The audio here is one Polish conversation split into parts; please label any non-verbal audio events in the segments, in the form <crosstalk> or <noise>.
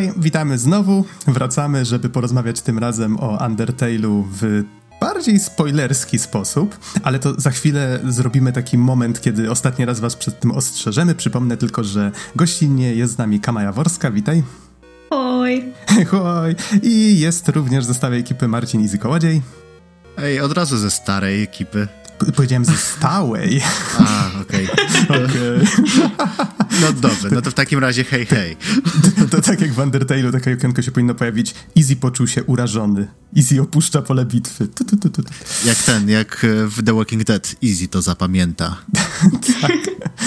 Hoj, witamy znowu. Wracamy, żeby porozmawiać tym razem o Undertale'u w bardziej spoilerski sposób, ale to za chwilę zrobimy taki moment, kiedy ostatni raz was przed tym ostrzeżemy. Przypomnę tylko, że gościnnie jest z nami Kama Jaworska, witaj. Hoj. <laughs> Hoj. I jest również w zestawie ekipy Marcin Izy Kołodziej. Ej, od razu ze starej ekipy. P powiedziałem ze stałej. A, okej. Okay. <laughs> okay. No dobrze, no to w takim razie hej, hej. To, to, tak jak w Undertale'u takie okienko się powinno pojawić. Easy poczuł się urażony. Easy opuszcza pole bitwy. Tu, tu, tu, jak ten, jak w The Walking Dead. Easy to zapamięta. tak.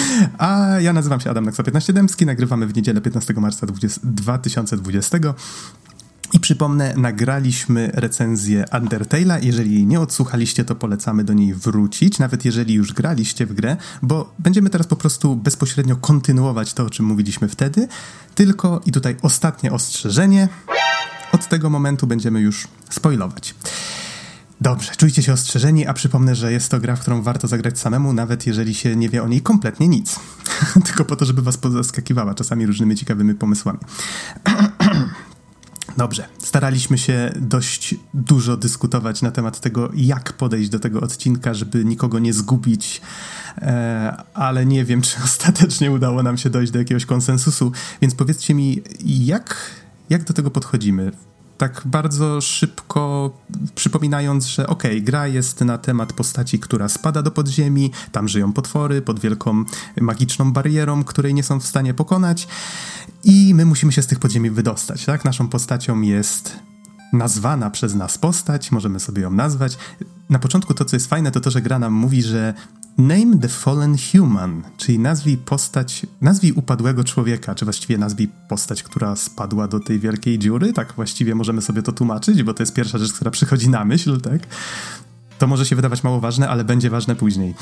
<laughs> A ja nazywam się Adam Naksa 15 Dębski. Nagrywamy w niedzielę 15 marca 20, 2020. I przypomnę, nagraliśmy recenzję Undertale'a. Jeżeli jej nie odsłuchaliście, to polecamy do niej wrócić, nawet jeżeli już graliście w grę, bo będziemy teraz po prostu bezpośrednio kontynuować to, o czym mówiliśmy wtedy. Tylko i tutaj ostatnie ostrzeżenie. Od tego momentu będziemy już spoilować. Dobrze, czujcie się ostrzeżeni, a przypomnę, że jest to gra, w którą warto zagrać samemu, nawet jeżeli się nie wie o niej kompletnie nic. <laughs> Tylko po to, żeby was pozaskakiwała czasami różnymi ciekawymi pomysłami. <clears throat> Dobrze, staraliśmy się dość dużo dyskutować na temat tego, jak podejść do tego odcinka, żeby nikogo nie zgubić, e, ale nie wiem, czy <laughs> ostatecznie udało nam się dojść do jakiegoś konsensusu, więc powiedzcie mi, jak, jak do tego podchodzimy? Tak bardzo szybko przypominając, że okej, okay, gra jest na temat postaci, która spada do podziemi, tam żyją potwory pod wielką magiczną barierą, której nie są w stanie pokonać i my musimy się z tych podziemi wydostać, tak? Naszą postacią jest nazwana przez nas postać, możemy sobie ją nazwać. Na początku to, co jest fajne, to to, że gra nam mówi, że Name the Fallen Human, czyli nazwij postać, nazwij upadłego człowieka, czy właściwie nazwij postać, która spadła do tej wielkiej dziury, tak właściwie możemy sobie to tłumaczyć, bo to jest pierwsza rzecz, która przychodzi na myśl, tak? To może się wydawać mało ważne, ale będzie ważne później.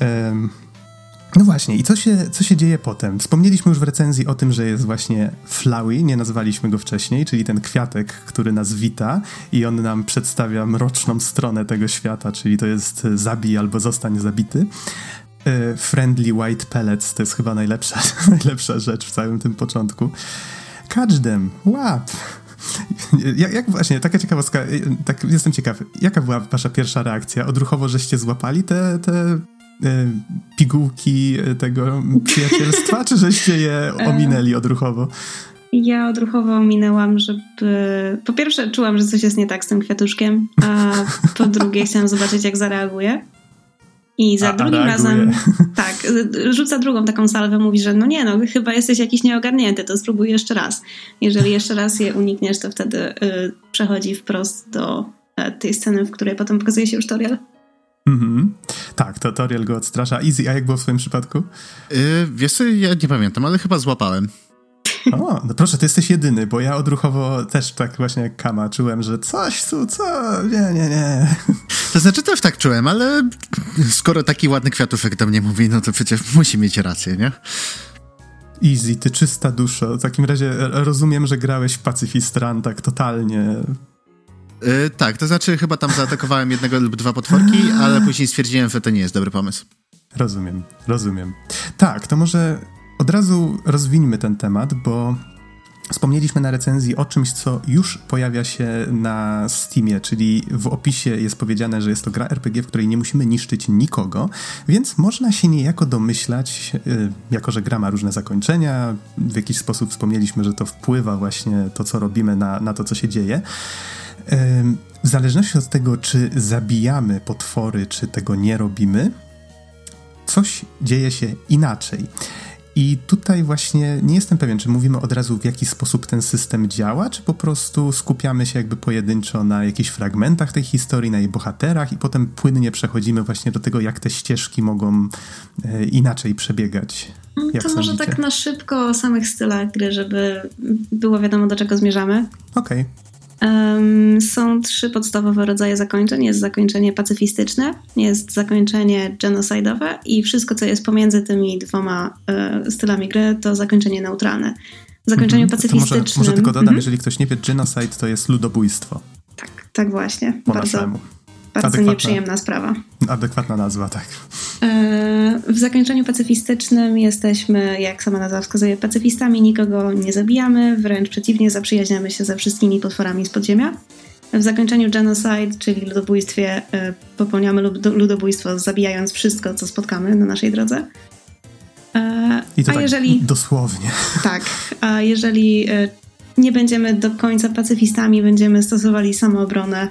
Um, no właśnie, i co się, co się dzieje potem? Wspomnieliśmy już w recenzji o tym, że jest właśnie Flowey, nie nazwaliśmy go wcześniej, czyli ten kwiatek, który nas wita i on nam przedstawia mroczną stronę tego świata, czyli to jest zabij albo zostań zabity. E, friendly White Pellets to jest chyba najlepsza, <laughs> najlepsza rzecz w całym tym początku. Catch them, łap! Jak, jak, właśnie, taka ciekawostka, tak, jestem ciekaw, jaka była wasza pierwsza reakcja? Odruchowo, żeście złapali te, te E, pigułki tego przyjacielstwa, czy żeście je e. ominęli odruchowo? Ja odruchowo ominęłam, żeby. Po pierwsze, czułam, że coś jest nie tak z tym kwiatuszkiem, a po drugie, chciałam zobaczyć, jak zareaguje. I za a, drugim a razem, tak, rzuca drugą taką salwę, mówi, że no nie, no chyba jesteś jakiś nieogarnięty, to spróbuj jeszcze raz. Jeżeli jeszcze raz je unikniesz, to wtedy y, przechodzi wprost do y, tej sceny, w której potem pokazuje się już tutorial. Mhm. Tak, tutorial go odstrasza. Easy, a jak było w swoim przypadku? Yy, wiesz co, ja nie pamiętam, ale chyba złapałem. O, no proszę, ty jesteś jedyny, bo ja odruchowo też tak właśnie jak Kama czułem, że coś tu, co, nie, nie, nie. To znaczy też tak czułem, ale skoro taki ładny kwiatuszek do mnie mówi, no to przecież musi mieć rację, nie? Easy, ty czysta duszo. W takim razie rozumiem, że grałeś w Pacyfist Run tak totalnie Yy, tak, to znaczy chyba tam zaatakowałem jednego lub dwa potworki, ale później stwierdziłem, że to nie jest dobry pomysł. Rozumiem, rozumiem. Tak, to może od razu rozwińmy ten temat, bo Wspomnieliśmy na recenzji o czymś, co już pojawia się na Steamie, czyli w opisie jest powiedziane, że jest to gra RPG, w której nie musimy niszczyć nikogo, więc można się niejako domyślać, yy, jako że gra ma różne zakończenia, w jakiś sposób wspomnieliśmy, że to wpływa właśnie to, co robimy na, na to, co się dzieje. W zależności od tego, czy zabijamy potwory, czy tego nie robimy, coś dzieje się inaczej. I tutaj właśnie nie jestem pewien, czy mówimy od razu, w jaki sposób ten system działa, czy po prostu skupiamy się jakby pojedynczo na jakichś fragmentach tej historii, na jej bohaterach, i potem płynnie przechodzimy właśnie do tego, jak te ścieżki mogą e, inaczej przebiegać. Mm, jak to sądzicie? może tak na szybko o samych stylach gry, żeby było wiadomo, do czego zmierzamy. Okej. Okay. Um, są trzy podstawowe rodzaje zakończeń. Jest zakończenie pacyfistyczne, jest zakończenie genocidowe i wszystko, co jest pomiędzy tymi dwoma e, stylami gry, to zakończenie neutralne. W zakończeniu mhm. pacyfistycznym... Może, może, tylko dodam, mhm. jeżeli ktoś nie wie, genocide to jest ludobójstwo. Tak, tak właśnie. Po bardzo, naszemu. Bardzo Adekwatna. nieprzyjemna sprawa. Adekwatna nazwa, tak. E, w zakończeniu pacyfistycznym jesteśmy, jak sama nazwa wskazuje, pacyfistami, nikogo nie zabijamy, wręcz przeciwnie, zaprzyjaźniamy się ze wszystkimi potworami z podziemia. W zakończeniu genocide, czyli ludobójstwie, e, popełniamy ludobójstwo, zabijając wszystko, co spotkamy na naszej drodze. E, I to a tak jeżeli, dosłownie. Tak, a jeżeli nie będziemy do końca pacyfistami, będziemy stosowali samoobronę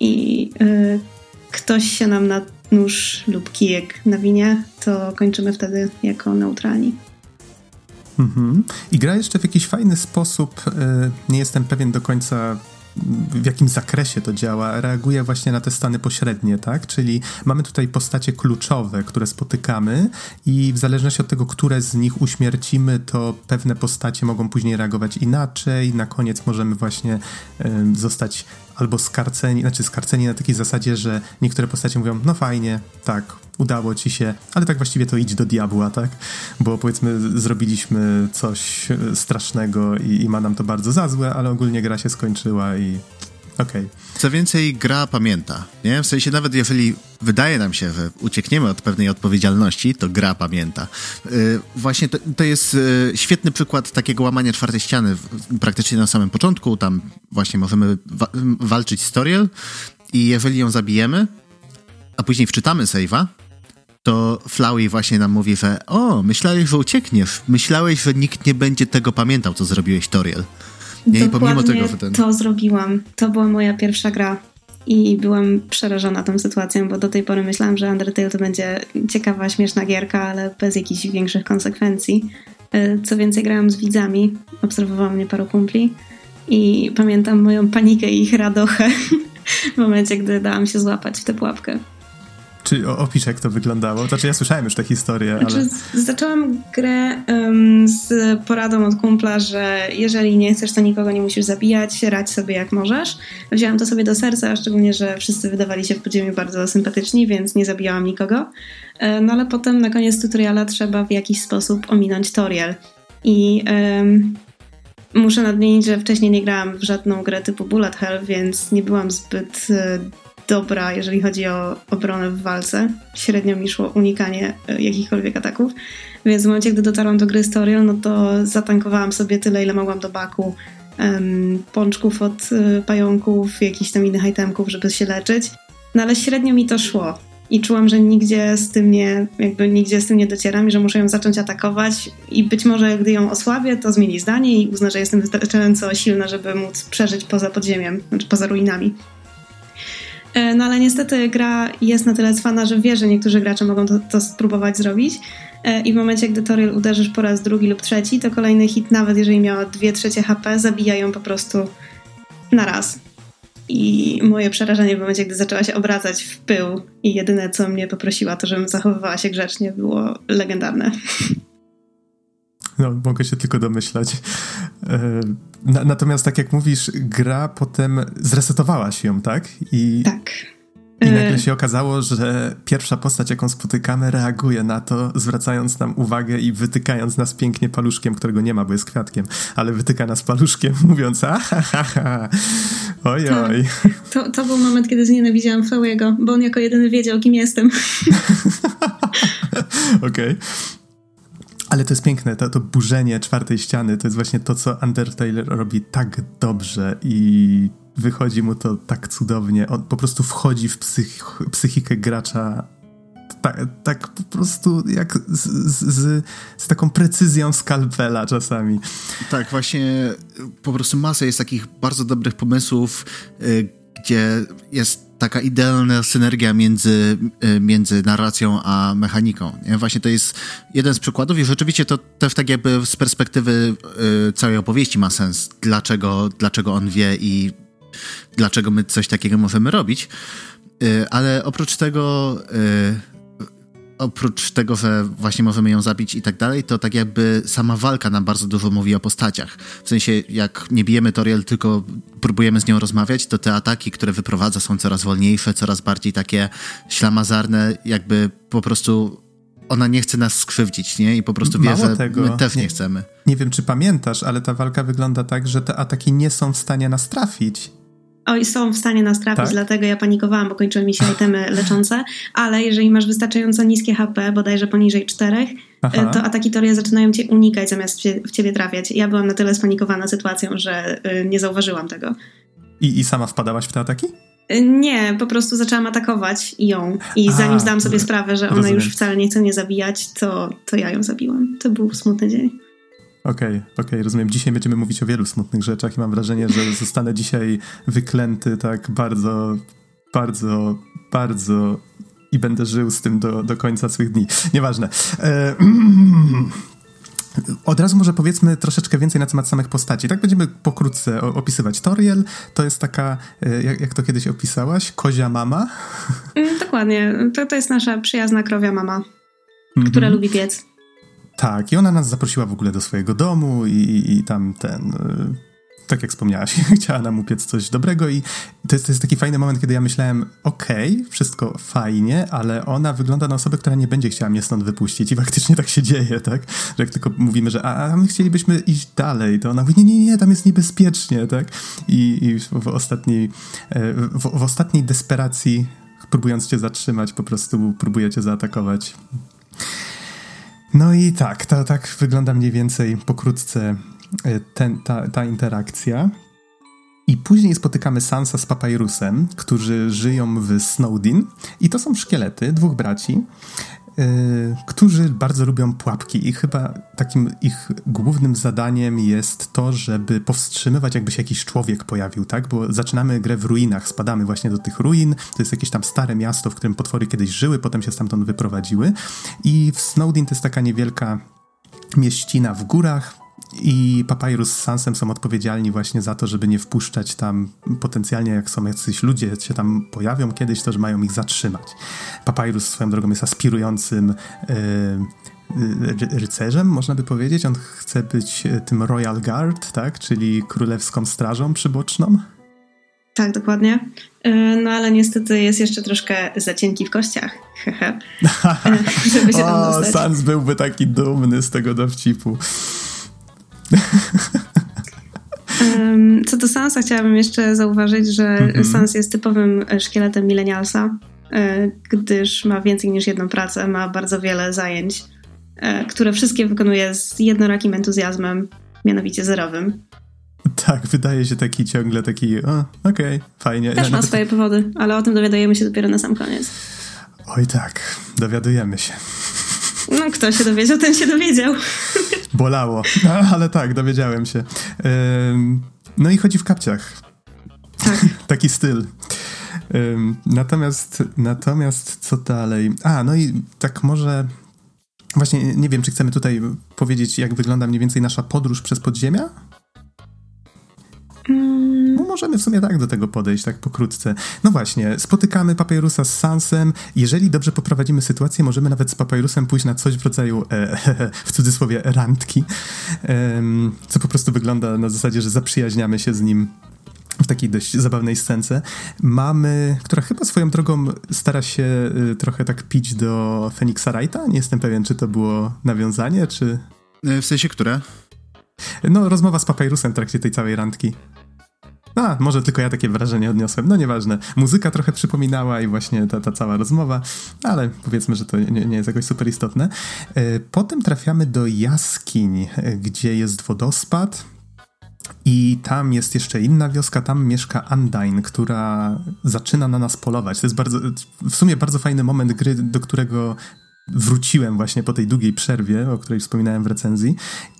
i ktoś się nam na nóż lub kijek nawinie, to kończymy wtedy jako neutralni. Mhm. I gra jeszcze w jakiś fajny sposób, e, nie jestem pewien do końca w jakim zakresie to działa, reaguje właśnie na te stany pośrednie, tak? Czyli mamy tutaj postacie kluczowe, które spotykamy i w zależności od tego, które z nich uśmiercimy, to pewne postacie mogą później reagować inaczej. Na koniec możemy właśnie y, zostać albo skarceni, znaczy skarceni na takiej zasadzie, że niektóre postacie mówią, no fajnie, tak, udało ci się, ale tak właściwie to idź do diabła, tak? Bo powiedzmy zrobiliśmy coś strasznego i, i ma nam to bardzo za złe, ale ogólnie gra się skończyła i. Okay. Co więcej, gra pamięta, nie? W sensie nawet jeżeli wydaje nam się, że uciekniemy od pewnej odpowiedzialności, to gra pamięta. Yy, właśnie to, to jest yy, świetny przykład takiego łamania czwartej ściany praktycznie na samym początku. Tam właśnie możemy wa walczyć z Toriel i jeżeli ją zabijemy, a później wczytamy save'a, to Flowey właśnie nam mówi, że o, myślałeś, że uciekniesz. Myślałeś, że nikt nie będzie tego pamiętał, co zrobiłeś Toriel. Nie, i pomimo tego, ten... to zrobiłam. To była moja pierwsza gra i byłam przerażona tą sytuacją, bo do tej pory myślałam, że Undertale to będzie ciekawa, śmieszna gierka, ale bez jakichś większych konsekwencji. E, co więcej, grałam z widzami, obserwowałam mnie paru kumpli i pamiętam moją panikę i ich radochę w momencie, gdy dałam się złapać w tę pułapkę. Czy opisz, jak to wyglądało? Znaczy, ja słyszałem już tę historię, znaczy, ale... Zaczęłam grę um, z poradą od kumpla, że jeżeli nie chcesz, to nikogo nie musisz zabijać, radź sobie jak możesz. Wzięłam to sobie do serca, szczególnie, że wszyscy wydawali się w podziemiu bardzo sympatyczni, więc nie zabijałam nikogo. E, no ale potem na koniec tutoriala trzeba w jakiś sposób ominąć Toriel. I... Um, Muszę nadmienić, że wcześniej nie grałam w żadną grę typu Bullet Hell, więc nie byłam zbyt e, dobra, jeżeli chodzi o obronę w walce. Średnio mi szło unikanie e, jakichkolwiek ataków. Więc w momencie, gdy dotarłam do gry Storion, no to zatankowałam sobie tyle, ile mogłam do baku um, pączków od y, pająków, jakichś tam innych itemków, żeby się leczyć. No ale średnio mi to szło. I czułam, że nigdzie z tym nie, jakby nigdzie z tym nie docieram i że muszę ją zacząć atakować i być może gdy ją osłabię, to zmieni zdanie i uzna, że jestem wystarczająco silna, żeby móc przeżyć poza podziemiem, znaczy poza ruinami. E, no ale niestety gra jest na tyle cwana, że wie, że niektórzy gracze mogą to, to spróbować zrobić. E, I w momencie, gdy Toriel uderzysz po raz drugi lub trzeci, to kolejny hit, nawet jeżeli miała dwie trzecie HP, zabijają po prostu na raz. I moje przerażenie w momencie, gdy zaczęła się obracać w pył i jedyne, co mnie poprosiła, to żebym zachowywała się grzecznie, było legendarne. No, mogę się tylko domyślać. Na, natomiast, tak jak mówisz, gra potem zresetowałaś ją, tak? I, tak. I nagle e, się okazało, że pierwsza postać, jaką spotykamy, reaguje na to, zwracając nam uwagę i wytykając nas pięknie paluszkiem, którego nie ma, bo jest kwiatkiem, ale wytyka nas paluszkiem, <laughs> mówiąc ha, oj, oj. <laughs> To, to był moment, kiedy znienawidziłam Flowego, bo on jako jedyny wiedział, kim jestem. <laughs> Okej. Okay. Ale to jest piękne, to, to burzenie czwartej ściany to jest właśnie to, co Undertale robi tak dobrze i wychodzi mu to tak cudownie. On po prostu wchodzi w psych psychikę gracza tak, tak po prostu jak z, z, z, taką precyzją skalpela czasami. Tak, właśnie po prostu masa jest takich bardzo dobrych pomysłów, y, gdzie jest taka idealna synergia między, y, między narracją a mechaniką. Nie? Właśnie to jest jeden z przykładów i rzeczywiście to też tak jakby z perspektywy y, całej opowieści ma sens, dlaczego, dlaczego on wie i dlaczego my coś takiego możemy robić. Y, ale oprócz tego oprócz tego, że właśnie możemy ją zabić i tak dalej, to tak jakby sama walka nam bardzo dużo mówi o postaciach. W sensie, jak nie bijemy Toriel, tylko próbujemy z nią rozmawiać, to te ataki, które wyprowadza są coraz wolniejsze, coraz bardziej takie ślamazarne, jakby po prostu ona nie chce nas skrzywdzić, nie? I po prostu wie, że tego, my też nie, nie chcemy. Nie wiem, czy pamiętasz, ale ta walka wygląda tak, że te ataki nie są w stanie nas trafić. Oj, są w stanie nas trafić, tak? dlatego ja panikowałam, bo kończyły mi się itemy leczące, ale jeżeli masz wystarczająco niskie HP, bodajże poniżej 4, Aha. to ataki Toria zaczynają cię unikać zamiast w ciebie trafiać. Ja byłam na tyle spanikowana sytuacją, że nie zauważyłam tego. I, i sama wpadałaś w te ataki? Nie, po prostu zaczęłam atakować ją i zanim A, zdałam sobie sprawę, że ona rozumiem. już wcale nie chce mnie zabijać, to, to ja ją zabiłam. To był smutny dzień. Okej, okay, okej, okay, rozumiem. Dzisiaj będziemy mówić o wielu smutnych rzeczach i mam wrażenie, że zostanę dzisiaj wyklęty tak bardzo, bardzo, bardzo i będę żył z tym do, do końca swych dni. Nieważne. E, <clears throat> Od razu może powiedzmy troszeczkę więcej na temat samych postaci. Tak będziemy pokrótce opisywać. Toriel to jest taka, e, jak, jak to kiedyś opisałaś, kozia mama? Mm, dokładnie. To, to jest nasza przyjazna krowia mama, która mm -hmm. lubi piec. Tak, i ona nas zaprosiła w ogóle do swojego domu i, i, i tam ten e, tak jak wspomniałaś, <laughs> chciała nam upiec coś dobrego i to jest, to jest taki fajny moment, kiedy ja myślałem, okej, okay, wszystko fajnie, ale ona wygląda na osobę, która nie będzie chciała mnie stąd wypuścić i faktycznie tak się dzieje, tak? Że jak tylko mówimy, że a, a my chcielibyśmy iść dalej, to ona mówi, nie, nie, nie, tam jest niebezpiecznie, tak? I, i w, w, ostatniej, e, w, w ostatniej desperacji, próbując cię zatrzymać, po prostu próbuje cię zaatakować. No i tak, to tak wygląda mniej więcej pokrótce E, ten, ta, ta interakcja. I później spotykamy Sansa z Papyrusem, którzy żyją w Snowdin. I to są szkielety dwóch braci, którzy bardzo lubią pułapki. I chyba takim ich głównym zadaniem jest to, żeby powstrzymywać, jakby się jakiś człowiek pojawił, tak? Bo zaczynamy grę w ruinach, spadamy właśnie do tych ruin. To jest jakieś tam stare miasto, w którym potwory kiedyś żyły, potem się stamtąd wyprowadziły. I w Snowdin to jest taka niewielka mieścina w górach, i Papyrus z Sansem są odpowiedzialni właśnie za to, żeby nie wpuszczać tam potencjalnie, jak są jacyś ludzie, się tam pojawią kiedyś, to że mają ich zatrzymać. Papyrus swoją drogą jest aspirującym yy, rycerzem, można by powiedzieć. On chce być e, tym Royal Guard, tak? czyli królewską strażą przyboczną. Tak, dokładnie. No ale niestety jest jeszcze troszkę za cienki w kościach. żeby się tam <laughs> dostać. O, Sans byłby taki dumny z tego dowcipu. Co do Sansa, chciałabym jeszcze zauważyć, że mm -hmm. Sans jest typowym szkieletem milenialsa, e, gdyż ma więcej niż jedną pracę, ma bardzo wiele zajęć, e, które wszystkie wykonuje z jednorakim entuzjazmem, mianowicie zerowym. Tak, wydaje się taki ciągle taki, okej, okay, fajnie. Też ja ma nawet... swoje powody, ale o tym dowiadujemy się dopiero na sam koniec. Oj tak, dowiadujemy się. No, kto się dowiedział, ten się dowiedział. <laughs> Bolało, no, ale tak, dowiedziałem się. No i chodzi w kapciach. Tak. <laughs> Taki styl. Natomiast, natomiast co dalej? A, no i tak może Właśnie nie wiem, czy chcemy tutaj powiedzieć, jak wygląda mniej więcej nasza podróż przez podziemia? No możemy w sumie tak do tego podejść, tak pokrótce. No właśnie, spotykamy Papyrusa z Sansem. Jeżeli dobrze poprowadzimy sytuację, możemy nawet z Papyrusem pójść na coś w rodzaju, e, <laughs> w cudzysłowie, randki, e, co po prostu wygląda na zasadzie, że zaprzyjaźniamy się z nim w takiej dość zabawnej scence. Mamy, która chyba swoją drogą stara się y, trochę tak pić do Feniksa Wrighta. Nie jestem pewien, czy to było nawiązanie, czy... E, w sensie które? No, rozmowa z Papyrusem w trakcie tej całej randki. A, może tylko ja takie wrażenie odniosłem. No nieważne. Muzyka trochę przypominała i właśnie ta, ta cała rozmowa, ale powiedzmy, że to nie, nie jest jakoś super istotne. E, potem trafiamy do jaskiń, e, gdzie jest wodospad. I tam jest jeszcze inna wioska, tam mieszka Undyne, która zaczyna na nas polować. To jest bardzo, w sumie bardzo fajny moment gry, do którego wróciłem właśnie po tej długiej przerwie, o której wspominałem w recenzji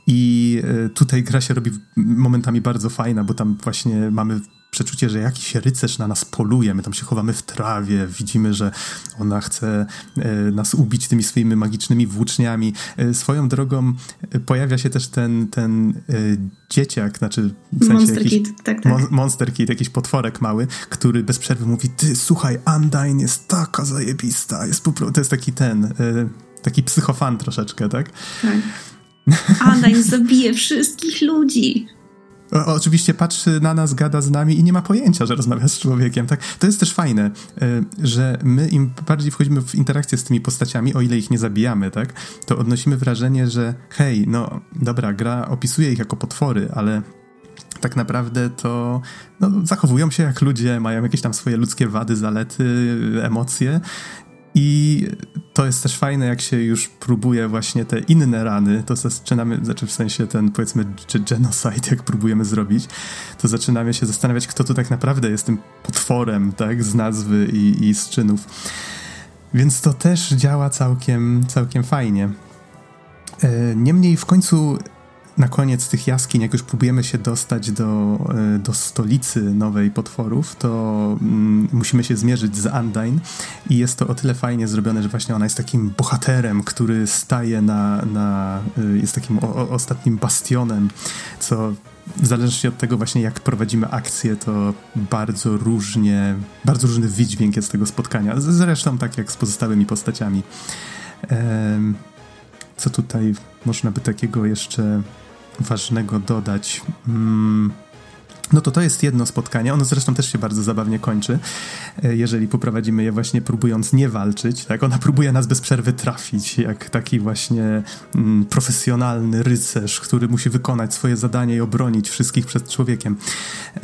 i e, tutaj gra się robi momentami bardzo fajna, bo tam właśnie mamy przeczucie, że jakiś rycerz na nas poluje, my tam się chowamy w trawie, widzimy, że ona chce e, nas ubić tymi swoimi magicznymi włóczniami. E, swoją drogą pojawia się też ten, ten dzieciak, znaczy w sensie Monster jakiś, Kid, tak, tak. Mon Monster Kid, jakiś potworek mały, który bez przerwy mówi, ty słuchaj, Undyne jest taka zajebista, jest po prostu, to jest taki ten, taki psychofan troszeczkę, tak? Tak. <laughs> Undyne zabije wszystkich ludzi. Oczywiście patrzy na nas, gada z nami i nie ma pojęcia, że rozmawia z człowiekiem. Tak? To jest też fajne, e, że my im bardziej wchodzimy w interakcję z tymi postaciami, o ile ich nie zabijamy, tak, to odnosimy wrażenie, że hej, no dobra, gra opisuje ich jako potwory, ale tak naprawdę to no, zachowują się jak ludzie, mają jakieś tam swoje ludzkie wady, zalety, emocje. I to jest też fajne, jak się już próbuje właśnie te inne rany, to zaczynamy, znaczy w sensie ten powiedzmy genocide, jak próbujemy zrobić, to zaczynamy się zastanawiać, kto tu tak naprawdę jest tym potworem, tak, z nazwy i, i z czynów. Więc to też działa całkiem, całkiem fajnie. E, niemniej w końcu na koniec tych jaskiń, jak już próbujemy się dostać do, e, do stolicy nowej potworów, to mm, musimy się zmierzyć z Undyne i jest to o tyle fajnie zrobione, że właśnie ona jest takim bohaterem, który staje na, na e, jest takim o, o, ostatnim bastionem, co w zależności od tego właśnie jak prowadzimy akcję, to bardzo różnie, bardzo różny wydźwięk jest tego spotkania. Zresztą tak jak z pozostałymi postaciami. Co tutaj można by takiego jeszcze ważnego dodać? Hmm. No to to jest jedno spotkanie. Ono zresztą też się bardzo zabawnie kończy, e, jeżeli poprowadzimy je właśnie próbując nie walczyć. Tak? Ona próbuje nas bez przerwy trafić, jak taki właśnie mm, profesjonalny rycerz, który musi wykonać swoje zadanie i obronić wszystkich przed człowiekiem.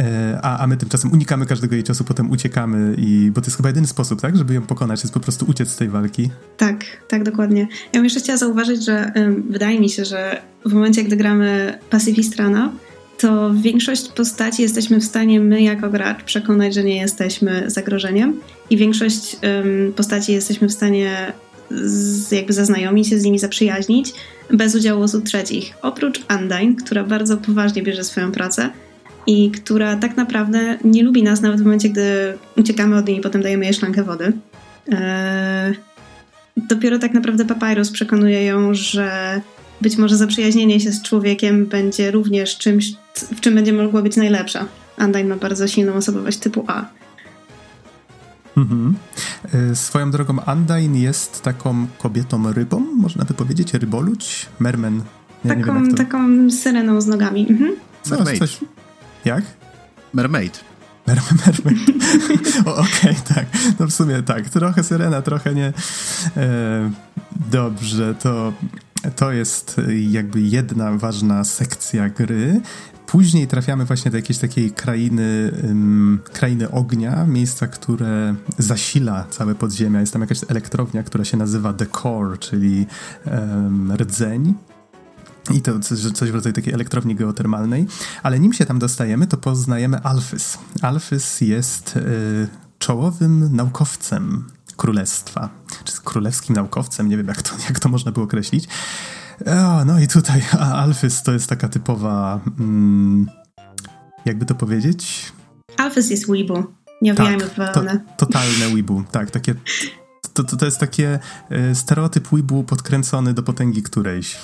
E, a, a my tymczasem unikamy każdego jej czasu, potem uciekamy, i, bo to jest chyba jedyny sposób, tak, żeby ją pokonać, jest po prostu uciec z tej walki. Tak, tak, dokładnie. Ja bym jeszcze chciała zauważyć, że wydaje mi się, że w momencie, gdy gramy Pacyfistrana, to większość postaci jesteśmy w stanie my jako gracz przekonać, że nie jesteśmy zagrożeniem i większość um, postaci jesteśmy w stanie z, jakby zaznajomić się z nimi, zaprzyjaźnić bez udziału osób trzecich. Oprócz Undyne, która bardzo poważnie bierze swoją pracę i która tak naprawdę nie lubi nas nawet w momencie, gdy uciekamy od niej i potem dajemy jej szklankę wody. Eee, dopiero tak naprawdę Papyrus przekonuje ją, że być może zaprzyjaźnienie się z człowiekiem będzie również czymś, w czym będzie mogła być najlepsza. Undyne ma bardzo silną osobowość typu A. Mhm. E, swoją drogą Undyne jest taką kobietą rybą, można by powiedzieć, ryboludź, mermen. Ja taką, wiem, to... taką syreną z nogami. Mhm. Coś, coś. Jak? Mermaid. Mermaid. <laughs> Okej, okay, tak. No w sumie tak. Trochę syrena, trochę nie. E, dobrze, to to jest jakby jedna ważna sekcja gry. Później trafiamy właśnie do jakiejś takiej krainy, um, krainy ognia, miejsca, które zasila całe podziemia. Jest tam jakaś elektrownia, która się nazywa The Core, czyli um, rdzeń. I to coś, w rodzaju takiej elektrowni geotermalnej. Ale nim się tam dostajemy, to poznajemy Alphys. Alphys jest y, czołowym naukowcem królestwa, czy królewskim naukowcem, nie wiem jak to, jak to można było określić. O, no i tutaj <laughs> Alfys to jest taka typowa, mm, jakby to powiedzieć? Alfys jest weebu, nie tak, to, Totalne weebu, tak, takie to, to, to jest takie e, stereotyp weebu podkręcony do potęgi którejś.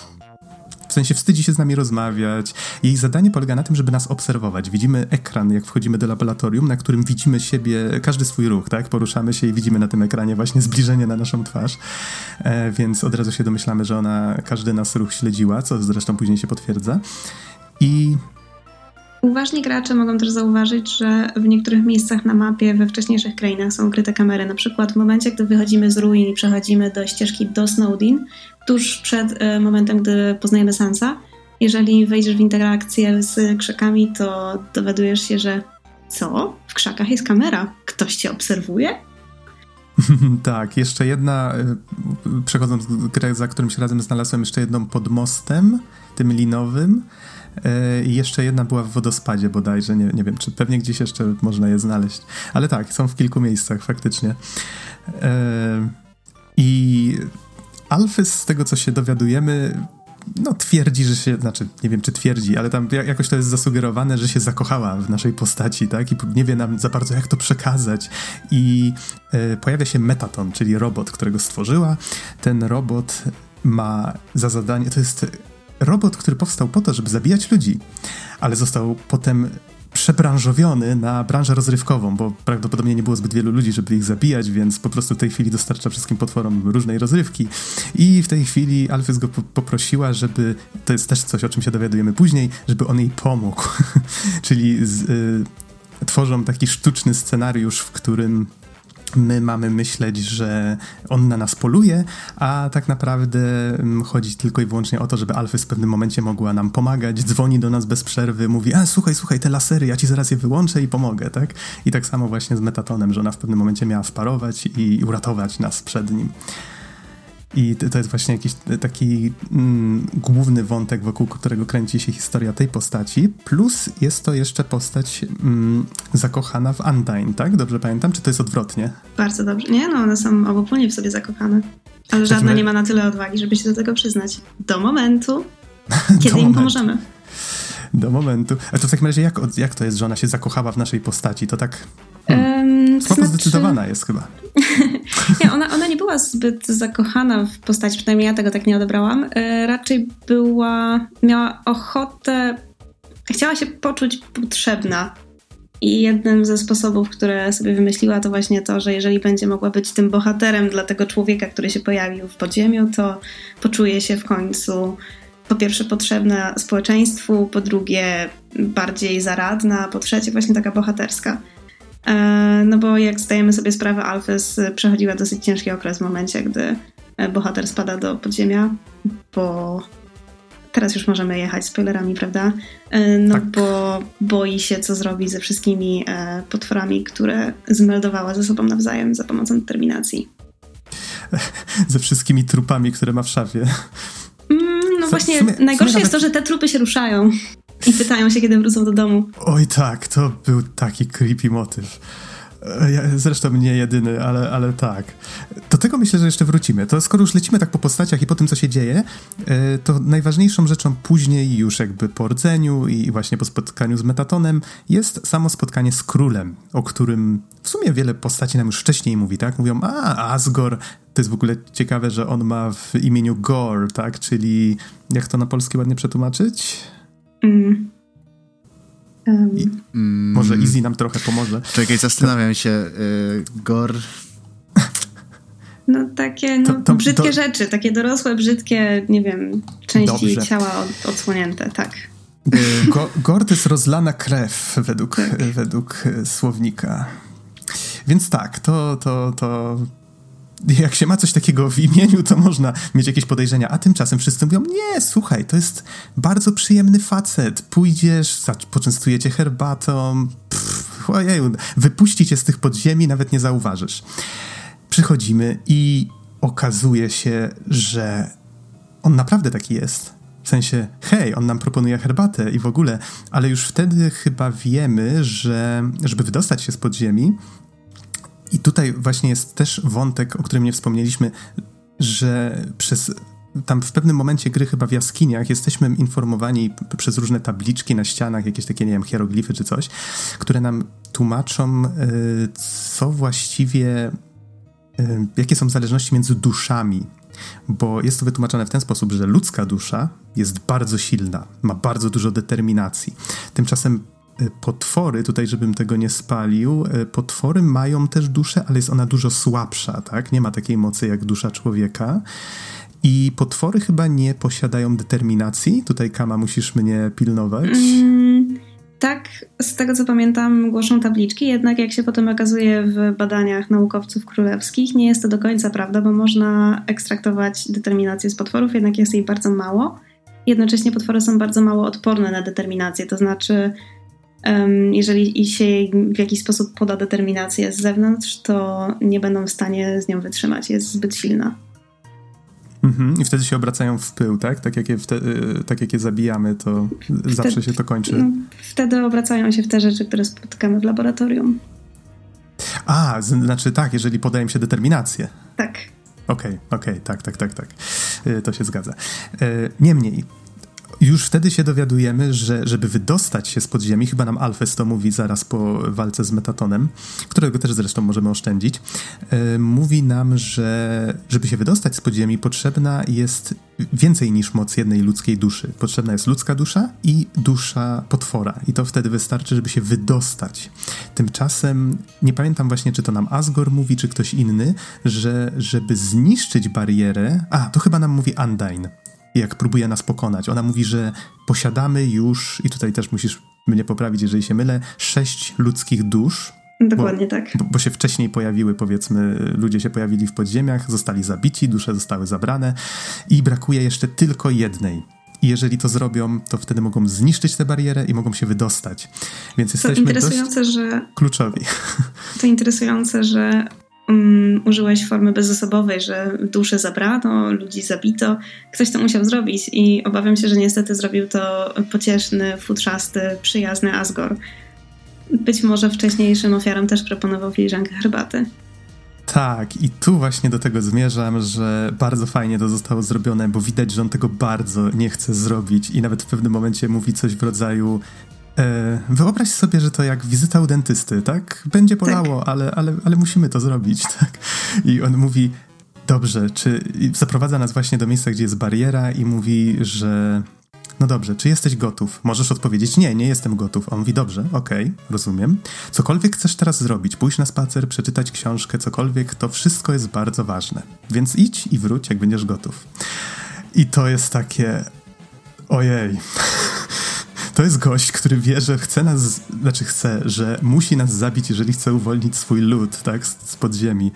W sensie wstydzi się z nami rozmawiać. Jej zadanie polega na tym, żeby nas obserwować. Widzimy ekran, jak wchodzimy do laboratorium, na którym widzimy siebie, każdy swój ruch, tak? Poruszamy się i widzimy na tym ekranie właśnie zbliżenie na naszą twarz. E, więc od razu się domyślamy, że ona każdy nas ruch śledziła, co zresztą później się potwierdza. I Uważni gracze mogą też zauważyć, że w niektórych miejscach na mapie we wcześniejszych krainach są ukryte kamery. Na przykład w momencie, gdy wychodzimy z ruin i przechodzimy do ścieżki do Snowdin, tuż przed e, momentem, gdy poznajemy Sansa, jeżeli wejdziesz w interakcję z krzakami, to dowiadujesz się, że co? W krzakach jest kamera. Ktoś cię obserwuje? <laughs> tak, jeszcze jedna, e, przechodząc grę, za którymś razem znalazłem jeszcze jedną pod mostem, tym linowym, E, I jeszcze jedna była w wodospadzie bodajże, nie, nie wiem, czy pewnie gdzieś jeszcze można je znaleźć. Ale tak, są w kilku miejscach faktycznie. I Alfys, z tego co się dowiadujemy, no twierdzi, że się, znaczy nie wiem czy twierdzi, ale tam jakoś to jest zasugerowane, że się zakochała w naszej postaci, tak? I nie wie nam za bardzo jak to przekazać. I e, pojawia się Metaton, czyli robot, którego stworzyła. Ten robot ma za zadanie, to jest robot, który powstał po to, żeby zabijać ludzi, ale został potem przebranżowiony na branżę rozrywkową, bo prawdopodobnie nie było zbyt wielu ludzi, żeby ich zabijać, więc po prostu w tej chwili dostarcza wszystkim potworom różnej rozrywki. I w tej chwili Alfys go po poprosiła, żeby, to jest też coś, o czym się dowiadujemy później, żeby on jej pomógł. <laughs> Czyli z, y, tworzą taki sztuczny scenariusz, w którym my mamy myśleć, że on na nas poluje, a tak naprawdę mm, chodzi tylko i wyłącznie o to, żeby Alfys w pewnym momencie mogła nam pomagać, dzwoni do nas bez przerwy, mówi, a słuchaj, słuchaj, te lasery, ja ci zaraz je wyłączę i pomogę, tak? I tak samo właśnie z Metatonem, że ona w pewnym momencie miała wparować i uratować nas przed nim. I to jest właśnie jakiś taki mm, główny wątek, wokół którego kręci się historia tej postaci. Plus jest to jeszcze postać mm, zakochana w Undyne, tak? Dobrze pamiętam? Czy to jest odwrotnie? Bardzo dobrze. Nie, no one są obopólnie w sobie zakochane. Ale żadna nie ma na tyle odwagi, żeby się do tego przyznać. Do momentu, <laughs> kiedy do im momentu. pomożemy. Do momentu. A to w takim razie jak, jak to jest, że ona się zakochała w naszej postaci? To tak... Hmm, um, znaczy... zdecydowana jest chyba. <laughs> nie, ona, ona nie była zbyt zakochana w postaci, przynajmniej ja tego tak nie odebrałam. E, raczej była, miała ochotę, chciała się poczuć potrzebna. I jednym ze sposobów, które sobie wymyśliła, to właśnie to, że jeżeli będzie mogła być tym bohaterem dla tego człowieka, który się pojawił w podziemiu, to poczuje się w końcu po pierwsze potrzebna społeczeństwu, po drugie bardziej zaradna, po trzecie właśnie taka bohaterska. E, no bo jak zdajemy sobie sprawę, Alfys przechodziła dosyć ciężki okres w momencie, gdy e, bohater spada do podziemia, bo teraz już możemy jechać spoilerami, prawda? E, no tak. bo boi się, co zrobi ze wszystkimi potworami, które zmeldowała ze sobą nawzajem za pomocą determinacji. <laughs> Ze wszystkimi trupami, które ma w szafie. Mm, właśnie, sumie, najgorsze jest to, że te trupy się ruszają. I pytają się, kiedy wrócą do domu. Oj tak, to był taki creepy motyw. E, zresztą nie jedyny, ale, ale tak. Do tego myślę, że jeszcze wrócimy. To skoro już lecimy tak po postaciach i po tym, co się dzieje, e, to najważniejszą rzeczą później, już jakby po rdzeniu i właśnie po spotkaniu z Metatonem, jest samo spotkanie z królem, o którym w sumie wiele postaci nam już wcześniej mówi, tak? Mówią, a Asgore, to jest w ogóle ciekawe, że on ma w imieniu Gore, tak? Czyli, jak to na polski ładnie przetłumaczyć? Mm. Um. I, mm. Może Easy nam trochę pomoże. Czekaj, zastanawiam się. Y, Gor. No takie no, to, to, brzydkie to... rzeczy, takie dorosłe, brzydkie, nie wiem, części Dobrze. ciała od, odsłonięte, tak. Y, go, gor to jest rozlana krew według, tak. według słownika. Więc tak, to, to, to jak się ma coś takiego w imieniu, to można mieć jakieś podejrzenia, a tymczasem wszyscy mówią, nie, słuchaj, to jest bardzo przyjemny facet, pójdziesz, poczęstujecie herbatą, pff, ojeju, wypuści cię z tych podziemi, nawet nie zauważysz. Przychodzimy i okazuje się, że on naprawdę taki jest. W sensie, hej, on nam proponuje herbatę i w ogóle, ale już wtedy chyba wiemy, że żeby wydostać się z podziemi, i tutaj właśnie jest też wątek, o którym nie wspomnieliśmy, że przez tam w pewnym momencie gry, chyba w jaskiniach, jesteśmy informowani przez różne tabliczki na ścianach, jakieś takie, nie wiem, hieroglify czy coś, które nam tłumaczą, e, co właściwie, e, jakie są zależności między duszami. Bo jest to wytłumaczone w ten sposób, że ludzka dusza jest bardzo silna, ma bardzo dużo determinacji. Tymczasem potwory, tutaj żebym tego nie spalił, e, potwory mają też duszę, ale jest ona dużo słabsza, tak? Nie ma takiej mocy jak dusza człowieka. I potwory chyba nie posiadają determinacji. Tutaj, Kama, musisz mnie pilnować. Mm, tak, z tego co pamiętam, głoszą tabliczki, jednak jak się potem okazuje w badaniach naukowców królewskich, nie jest to do końca prawda, bo można ekstraktować determinację z potworów, jednak jest jej bardzo mało. Jednocześnie potwory są bardzo mało odporne na determinację, to znaczy jeżeli się w jakiś sposób poda determinację z zewnątrz, to nie będą w stanie z nią wytrzymać. Jest zbyt silna. Mhm. I wtedy się obracają w pył, tak? Tak jak je, y, tak jak je zabijamy, to wtedy, zawsze się to kończy. No, wtedy obracają się w te rzeczy, które spotykamy w laboratorium. A, znaczy tak, jeżeli podaje się determinację. Tak. Okej, okay, okej, okay, tak, tak, tak, tak. Y, to się zgadza. Y, niemniej, już wtedy się dowiadujemy, że żeby wydostać się z podziemi, chyba nam Alfes to mówi zaraz po walce z Metatonem, którego też zresztą możemy oszczędzić, yy, mówi nam, że żeby się wydostać z podziemi, potrzebna jest więcej niż moc jednej ludzkiej duszy. Potrzebna jest ludzka dusza i dusza potwora. I to wtedy wystarczy, żeby się wydostać. Tymczasem nie pamiętam właśnie, czy to nam Asgore mówi, czy ktoś inny, że żeby zniszczyć barierę. A, to chyba nam mówi Undyne jak próbuje nas pokonać. Ona mówi, że posiadamy już, i tutaj też musisz mnie poprawić, jeżeli się mylę, sześć ludzkich dusz, Dokładnie bo, tak. Bo, bo, się wcześniej pojawiły, powiedzmy, ludzie się pojawili w podziemiach, zostali zabici, dusze zostały zabrane i brakuje jeszcze tylko jednej. I jeżeli to zrobią, to wtedy mogą zniszczyć tę barierę i mogą się wydostać. Więc jesteśmy to interesujące, że kluczowi. To interesujące, że um, użyłeś formy bezosobowej, że dusze zabrano, ludzi zabito. Ktoś to musiał zrobić i obawiam się, że niestety zrobił to pocieszny, futrzasty, przyjazny Asgore być może wcześniejszym ofiarom też proponował filiżankę herbaty. Tak, i tu właśnie do tego zmierzam, że bardzo fajnie to zostało zrobione, bo widać, że on tego bardzo nie chce zrobić i nawet w pewnym momencie mówi coś w rodzaju wyobraź sobie, że to jak wizyta u dentysty, tak? Będzie bolało, tak. Ale, ale, ale musimy to zrobić, <laughs> tak? I on mówi, dobrze, czy zaprowadza nas właśnie do miejsca, gdzie jest bariera i mówi, że no dobrze, czy jesteś gotów? Możesz odpowiedzieć, nie, nie jestem gotów. On mówi, dobrze, okej, okay, rozumiem. Cokolwiek chcesz teraz zrobić, pójść na spacer, przeczytać książkę, cokolwiek, to wszystko jest bardzo ważne. Więc idź i wróć, jak będziesz gotów. I to jest takie, ojej. <laughs> To jest gość, który wie, że chce nas, znaczy chce, że musi nas zabić, jeżeli chce uwolnić swój lud, tak, z podziemi.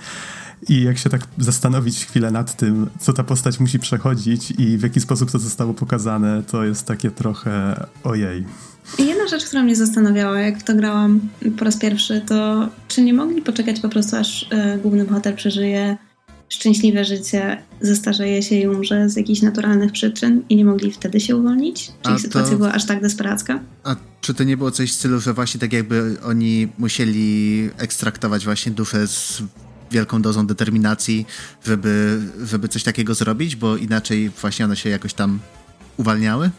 I jak się tak zastanowić chwilę nad tym, co ta postać musi przechodzić i w jaki sposób to zostało pokazane, to jest takie trochę ojej. I jedna rzecz, która mnie zastanawiała, jak to grałam po raz pierwszy, to czy nie mogli poczekać po prostu, aż e, główny bohater przeżyje szczęśliwe życie, zestarzeje się i umrze z jakichś naturalnych przyczyn i nie mogli wtedy się uwolnić? Czy ich sytuacja była aż tak desperacka? A czy to nie było coś w stylu, że właśnie tak jakby oni musieli ekstraktować właśnie duszę z wielką dozą determinacji, żeby, żeby coś takiego zrobić, bo inaczej właśnie one się jakoś tam uwalniały?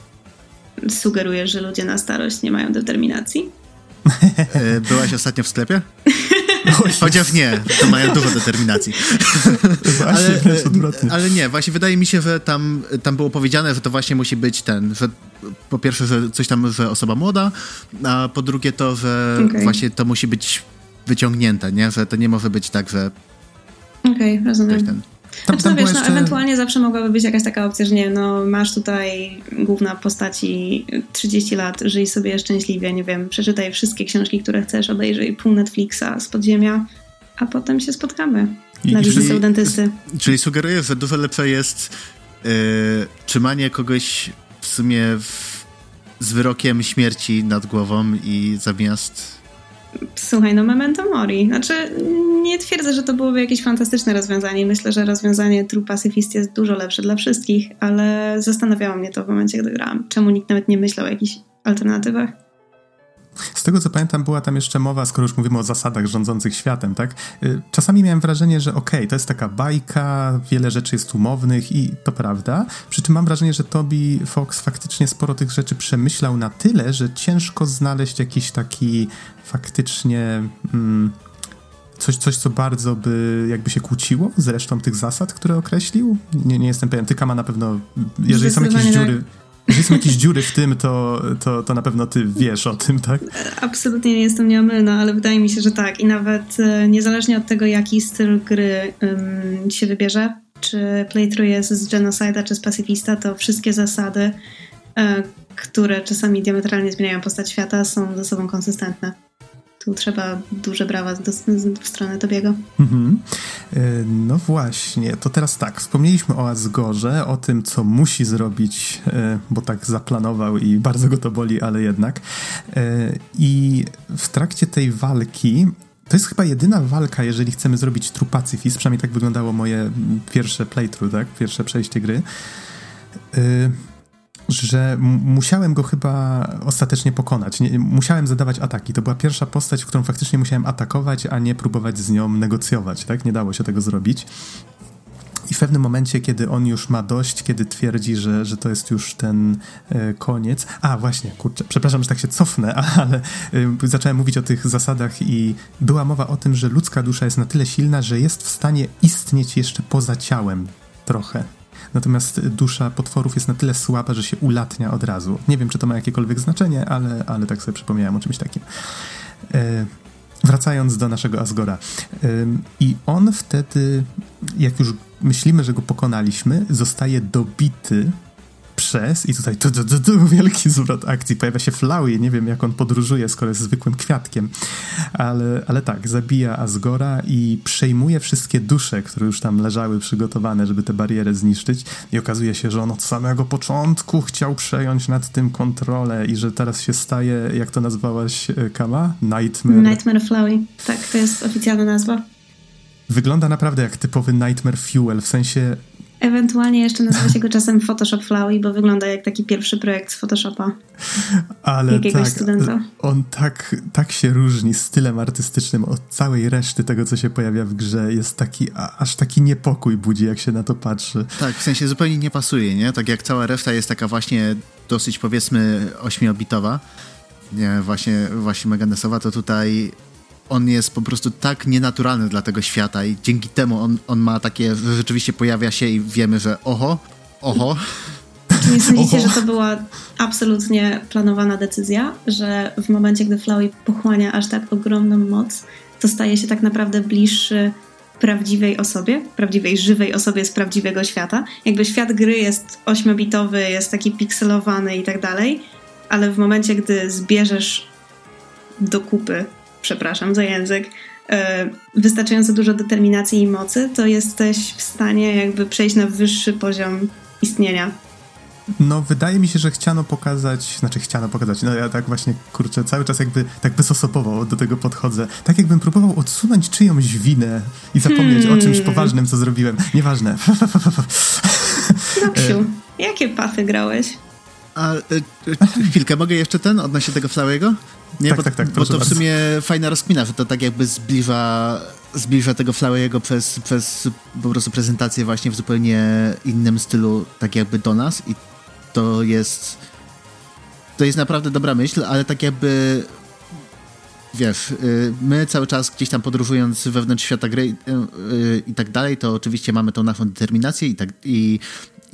Sugerujesz, że ludzie na starość nie mają determinacji? E, byłaś ostatnio w sklepie? <laughs> Chociaż nie, to mają dużo determinacji. ale, ale nie, właśnie wydaje mi się, że tam, tam było powiedziane, że to właśnie musi być ten, że po pierwsze, że coś tam, że osoba młoda, a po drugie to, że okay. właśnie to musi być wyciągnięte, nie? Że to nie może być tak, że... Okej, okay, rozumiem. Ten... Tam, znaczy, no wiesz, no, jeszcze... no, ewentualnie zawsze mogłaby być jakaś taka opcja, że nie no masz tutaj główna postaci 30 lat, żyj sobie szczęśliwie, nie wiem, przeczytaj wszystkie książki, które chcesz, obejrzyj pół Netflixa z podziemia, a potem się spotkamy I, na wizycie u dentysty. Czyli sugeruję, że dużo lepsze jest yy, trzymanie kogoś w sumie w, z wyrokiem śmierci nad głową i zamiast Słuchaj, no memento mori. Znaczy, nie twierdzę, że to byłoby jakieś fantastyczne rozwiązanie. Myślę, że rozwiązanie True Pacifist jest dużo lepsze dla wszystkich, ale zastanawiało mnie to w momencie, gdy grałam. Czemu nikt nawet nie myślał o jakichś alternatywach? Z tego co pamiętam, była tam jeszcze mowa, skoro już mówimy o zasadach rządzących światem, tak? Y, czasami miałem wrażenie, że okej, okay, to jest taka bajka, wiele rzeczy jest umownych i to prawda. Przy czym mam wrażenie, że Toby Fox faktycznie sporo tych rzeczy przemyślał na tyle, że ciężko znaleźć jakiś taki faktycznie. Mm, coś, coś, co bardzo by jakby się kłóciło z resztą tych zasad, które określił? Nie, nie jestem pewien. Tyka ma na pewno, jeżeli są jakieś dziury... Tak jeśli są jakieś dziury w tym, to, to, to na pewno ty wiesz o tym, tak? Absolutnie nie jestem nieomylna, ale wydaje mi się, że tak. I nawet e, niezależnie od tego, jaki styl gry się wybierze, czy playthrough jest z Genocida, czy z Pacyfista, to wszystkie zasady, e, które czasami diametralnie zmieniają postać świata, są ze sobą konsystentne tu trzeba duże brawa do, w stronę Tobiego. Mhm. E, no właśnie, to teraz tak, wspomnieliśmy o Asgorze, o tym, co musi zrobić, e, bo tak zaplanował i bardzo go to boli, ale jednak. E, I w trakcie tej walki to jest chyba jedyna walka, jeżeli chcemy zrobić true pacifist, przynajmniej tak wyglądało moje pierwsze playthrough, tak? Pierwsze przejście gry że musiałem go chyba ostatecznie pokonać. Nie, musiałem zadawać ataki. To była pierwsza postać, którą faktycznie musiałem atakować, a nie próbować z nią negocjować. Tak? Nie dało się tego zrobić. I w pewnym momencie, kiedy on już ma dość, kiedy twierdzi, że, że to jest już ten e, koniec. A właśnie, kurczę, przepraszam, że tak się cofnę, <laughs> ale e, zacząłem mówić o tych zasadach i była mowa o tym, że ludzka dusza jest na tyle silna, że jest w stanie istnieć jeszcze poza ciałem trochę. Natomiast dusza potworów jest na tyle słaba, że się ulatnia od razu. Nie wiem, czy to ma jakiekolwiek znaczenie, ale, ale tak sobie przypomniałem o czymś takim. E, wracając do naszego Asgora. E, I on wtedy, jak już myślimy, że go pokonaliśmy, zostaje dobity przez i tutaj tu, tu, tu, tu, wielki zwrot akcji. Pojawia się Flowey, nie wiem jak on podróżuje, skoro jest zwykłym kwiatkiem, ale, ale tak, zabija Asgora i przejmuje wszystkie dusze, które już tam leżały przygotowane, żeby te bariery zniszczyć i okazuje się, że on od samego początku chciał przejąć nad tym kontrolę i że teraz się staje, jak to nazwałaś, e, Kama? Nightmare. Nightmare Flowey, tak, to jest oficjalna nazwa. Wygląda naprawdę jak typowy Nightmare Fuel, w sensie Ewentualnie jeszcze nazywa się go czasem Photoshop Flowey, bo wygląda jak taki pierwszy projekt z Photoshopa. Ale jakiegoś tak, studenta. On tak, tak się różni stylem artystycznym od całej reszty tego, co się pojawia w grze. Jest taki, aż taki niepokój budzi, jak się na to patrzy. Tak, w sensie zupełnie nie pasuje, nie? Tak jak cała reszta jest taka właśnie dosyć powiedzmy ośmiobitowa, nie, właśnie, właśnie Meganesowa, to tutaj on jest po prostu tak nienaturalny dla tego świata i dzięki temu on, on ma takie, że rzeczywiście pojawia się i wiemy, że oho, oho. Nie sądzicie, że to była absolutnie planowana decyzja, że w momencie, gdy Flowey pochłania aż tak ogromną moc, to staje się tak naprawdę bliższy prawdziwej osobie, prawdziwej, żywej osobie z prawdziwego świata. Jakby świat gry jest ośmiobitowy, jest taki pikselowany i tak dalej, ale w momencie, gdy zbierzesz do kupy przepraszam za język, e, wystarczająco dużo determinacji i mocy, to jesteś w stanie jakby przejść na wyższy poziom istnienia. No, wydaje mi się, że chciano pokazać, znaczy chciano pokazać, no ja tak właśnie, kurczę, cały czas jakby tak bezosobowo do tego podchodzę. Tak jakbym próbował odsunąć czyjąś winę i zapomnieć hmm. o czymś hmm. poważnym, co zrobiłem. Nieważne. <laughs> Noksiu, e, jakie pafy grałeś? A e, chwilkę, mogę jeszcze ten odnośnie tego Flałego? Nie, tak, bo, tak, tak, bo to w sumie fajna rozkmina, że to tak jakby zbliża, zbliża tego Flałego przez, przez po prostu prezentację właśnie w zupełnie innym stylu, tak jakby do nas i to jest to jest naprawdę dobra myśl, ale tak jakby wiesz, y, my cały czas gdzieś tam podróżując wewnątrz świata gry i, y, y, i tak dalej, to oczywiście mamy tą naszą determinację i, tak, i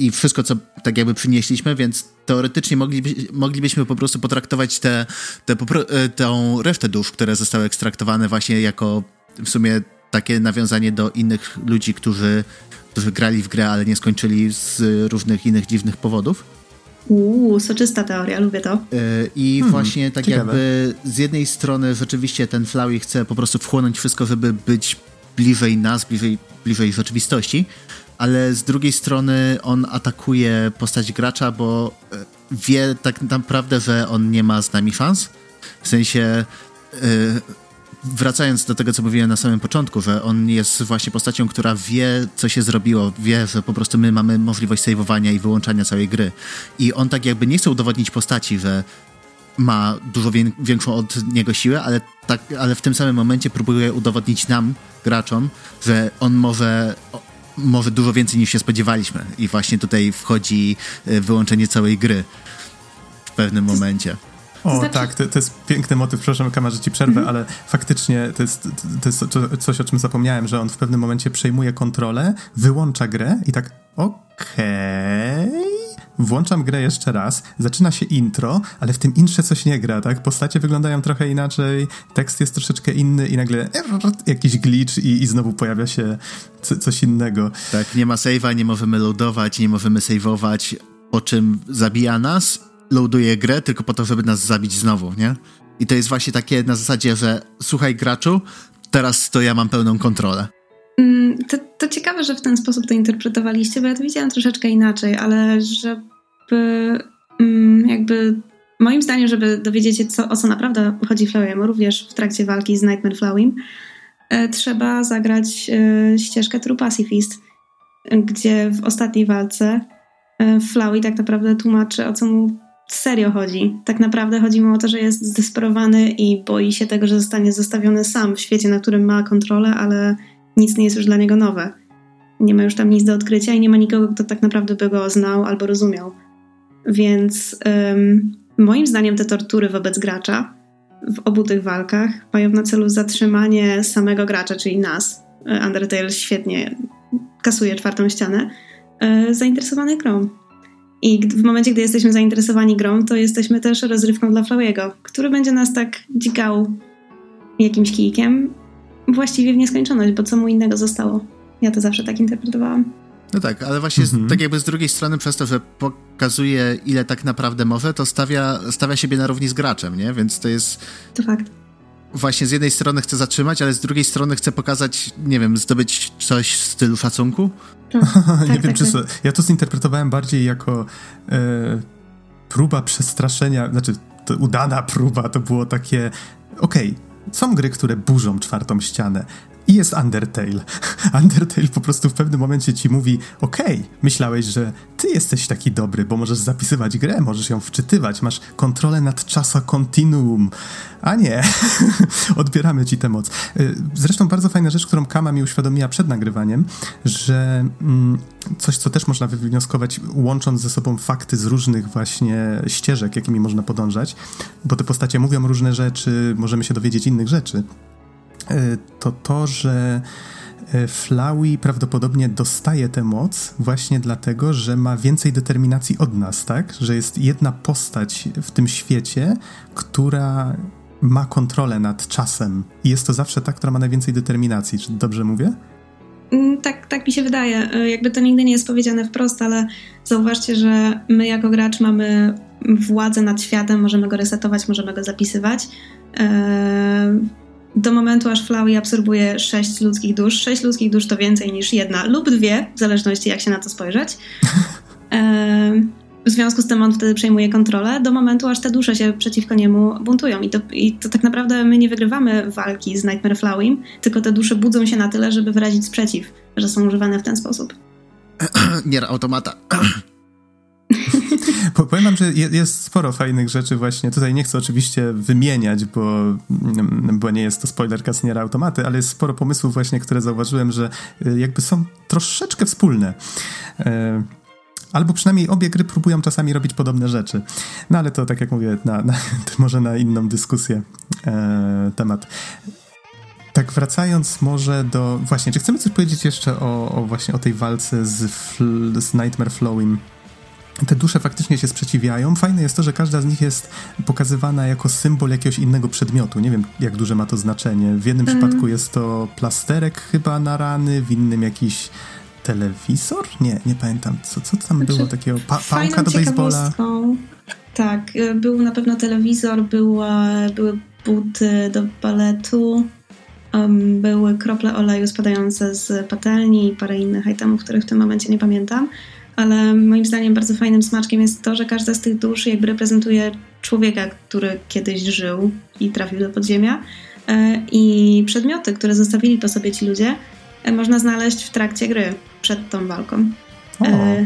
i wszystko, co tak jakby przynieśliśmy, więc teoretycznie mogliby, moglibyśmy po prostu potraktować tę te, te, e, tą resztę dusz, które zostały ekstraktowane właśnie jako w sumie takie nawiązanie do innych ludzi, którzy, którzy grali w grę, ale nie skończyli z różnych innych dziwnych powodów. Uuu, soczysta teoria, lubię to. E, I hmm, właśnie tak ciekawe. jakby z jednej strony rzeczywiście ten Flowey chce po prostu wchłonąć wszystko, żeby być bliżej nas, bliżej, bliżej rzeczywistości, ale z drugiej strony on atakuje postać gracza, bo e, wie tak naprawdę, że on nie ma z nami szans. W sensie, yy, wracając do tego, co mówiłem na samym początku, że on jest właśnie postacią, która wie, co się zrobiło, wie, że po prostu my mamy możliwość saveowania i wyłączania całej gry. I on tak jakby nie chce udowodnić postaci, że ma dużo większą od niego siłę, ale, tak, ale w tym samym momencie próbuje udowodnić nam, graczom, że on może może dużo więcej niż się spodziewaliśmy. I właśnie tutaj wchodzi e, wyłączenie całej gry w pewnym momencie. O, znaczy... tak, to, to, jest piękny motyw, przepraszam kamerze ci przerwę, mm-hmm. ale faktycznie to jest, to jest coś, o czym zapomniałem, że on w pewnym momencie przejmuje kontrolę, wyłącza grę i tak, okej, okay włączam grę jeszcze raz, zaczyna się intro, ale w tym intrze coś nie gra, tak? Postacie wyglądają trochę inaczej, tekst jest troszeczkę inny i nagle jakiś glitch i, i znowu pojawia się coś innego. Tak, nie ma save'a, nie możemy loadować, nie możemy save'ować, po czym zabija nas, loaduje grę tylko po to, żeby nas zabić znowu, nie? I to jest właśnie takie na zasadzie, że słuchaj graczu, teraz to ja mam pełną kontrolę. Mm, to, to ciekawe, że w ten sposób to interpretowaliście, bo ja to widziałam troszeczkę inaczej, ale żeby mm, jakby moim zdaniem, żeby dowiedzieć się, co, o co naprawdę chodzi Flowey'emu, również w trakcie walki z Nightmare Flowim, e, trzeba zagrać e, ścieżkę True Pacifist, gdzie w ostatniej walce e, Flowey tak naprawdę tłumaczy, o co mu serio chodzi. Tak naprawdę chodzi mu o to, że jest zdesperowany i boi się tego, że zostanie zostawiony sam w świecie, na którym ma kontrolę, ale nic nie jest już dla niego nowe. Nie ma już tam nic do odkrycia i nie ma nikogo, kto tak naprawdę by go znał albo rozumiał. Więc moim zdaniem te tortury wobec gracza w obu tych walkach mają na celu zatrzymanie samego gracza, czyli nas. E, Undertale świetnie kasuje czwartą ścianę, e, zainteresowany grą. I w momencie, gdy jesteśmy zainteresowani grą, to jesteśmy też rozrywką dla Flowego, który będzie nas tak dzikał jakimś kijkiem właściwie w nieskończoność, bo co mu innego zostało. Ja to zawsze tak interpretowałam. No tak, ale właśnie mhm. z, tak jakby z drugiej strony przez to, że pokazuje ile tak naprawdę może, to stawia, stawia siebie na równi z graczem, nie? Więc to jest... To fakt. Właśnie z jednej strony chce zatrzymać, ale z drugiej strony chce pokazać, nie wiem, zdobyć coś w stylu szacunku? Tak, <laughs> nie tak, wiem, tak, czy... Tak. Ja to zinterpretowałem bardziej jako e, próba przestraszenia, znaczy to udana próba, to było takie okej, okay, są gry, które burzą czwartą ścianę. I jest Undertale. <laughs> Undertale po prostu w pewnym momencie ci mówi: Okej, okay, myślałeś, że ty jesteś taki dobry, bo możesz zapisywać grę, możesz ją wczytywać, masz kontrolę nad czasa continuum. A nie, <laughs> odbieramy ci tę moc. Y, zresztą bardzo fajna rzecz, którą Kama mi uświadomiła przed nagrywaniem, że mm, coś, co też można wywnioskować, łącząc ze sobą fakty z różnych właśnie ścieżek, jakimi można podążać, bo te postacie mówią różne rzeczy, możemy się dowiedzieć innych rzeczy to to, że e, Flowey prawdopodobnie dostaje tę moc właśnie dlatego, że ma więcej determinacji od nas, tak? Że jest jedna postać w tym świecie, która ma kontrolę nad czasem. I jest to zawsze ta, która ma najwięcej determinacji. Czy dobrze mówię? Mm, tak, tak mi się wydaje. E, jakby to nigdy nie jest powiedziane wprost, ale zauważcie, że my jako gracz mamy władzę nad światem, możemy go resetować, możemy go zapisywać do momentu, aż Flowey absorbuje sześć ludzkich dusz. Sześć ludzkich dusz to więcej niż jedna lub dwie, w zależności jak się na to spojrzeć. <laughs> w związku z tym on wtedy przejmuje kontrolę do momentu, aż te dusze się przeciwko niemu buntują. I to, I to tak naprawdę my nie wygrywamy walki z Nightmare Flowim, tylko te dusze budzą się na tyle, żeby wyrazić sprzeciw, że są używane w ten sposób. <clears throat> Nier automata. <clears throat> <laughs> Powiem wam, że jest sporo fajnych rzeczy właśnie. Tutaj nie chcę oczywiście wymieniać, bo, mm, bo nie jest to spoiler Casiniera Automaty, ale jest sporo pomysłów właśnie, które zauważyłem, że y, jakby są troszeczkę wspólne. E, albo przynajmniej obie gry próbują czasami robić podobne rzeczy. No ale to, tak jak mówię, na, na, <laughs> może na inną dyskusję e, temat. Tak, wracając może do. Właśnie, czy chcemy coś powiedzieć jeszcze o, o właśnie o tej walce z, z Nightmare Flowing? Te dusze faktycznie się sprzeciwiają. Fajne jest to, że każda z nich jest pokazywana jako symbol jakiegoś innego przedmiotu. Nie wiem, jak duże ma to znaczenie. W jednym mm. przypadku jest to plasterek chyba na rany, w innym jakiś telewizor? Nie, nie pamiętam. Co, co tam znaczy, było takiego? Pa pałka do baseballa? Tak, y, był na pewno telewizor, była, były buty do baletu, um, były krople oleju spadające z patelni i parę innych itemów, których w tym momencie nie pamiętam ale moim zdaniem bardzo fajnym smaczkiem jest to, że każda z tych dusz jakby reprezentuje człowieka, który kiedyś żył i trafił do podziemia e, i przedmioty, które zostawili po sobie ci ludzie, e, można znaleźć w trakcie gry, przed tą walką. O. E,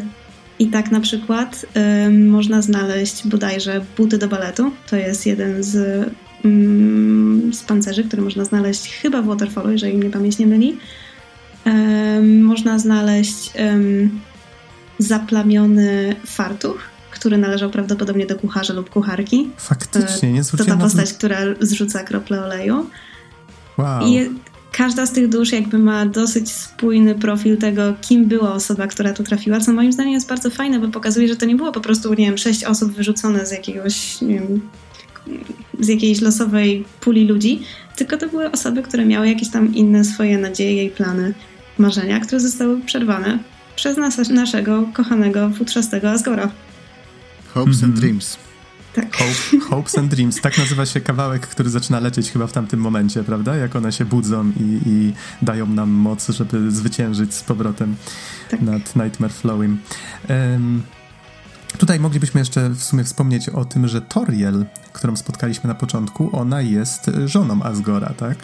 I tak na przykład można znaleźć bodajże buty do baletu. To jest jeden z, mm, z pancerzy, który można znaleźć chyba w Waterfallu, jeżeli mnie pamięć nie myli. Można znaleźć zaplamiony fartuch, który należał prawdopodobnie do kucharza lub kucharki. Faktycznie, nie To ta postać, która zrzuca krople oleju. Wow. I każda z tych dusz jakby ma dosyć spójny profil tego, kim była osoba, która tu trafiła, co moim zdaniem jest bardzo fajne, bo pokazuje, że to nie było po prostu, nie wiem, sześć osób wyrzucone z jakiegoś, nie wiem, z jakiejś losowej puli ludzi, tylko to były osoby, które miały jakieś tam inne swoje nadzieje i plany, marzenia, które zostały przerwane przez nas, naszego kochanego, futrzastego Asgora. Hopes and Dreams. Tak. Hope, hopes and Dreams. Tak nazywa się kawałek, który zaczyna lecieć chyba w tamtym momencie, prawda? Jak one się budzą i, i dają nam moc, żeby zwyciężyć z powrotem tak. nad Nightmare Flowing. Um, tutaj moglibyśmy jeszcze w sumie wspomnieć o tym, że Toriel, którą spotkaliśmy na początku, ona jest żoną Asgora, tak?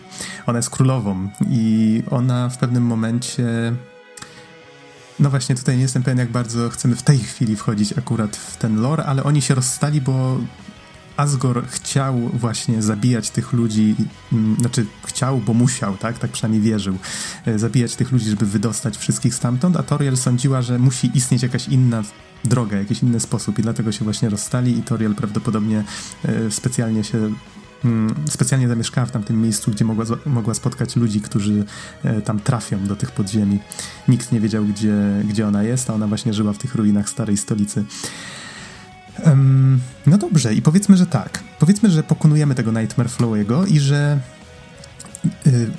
Ona jest królową i ona w pewnym momencie no właśnie, tutaj nie jestem pewien, jak bardzo chcemy w tej chwili wchodzić akurat w ten lore, ale oni się rozstali, bo Asgore chciał właśnie zabijać tych ludzi, mm, znaczy chciał, bo musiał, tak? Tak przynajmniej wierzył. E, zabijać tych ludzi, żeby wydostać wszystkich stamtąd, a Toriel sądziła, że musi istnieć jakaś inna droga, jakiś inny sposób i dlatego się właśnie rozstali i Toriel prawdopodobnie e, specjalnie się specjalnie zamieszkała w tamtym miejscu, gdzie mogła, mogła spotkać ludzi, którzy e, tam trafią do tych podziemi. Nikt nie wiedział, gdzie, gdzie ona jest, a ona właśnie żyła w tych ruinach starej stolicy. Um, no dobrze, i powiedzmy, że tak. Powiedzmy, że pokonujemy tego Nightmare Flowego i że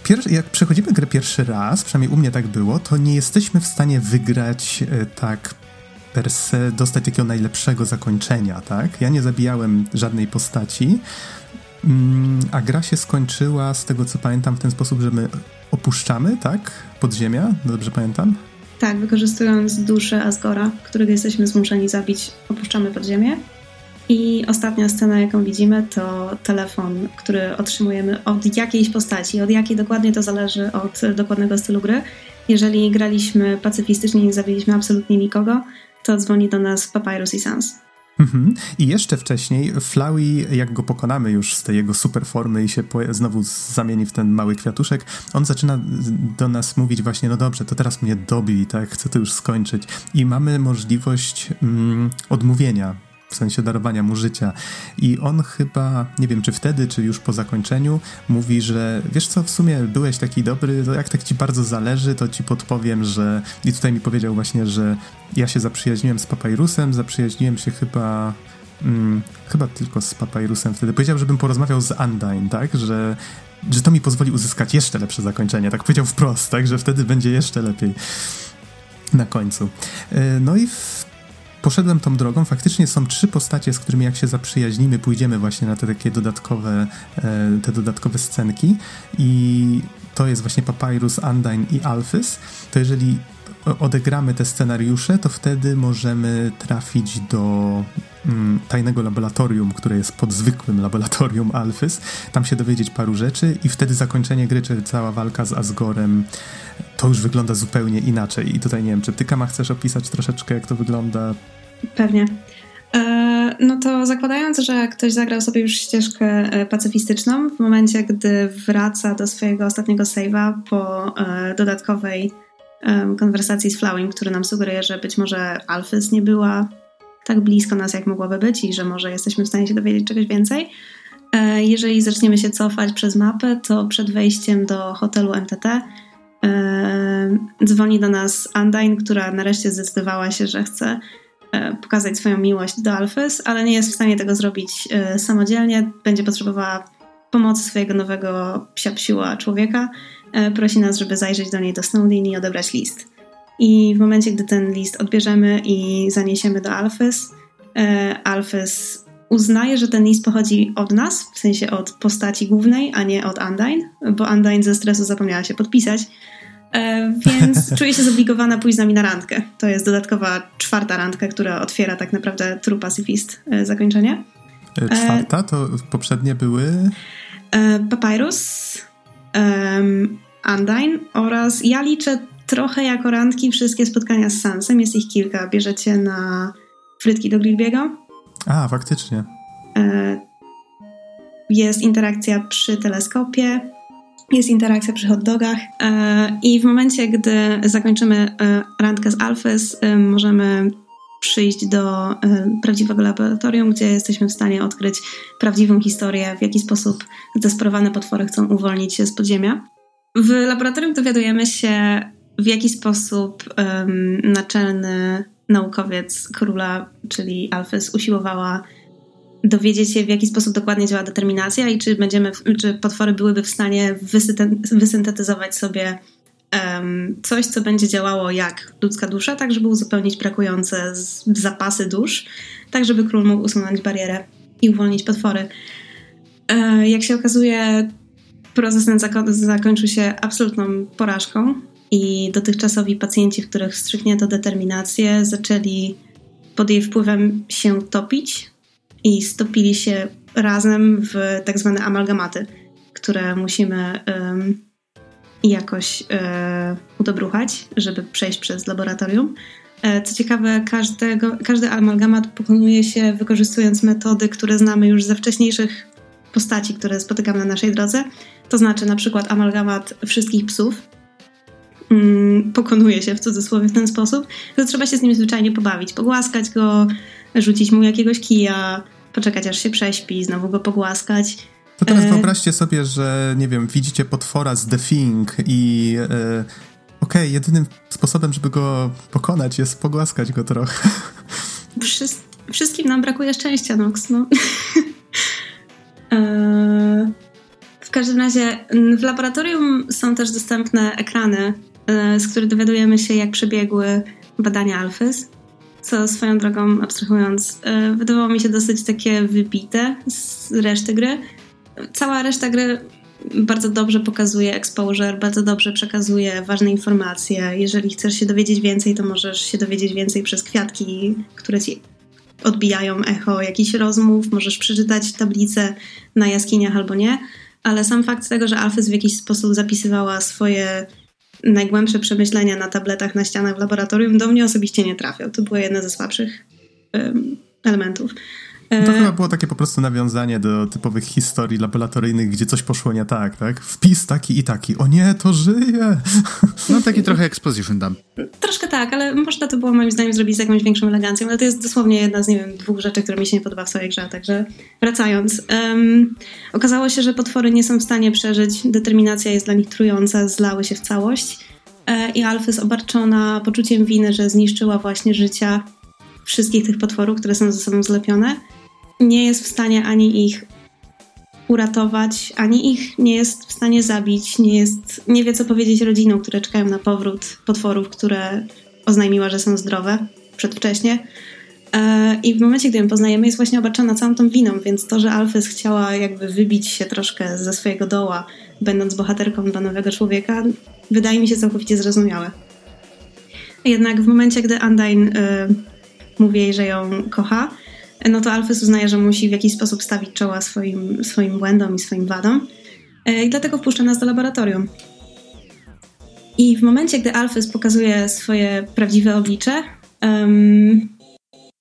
Pierwszy, jak przechodzimy grę pierwszy raz, przynajmniej u mnie tak było, to nie jesteśmy w stanie wygrać tak per se, dostać takiego najlepszego zakończenia, tak? Ja nie zabijałem żadnej postaci, a gra się skończyła, z tego co pamiętam, w ten sposób, że my opuszczamy, tak? Podziemia, dobrze pamiętam? Tak, wykorzystując duszę Asgora, którego jesteśmy zmuszeni zabić, opuszczamy podziemie. I ostatnia scena, jaką widzimy, to telefon, który otrzymujemy od jakiejś postaci. Od jakiej dokładnie to zależy od dokładnego stylu gry. Jeżeli graliśmy pacyfistycznie i nie zabiliśmy absolutnie nikogo, to dzwoni do nas Papyrus i Sans. Mhm. I jeszcze wcześniej Flowey, jak go pokonamy już z tej jego super formy i się znowu zamieni w ten mały kwiatuszek, on zaczyna do nas mówić właśnie, no dobrze, to teraz mnie dobij, tak, chcę to już skończyć. I mamy możliwość mm, odmówienia w sensie darowania mu życia. I on chyba, nie wiem czy wtedy, czy już po zakończeniu, mówi, że wiesz co, w sumie byłeś taki dobry, to jak tak ci bardzo zależy, to ci podpowiem, że. I tutaj mi powiedział właśnie, że ja się zaprzyjaźniłem z Papyrusem, zaprzyjaźniłem się chyba. Hmm, chyba tylko z Papyrusem wtedy. Powiedział, żebym porozmawiał z Undyne, tak? Że że to mi pozwoli uzyskać jeszcze lepsze zakończenie. Tak powiedział wprost, tak, że wtedy będzie jeszcze lepiej na końcu. E, no i w poszedłem tą drogą. Faktycznie są trzy postacie, z którymi jak się zaprzyjaźnimy, pójdziemy właśnie na te takie dodatkowe, e, te dodatkowe scenki i to jest właśnie Papyrus, Undyne i Alphys. To jeżeli odegramy te scenariusze, to wtedy możemy trafić do mm, tajnego laboratorium, które jest pod zwykłym laboratorium Alphys. Tam się dowiedzieć paru rzeczy i wtedy zakończenie gry, czy cała walka z Asgorem to już wygląda zupełnie inaczej. I tutaj nie wiem, czy ty Kama chcesz opisać troszeczkę, jak to wygląda? Pewnie. E, no to zakładając, że ktoś zagrał sobie już ścieżkę e, pacyfistyczną, w momencie, gdy wraca do swojego ostatniego save'a po e, dodatkowej konwersacji z Flowing, który nam sugeruje, że być może Alphys nie była tak blisko nas, jak mogłaby być i że może jesteśmy w stanie się dowiedzieć czegoś więcej. Jeżeli zaczniemy się cofać przez mapę, to przed wejściem do hotelu MTT dzwoni do nas Undyne, która nareszcie zdecydowała się, że chce e, pokazać swoją miłość do Alphys, ale nie jest w stanie tego zrobić e, samodzielnie. Będzie potrzebowała pomocy swojego nowego psiapsiła człowieka. E, prosi nas, żeby zajrzeć do niej do Snowdin i odebrać list. I w momencie, gdy ten list odbierzemy i zaniesiemy do Alphys, Alphys uznaje, że ten list pochodzi od nas, w sensie od postaci głównej, a nie od Undyne, bo Undyne ze stresu zapomniała się podpisać. E, więc <laughs> czuję się zobligowana pójść z nami na randkę. To jest dodatkowa czwarta randka, która otwiera tak naprawdę True Pacifist e, zakończenie. E, czwarta? To poprzednie były? Papyrus, um, Undyne oraz ja liczę trochę jako randki wszystkie spotkania z Sansem. Jest ich kilka. Bierzecie na frytki do Grillbiego. A, faktycznie. Jest interakcja przy teleskopie jest interakcja przy hot dogach e, i w momencie, gdy zakończymy e, randkę z Alphys, e, możemy przyjść do prawdziwego laboratorium, gdzie jesteśmy w stanie odkryć prawdziwą historię, w jaki sposób zdesperowane potwory chcą uwolnić się z podziemia. W laboratorium dowiadujemy się, w jaki sposób um, naczelny naukowiec króla, czyli Alphys, usiłowała dowiedzieć się, w jaki sposób dokładnie działa determinacja i czy, będziemy, czy potwory byłyby w stanie wysyntetyzować sobie coś, co będzie działało jak ludzka dusza, tak żeby uzupełnić brakujące zapasy dusz, tak żeby król mógł usunąć barierę i uwolnić potwory. E, jak się okazuje, proces ten zako zakończył się absolutną porażką i dotychczasowi pacjenci, w których wstrzyknięto determinację, zaczęli pod jej wpływem się topić, i stopili się razem w tak zwane amalgamaty, które musimy um, jakoś um, udobruchać, żeby przejść przez laboratorium. E, co ciekawe, każdego, każdy amalgamat pokonuje się wykorzystując metody, które znamy już ze wcześniejszych postaci, które spotykamy na naszej drodze. To znaczy na przykład amalgamat wszystkich psów, mm, pokonuje się w cudzysłowie w ten sposób, że trzeba się z nim zwyczajnie pobawić, pogłaskać go, rzucić mu jakiegoś kija, poczekać aż się prześpi, znowu go pogłaskać. To teraz e... wyobraźcie sobie, że nie wiem, widzicie potwora z The Thing i e... okej, okay, jedynym sposobem, żeby go pokonać jest pogłaskać go trochę. Wszy... Wszystkim nam brakuje szczęścia, Nox, no. <laughs> e... W każdym razie w laboratorium są też dostępne ekrany, e, z których dowiadujemy się, jak przebiegły badania Alfys, co swoją drogą, abstrahując, wydawało mi się dosyć takie wybite z reszty gry. Cała reszta gry bardzo dobrze pokazuje exposure, bardzo dobrze przekazuje ważne informacje. Jeżeli chcesz się dowiedzieć więcej, to możesz się dowiedzieć więcej przez kwiatki, które ci odbijają echo jakichś rozmów, możesz przeczytać tablicę na jaskiniach albo nie, ale sam fakt tego, że Alfys w jakiś sposób zapisywała swoje najgłębsze przemyślenia na tabletach na ścianach w laboratorium, do mnie osobiście nie trafiał. To było jedno ze słabszych elementów. To e, chyba było takie po prostu nawiązanie do typowych historii laboratoryjnych, gdzie coś poszło nie tak, tak? Wpis taki i taki. O nie, to żyje! <laughs> No taki trochę exposition dump. Troszkę tak, ale można to było moim zdaniem zrobić z jakąś większą elegancją, ale to jest dosłownie jedna z, nie wiem, dwóch rzeczy, które mi się nie podoba w swojej grze, także wracając. Um, okazało się, że potwory nie są w stanie przeżyć, determinacja jest dla nich trująca, zlały się w całość e, i Alfy jest obarczona poczuciem winy, że zniszczyła właśnie życia wszystkich tych potworów, które są ze sobą zlepione nie jest w stanie ani ich uratować, ani ich nie jest w stanie zabić, nie, jest, nie wie co powiedzieć rodzinom, które czekają na powrót potworów, które oznajmiła, że są zdrowe przedwcześnie. E, I w momencie, gdy ją poznajemy, jest właśnie obarczona całą tą winą, więc to, że Alfys chciała jakby wybić się troszkę ze swojego doła, będąc bohaterką dla nowego człowieka, wydaje mi się całkowicie zrozumiałe. Jednak w momencie, gdy Undyne y, mówi jej, że ją kocha, no to Alfys uznaje, że musi w jakiś sposób stawić czoła swoim, swoim błędom i swoim wadom. E, I dlatego wpuszcza nas do laboratorium. I w momencie, gdy Alfys pokazuje swoje prawdziwe oblicze,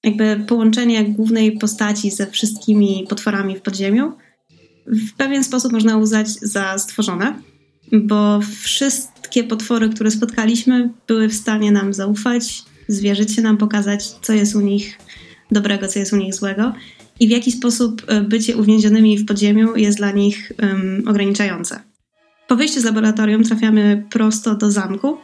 jakby połączenie głównej postaci ze wszystkimi potworami w podziemiu, w pewien sposób można uznać za stworzone, bo wszystkie potwory, które spotkaliśmy, były w stanie nam zaufać, zwierzyć się nam, pokazać, co jest u nich dobrego, co jest u nich złego i w jaki sposób e, bycie uwięzionymi w podziemiu jest dla nich um, ograniczające. Po wyjściu z laboratorium trafiamy prosto do zamku.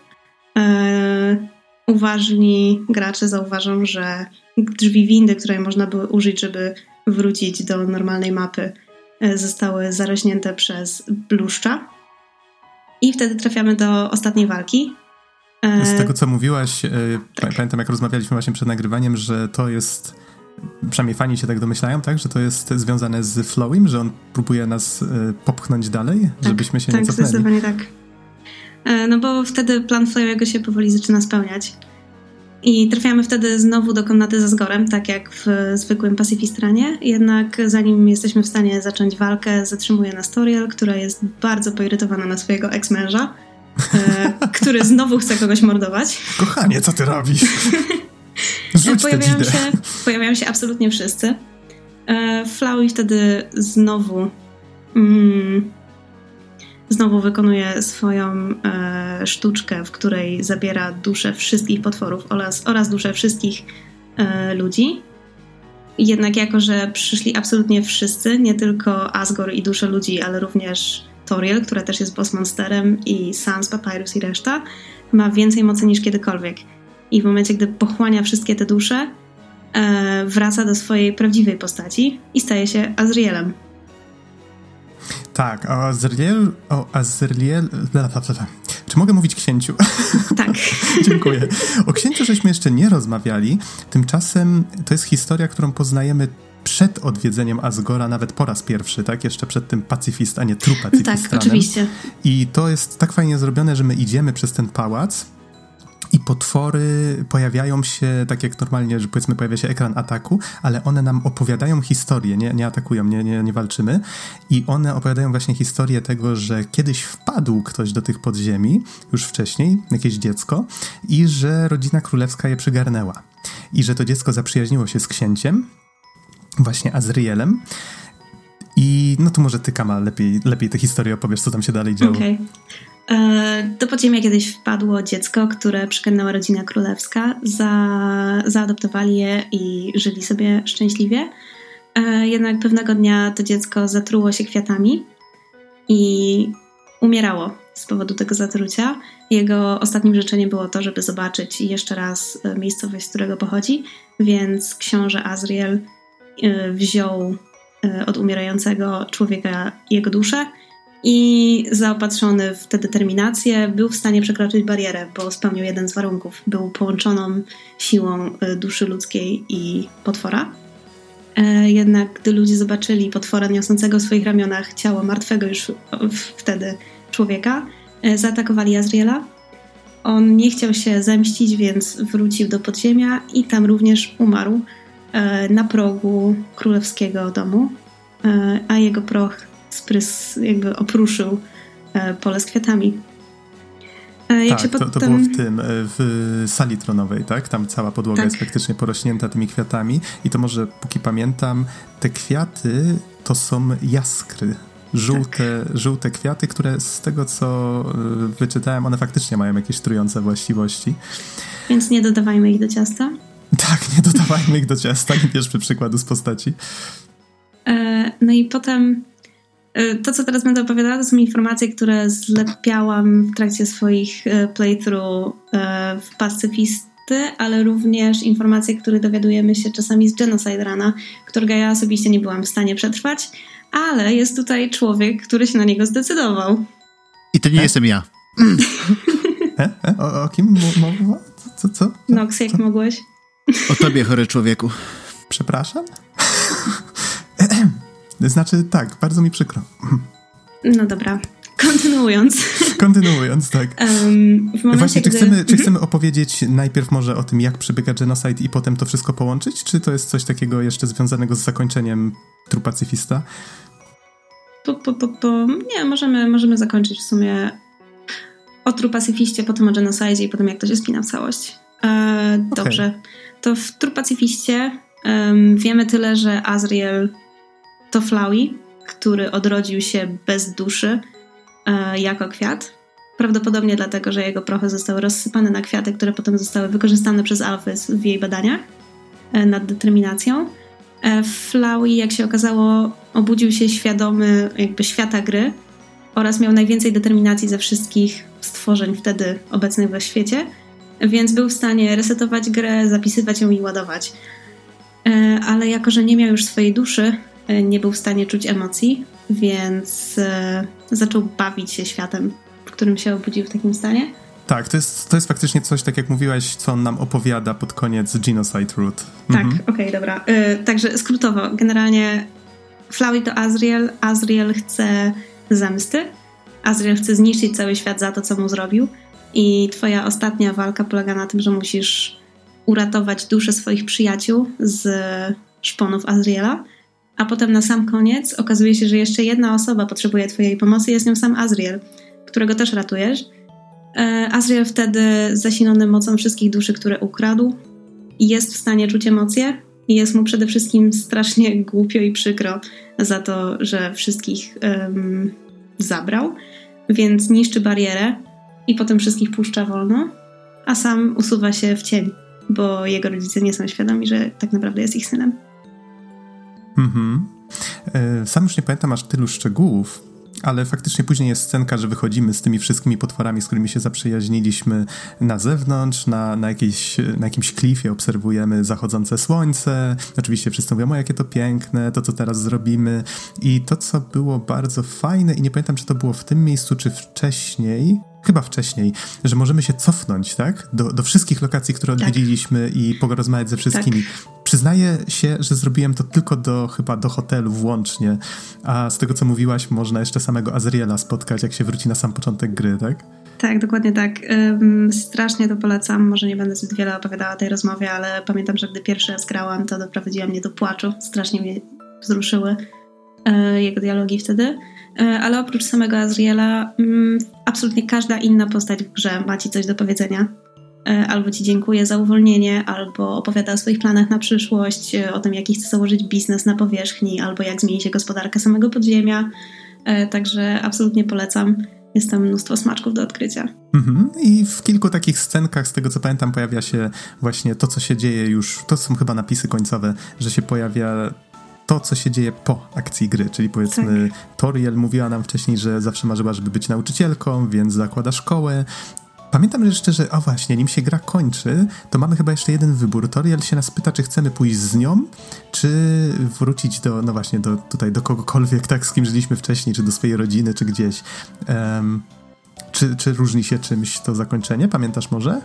E, uważni gracze zauważą, że drzwi windy, które można było użyć, żeby wrócić do normalnej mapy, e, zostały zarośnięte przez bluszcza. I wtedy trafiamy do ostatniej walki, z tego, co mówiłaś, e, tak. pamiętam jak rozmawialiśmy właśnie przed nagrywaniem, że to jest, przynajmniej fani się tak domyślają, tak, że to jest związane z Flowim, że on próbuje nas e, popchnąć dalej, tak, żebyśmy się tak, nie cofnęli. zdecydowanie tak. E, no bo wtedy plan Flowego się powoli zaczyna spełniać. I trafiamy wtedy znowu do komnaty ze Zgorem, tak jak w zwykłym Pacyfistranie. Jednak zanim jesteśmy w stanie zacząć walkę, zatrzymuje nas Toriel, która jest bardzo poirytowana na swojego eks-męża E, który znowu chce kogoś mordować. Kochanie, co ty robisz? pojawiają, się, pojawiają się absolutnie wszyscy. E, Flowey wtedy znowu mm, znowu wykonuje swoją e, sztuczkę, w której zabiera duszę wszystkich potworów oraz, oraz duszę wszystkich e, ludzi. Jednak jako, że przyszli absolutnie wszyscy, nie tylko Asgore i dusze ludzi, ale również Toriel, która też jest boss monsterem i Sans, Papyrus i reszta, ma więcej mocy niż kiedykolwiek. I w momencie, gdy pochłania wszystkie te dusze, e, wraca do swojej prawdziwej postaci i staje się Azrielem. Tak, o Azriel, o Azriel, czy mogę mówić księciu? Tak. <laughs> Dziękuję. O księciu żeśmy jeszcze nie rozmawiali, tymczasem to jest historia, którą poznajemy przed odwiedzeniem Asgora nawet po raz pierwszy, tak? Jeszcze przed tym pacyfist, a nie true. <laughs> Tak, oczywiście. I to jest tak fajnie zrobione, że my idziemy przez ten pałac i potwory pojawiają się tak jak normalnie, że powiedzmy pojawia się ekran ataku, ale one nam opowiadają historię, nie, nie atakują, nie, nie, nie walczymy i one opowiadają właśnie historię tego, że kiedyś wpadł ktoś do tych podziemi, już wcześniej, jakieś dziecko i że rodzina królewska je przygarnęła. I że to dziecko zaprzyjaźniło się z księciem, właśnie Azrielem. I no to może ty, Kama, lepiej, lepiej tę historię opowiesz, co tam się dalej działo. Okay. E, do podziemia kiedyś wpadło dziecko, które przygarnęła rodzina królewska. Za, zaadoptowali je i żyli sobie szczęśliwie. E, jednak pewnego dnia to dziecko zatruło się kwiatami i umierało z powodu tego zatrucia. Jego ostatnim życzeniem było to, żeby zobaczyć jeszcze raz e, miejscowość, z którego pochodzi, więc książę Azriel wziął e, od umierającego człowieka jego duszę i zaopatrzony w tę determinację był w stanie przekroczyć barierę, bo spełnił jeden z warunków. Był połączoną siłą e, duszy ludzkiej i potwora. E, jednak gdy ludzie zobaczyli potwora niosącego w swoich ramionach ciało martwego już wtedy człowieka, e, zaatakowali Azriela. On nie chciał się zemścić, więc wrócił do podziemia i tam również umarł na progu królewskiego domu, a jego proch sprys jakby opruszył e, pole z kwiatami. E, jak tak, to, potem... to było w tym, e, w sali tronowej, tak? Tam cała podłoga tak. jest faktycznie porośnięta tymi kwiatami i to może, póki pamiętam, te kwiaty to są jaskry. Żółte, tak. żółte kwiaty, które z tego, co wyczytałem, one faktycznie mają jakieś trujące właściwości. Więc nie dodawajmy ich do ciasta? <laughs> Tak, nie dodawajmy <laughs> ich do ciasta, nie bierzmy przykładu z postaci. No i potem E, to, co teraz będę opowiadała, to są informacje, które zlepiałam w trakcie swoich e, playthrough e, w pacyfisty, ale również informacje, które dowiadujemy się czasami z Genocide Rana, którego ja osobiście nie byłam w stanie przetrwać, ale jest tutaj człowiek, który się na niego zdecydował. I to nie jestem ja. O, o, kim mowa? Co, co? co? Nox, jak co? mogłeś? O tobie, chory człowieku. Przepraszam? <laughs> Znaczy, tak, bardzo mi przykro. No dobra. Kontynuując. Kontynuując, tak. <laughs> Um, Właśnie, czy, gdy... chcemy, czy mhm. chcemy opowiedzieć najpierw może o tym, jak przebiega genocide i potem to wszystko połączyć? Czy to jest coś takiego jeszcze związanego z zakończeniem True Pacyfista? Po, po, po, po. Nie, możemy, możemy zakończyć w sumie o True Pacyfiście, potem o genocide i potem jak to się spina w całość. E, dobrze. Okay. To w True Pacyfiście um, wiemy tyle, że Azriel to Flowey, który odrodził się bez duszy e, jako kwiat. Prawdopodobnie dlatego, że jego prochy zostały rozsypane na kwiaty, które potem zostały wykorzystane przez Alfy w jej badaniach e, nad determinacją. E, jak się okazało, obudził się świadomy jakby świata gry oraz miał najwięcej determinacji ze wszystkich stworzeń wtedy obecnych we świecie, więc był w stanie resetować grę, zapisywać ją i ładować. E, ale jako, że nie miał już swojej duszy, E, nie był w stanie czuć emocji, więc e, zaczął bawić się światem, w którym się obudził w takim stanie. Tak, to jest, to jest faktycznie coś, tak jak mówiłaś, co on nam opowiada pod koniec Genocide Root. Tak, mhm. okej, okay, dobra. Także skrótowo, generalnie Flowey to Azriel, Azriel chce zemsty, Azriel chce zniszczyć cały świat za to, co mu zrobił i twoja ostatnia walka polega na tym, że musisz uratować duszę swoich przyjaciół z szponów Azriela. A potem na sam koniec okazuje się, że jeszcze jedna osoba potrzebuje Twojej pomocy, jest nią sam Azriel, którego też ratujesz. E, Azriel wtedy zasilony mocą wszystkich duszy, które ukradł, jest w stanie czuć emocje. I jest mu przede wszystkim strasznie <laughs> głupio i przykro za to, że wszystkich um, zabrał, więc niszczy barierę i potem wszystkich puszcza wolno, a sam usuwa się w cień, bo jego rodzice nie są świadomi, że tak naprawdę jest ich synem. Mhm. E, sam już nie pamiętam aż tylu szczegółów, ale faktycznie później jest scenka, że wychodzimy z tymi wszystkimi potworami, z którymi się zaprzyjaźniliśmy na zewnątrz, na, na, jakiejś, na jakimś klifie obserwujemy zachodzące słońce. Oczywiście wszyscy mówią, o jakie to piękne, to co teraz zrobimy. I to, co było bardzo fajne, i nie pamiętam, czy to było w tym miejscu, czy wcześniej, chyba wcześniej, że możemy się cofnąć, tak? Do, do wszystkich lokacji, które tak. odwiedziliśmy i porozmawiać ze wszystkimi. Tak. Przyznaję się, że zrobiłem to tylko do chyba do hotelu włącznie, a z tego co mówiłaś, można jeszcze samego Azriela spotkać, jak się wróci na sam początek gry, tak? Tak, dokładnie tak. Um, strasznie to polecam. Może nie będę zbyt wiele opowiadała tej rozmowie, ale pamiętam, że gdy pierwszy raz grałam, to doprowadziła mnie do płaczu. Strasznie mnie wzruszyły e, jego dialogi wtedy. E, ale oprócz samego Azriela, mm, absolutnie każda inna postać w grze ma ci coś do powiedzenia. E, albo ci dziękuję za uwolnienie, albo opowiada o swoich planach na przyszłość, e, o tym, jaki chce założyć biznes na powierzchni, albo jak zmieni się gospodarka samego podziemia. Także absolutnie polecam. Jest tam mnóstwo smaczków do odkrycia. Mhm. I w kilku takich scenkach, z tego co pamiętam, pojawia się właśnie to, co się dzieje już. To są chyba napisy końcowe, że się pojawia to, co się dzieje po akcji gry, czyli powiedzmy tak. Toriel mówiła nam wcześniej, że zawsze marzyła, żeby być nauczycielką, więc zakłada szkołę Pamiętam jeszcze, że o właśnie, nim się gra kończy, to mamy chyba jeszcze jeden wybór. Toriel się nas pyta, czy chcemy pójść z nią, czy wrócić do, no właśnie, do, tutaj do kogokolwiek, tak, z kim żyliśmy wcześniej, czy do swojej rodziny, czy gdzieś. Um, czy, czy różni się czymś to zakończenie? Pamiętasz może?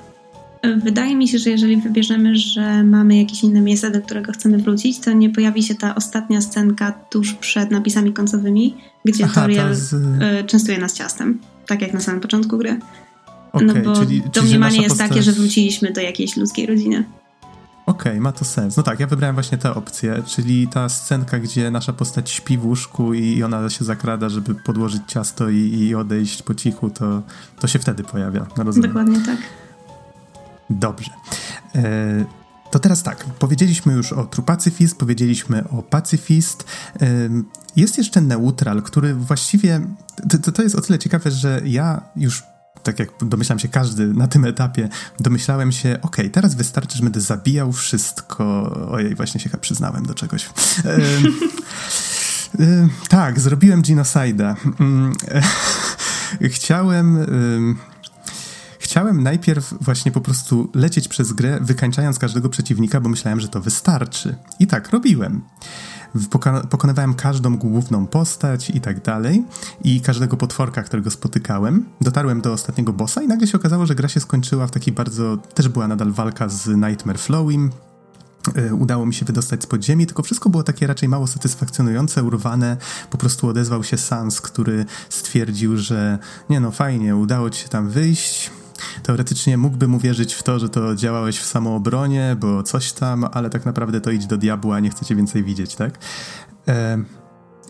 Wydaje mi się, że jeżeli wybierzemy, że mamy jakieś inne miejsce, do którego chcemy wrócić, to nie pojawi się ta ostatnia scenka tuż przed napisami końcowymi, gdzie Aha, Toriel z... Y, częstuje nas ciastem, tak jak na samym początku gry. Okay, no bo czyli, domniemanie jest postać... takie, że wróciliśmy do jakiejś ludzkiej rodziny. Okej, okay, ma to sens. No tak, ja wybrałem właśnie tę opcję, czyli ta scenka, gdzie nasza postać śpi w łóżku i ona się zakrada, żeby podłożyć ciasto i, i odejść po cichu, to, to się wtedy pojawia. No Dokładnie tak. Dobrze. E, to teraz tak, powiedzieliśmy już o trupacyfist, powiedzieliśmy o pacyfist. E, jest jeszcze neutral, który właściwie. To, to jest o tyle ciekawe, że ja już tak jak domyślam się każdy na tym etapie, domyślałem się, okej, okay, teraz wystarczy, że będę zabijał wszystko. Ojej, właśnie się przyznałem do czegoś. E, e, tak, zrobiłem genocide'a. E, <laughs> chciałem chciałem najpierw właśnie po prostu lecieć przez grę, wykańczając każdego przeciwnika, bo myślałem, że to wystarczy. I tak robiłem. Pokonywałem każdą główną postać i tak dalej, i każdego potworka, którego spotykałem. Dotarłem do ostatniego bossa i nagle się okazało, że gra się skończyła w takiej bardzo. też była nadal walka z Nightmare Flowim, e, udało mi się wydostać z podziemi, tylko wszystko było takie raczej mało satysfakcjonujące, urwane. Po prostu odezwał się Sans, który stwierdził, że nie no, fajnie, udało ci się tam wyjść, Teoretycznie mógłbym uwierzyć w to, że to działałeś w samoobronie, bo coś tam, ale tak naprawdę to idź do diabła, nie chcecie więcej widzieć, tak? E,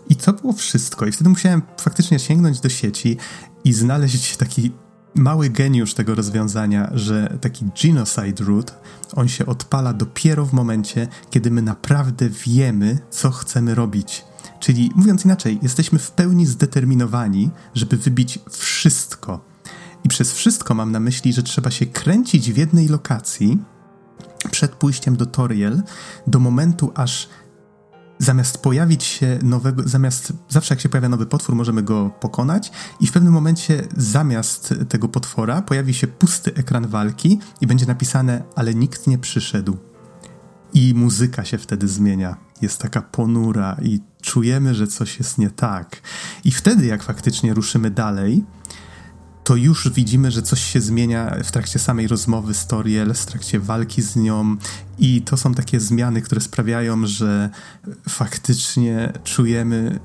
I to było wszystko. I wtedy musiałem faktycznie sięgnąć do sieci i znaleźć taki mały geniusz tego rozwiązania, że taki genocide root, on się odpala dopiero w momencie, kiedy my naprawdę wiemy, co chcemy robić. Czyli mówiąc inaczej, jesteśmy w pełni zdeterminowani, żeby wybić wszystko, i przez wszystko mam na myśli, że trzeba się kręcić w jednej lokacji przed pójściem do Toriel do momentu, aż zamiast pojawić się nowego, zamiast zawsze jak się pojawia nowy potwór, możemy go pokonać i w pewnym momencie zamiast tego potwora pojawi się pusty ekran walki i będzie napisane, ale nikt nie przyszedł. I muzyka się wtedy zmienia. Jest taka ponura i czujemy, że coś jest nie tak. I wtedy, jak faktycznie ruszymy dalej, to już widzimy, że coś się zmienia w trakcie samej rozmowy z Toriel, w trakcie walki z nią. I to są takie zmiany, które sprawiają, że faktycznie czujemy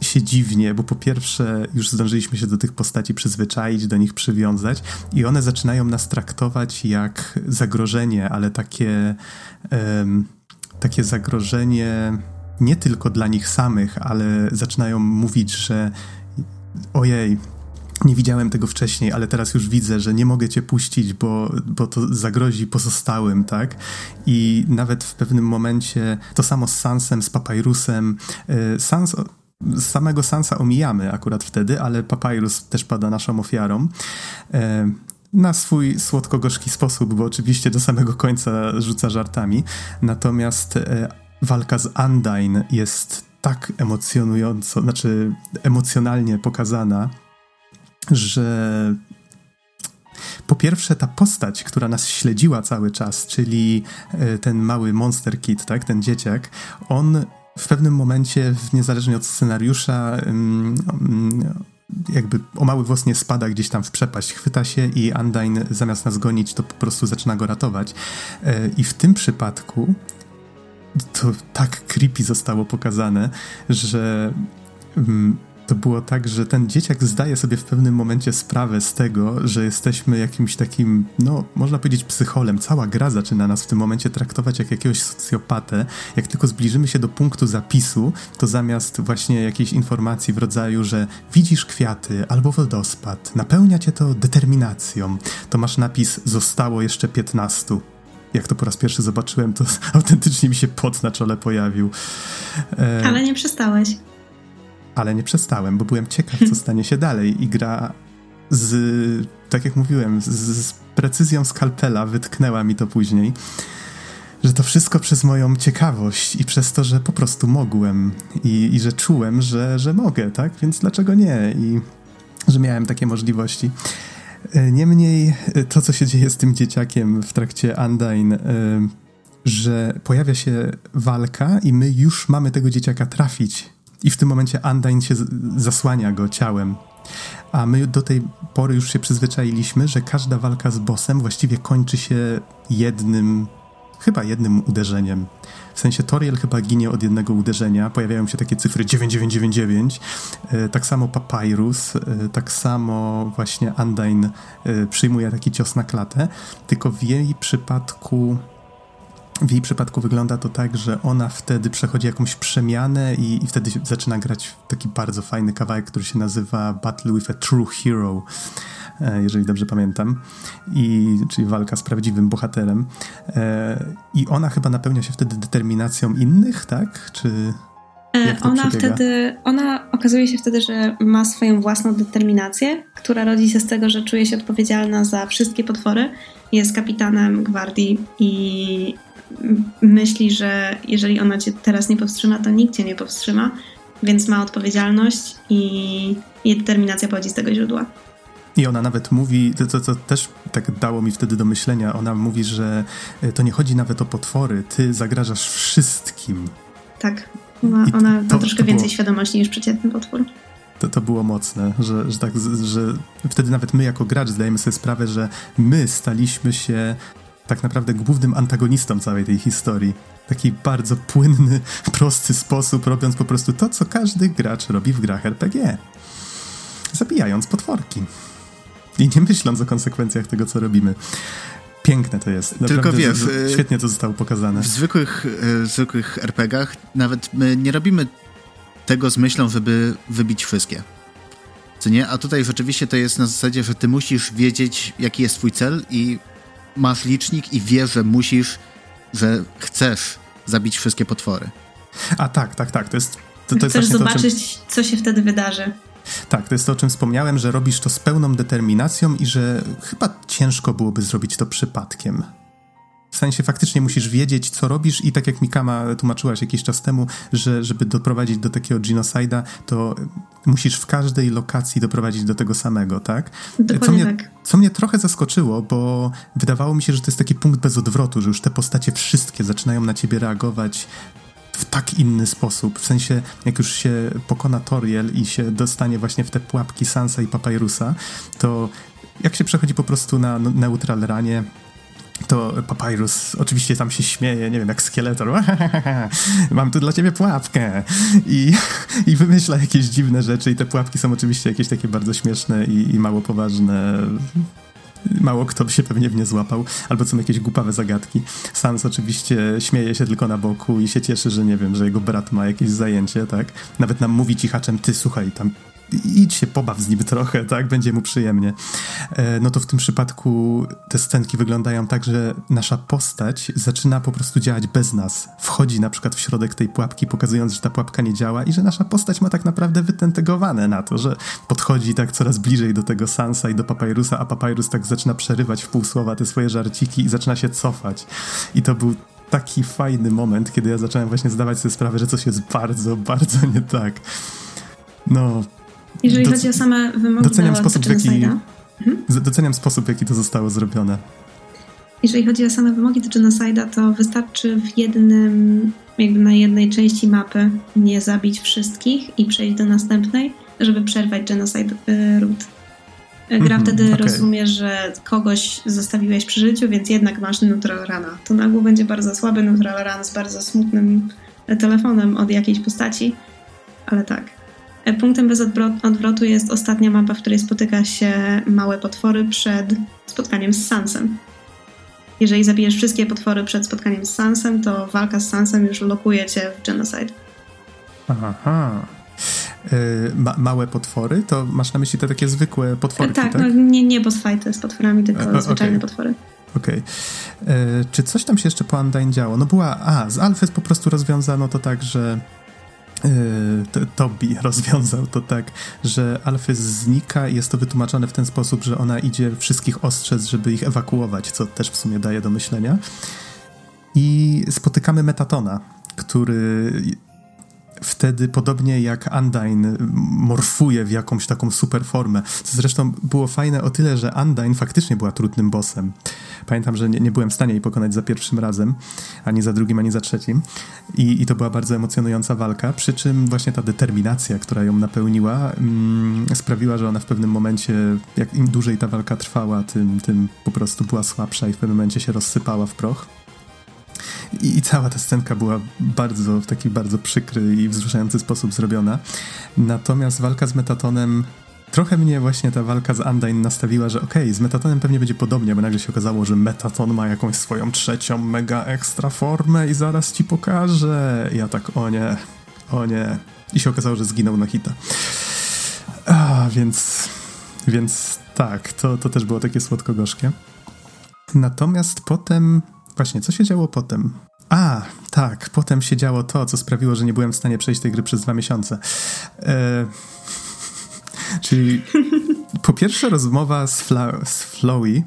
się dziwnie, bo po pierwsze już zdążyliśmy się do tych postaci przyzwyczaić, do nich przywiązać i one zaczynają nas traktować jak zagrożenie, ale takie, um, takie zagrożenie nie tylko dla nich samych, ale zaczynają mówić, że ojej, nie widziałem tego wcześniej, ale teraz już widzę, że nie mogę cię puścić, bo, bo to zagrozi pozostałym, tak? I nawet w pewnym momencie to samo z Sansem, z Papyrusem. E, Sans samego Sansa omijamy akurat wtedy, ale Papyrus też pada naszą ofiarą. E, na swój słodko-gorzki sposób, bo oczywiście do samego końca rzuca żartami. Natomiast e, walka z Undyne jest tak emocjonująco, znaczy emocjonalnie pokazana, że po pierwsze ta postać, która nas śledziła cały czas, czyli e, ten mały Monster Kid, tak, ten dzieciak, on w pewnym momencie, niezależnie od scenariusza, jakby o mały włos nie spada gdzieś tam w przepaść, chwyta się i Undyne zamiast nas gonić, to po prostu zaczyna go ratować. E, I w tym przypadku to tak creepy zostało pokazane, że to było tak, że ten dzieciak zdaje sobie w pewnym momencie sprawę z tego, że jesteśmy jakimś takim, no, można powiedzieć psycholem. Cała gra zaczyna nas w tym momencie traktować jak jakiegoś socjopatę. Jak tylko zbliżymy się do punktu zapisu, to zamiast właśnie jakiejś informacji w rodzaju, że widzisz kwiaty albo wodospad, napełnia cię to determinacją, to masz napis zostało jeszcze 15 jak to po raz pierwszy zobaczyłem, to <laughs> autentycznie mi się pot na czole pojawił. E... Ale nie przestałeś ale nie przestałem, bo byłem ciekaw, co <laughs> stanie się dalej i gra z, tak jak mówiłem, z, z precyzją skalpela wytknęła mi to później, że to wszystko przez moją ciekawość i przez to, że po prostu mogłem i, i że czułem, że, że mogę, tak? Więc dlaczego nie? I że miałem takie możliwości. Niemniej to, co się dzieje z tym dzieciakiem w trakcie Undyne, że pojawia się walka i my już mamy tego dzieciaka trafić. I w tym momencie Undyne się zasłania go ciałem. A my do tej pory już się przyzwyczailiśmy, że każda walka z bossem właściwie kończy się jednym, chyba jednym uderzeniem. W sensie Toriel chyba ginie od jednego uderzenia, pojawiają się takie cyfry 9999, e, tak samo Papyrus, e, tak samo właśnie Undyne e, przyjmuje taki cios na klatę, tylko w jej przypadku w jej przypadku wygląda to tak, że ona wtedy przechodzi jakąś przemianę i, i, wtedy zaczyna grać taki bardzo fajny kawałek, który się nazywa Battle with a True Hero, e, jeżeli dobrze pamiętam, I, czyli walka z prawdziwym bohaterem. E, I ona chyba napełnia się wtedy determinacją innych, tak? Czy... E, ona wtedy, ona okazuje się wtedy, że ma swoją własną determinację, która rodzi się z tego, że czuje się odpowiedzialna za wszystkie potwory. Jest kapitanem gwardii i myśli, że jeżeli ona cię teraz nie powstrzyma, to nikt cię nie powstrzyma, więc ma odpowiedzialność i jej determinacja pochodzi z tego źródła. I ona nawet mówi, to, to, to, też tak dało mi wtedy do myślenia, ona mówi, że e, to nie chodzi nawet o potwory, ty zagrażasz wszystkim. Tak, ona, ona ma troszkę więcej było, świadomości niż przeciętny potwór. To, to było mocne, że, że tak, że wtedy nawet my jako gracz zdajemy sobie sprawę, że my staliśmy się tak naprawdę głównym antagonistą całej tej historii. Taki bardzo płynny, <laughs> prosty sposób, robiąc po prostu to, co każdy gracz robi w grach RPG. Zabijając potworki. I nie myśląc o konsekwencjach tego, co robimy. Piękne to jest. Naprawdę Tylko wiesz, y, świetnie to zostało pokazane. W zwykłych, w zwykłych RPGach nawet my nie robimy tego z myślą, żeby wybić wszystkie. Co nie? A tutaj rzeczywiście to jest na zasadzie, że ty musisz wiedzieć, jaki jest twój cel i masz licznik i wiesz, że musisz, że chcesz zabić wszystkie potwory. A tak, tak, tak. To jest. To, to Chcesz jest zobaczyć, czym... co się wtedy wydarzy. Tak, to jest to, o czym wspomniałem, że robisz to z pełną determinacją i że chyba ciężko byłoby zrobić to przypadkiem. W sensie faktycznie musisz wiedzieć, co robisz i tak jak Mikama tłumaczyłaś jakiś czas temu, że żeby doprowadzić do takiego genocida, to musisz w każdej lokacji doprowadzić do tego samego, tak? Dokładnie co mnie, tak. Co mnie trochę zaskoczyło, bo wydawało mi się, że to jest taki punkt bez odwrotu, że już te postacie wszystkie zaczynają na ciebie reagować w tak inny sposób. W sensie, jak już się pokona Toriel i się dostanie właśnie w te pułapki Sansa i Papyrusa, to jak się przechodzi po prostu na neutral ranie, to Papyrus oczywiście tam się śmieje, nie wiem, jak Skeletor. <laughs> Mam tu dla ciebie pułapkę. I, <laughs> I wymyśla jakieś dziwne rzeczy i te pułapki są oczywiście jakieś takie bardzo śmieszne i, i mało poważne. Mało kto by się pewnie w nie złapał, albo są jakieś głupawe zagadki. Sans oczywiście śmieje się tylko na boku i się cieszy, że nie wiem, że jego brat ma jakieś zajęcie, tak? Nawet nam mówi cichaczem, ty słuchaj, tam idź się pobaw z nim trochę, tak? Będzie mu przyjemnie. E, no to w tym przypadku te scenki wyglądają tak, że nasza postać zaczyna po prostu działać bez nas. Wchodzi na przykład w środek tej pułapki, pokazując, że ta pułapka nie działa i że nasza postać ma tak naprawdę wytentegowane na to, że podchodzi tak coraz bliżej do tego Sansa i do Papyrusa, a Papyrus tak zaczyna przerywać w pół słowa te swoje żarciki i zaczyna się cofać. I to był taki fajny moment, kiedy ja zacząłem właśnie zdawać sobie sprawę, że coś jest bardzo, bardzo nie tak. No, jeżeli chodzi o same wymogi doceniam sposób, w jaki, mhm. doceniam sposób, w jaki to zostało zrobione. Jeżeli chodzi o same wymogi do genocide'a, to wystarczy w jednym, jakby na jednej części mapy nie zabić wszystkich i przejść do następnej, żeby przerwać genocide y, root. Gra mm -hmm, wtedy okay. rozumie, że kogoś zostawiłeś przy życiu, więc jednak masz neutral rana. To nagło będzie bardzo słaby neutral run z bardzo smutnym telefonem od jakiejś postaci, ale tak. Punktem bez odwrotu jest ostatnia mapa, w której spotyka się małe potwory przed spotkaniem z Sansem. Jeżeli zabijesz wszystkie potwory przed spotkaniem z Sansem, to walka z Sansem już lokuje cię w genocide. Aha. Yy, ma małe potwory? To masz na myśli te takie zwykłe potwory? Tak, tak? No, nie, nie boss fighty z potworami, tylko e, zwyczajne okay. potwory. Okej. Okay. Czy coś tam się jeszcze po Undyne działo? No była, a, z Alfy po prostu rozwiązano to tak, że Tobi <laughs> rozwiązał to tak, że Alfy znika i jest to wytłumaczone w ten sposób, że ona idzie wszystkich ostrzec, żeby ich ewakuować, co też w sumie daje do myślenia. I spotykamy Metatona, który wtedy podobnie jak Undyne morfuje w jakąś taką super formę. Co zresztą było fajne o tyle, że Undyne faktycznie była trudnym bossem. Pamiętam, że nie, nie byłem w stanie jej pokonać za pierwszym razem, ani za drugim, ani za trzecim. I, i to była bardzo emocjonująca walka, przy czym właśnie ta determinacja, która ją napełniła, mm, sprawiła, że ona w pewnym momencie, jak im dłużej ta walka trwała, tym, tym po prostu była słabsza i w pewnym momencie się rozsypała w proch. I, I, cała ta scenka była bardzo, w taki bardzo przykry i wzruszający sposób zrobiona. Natomiast walka z Metatonem trochę mnie właśnie ta walka z Undyne nastawiła, że okej, okay, z Metatonem pewnie będzie podobnie, bo nagle się okazało, że Metaton ma jakąś swoją trzecią mega ekstra formę i zaraz ci pokażę. I ja tak, o nie, o nie. I się okazało, że zginął na hita. A, więc, więc tak, to, to też było takie słodko-gorzkie. Natomiast potem Właśnie, co się działo potem? A, tak, potem się działo to, co sprawiło, że nie byłem w stanie przejść tej gry przez dwa miesiące. E, <laughs> czyli po pierwsze rozmowa z, Fla z Flowey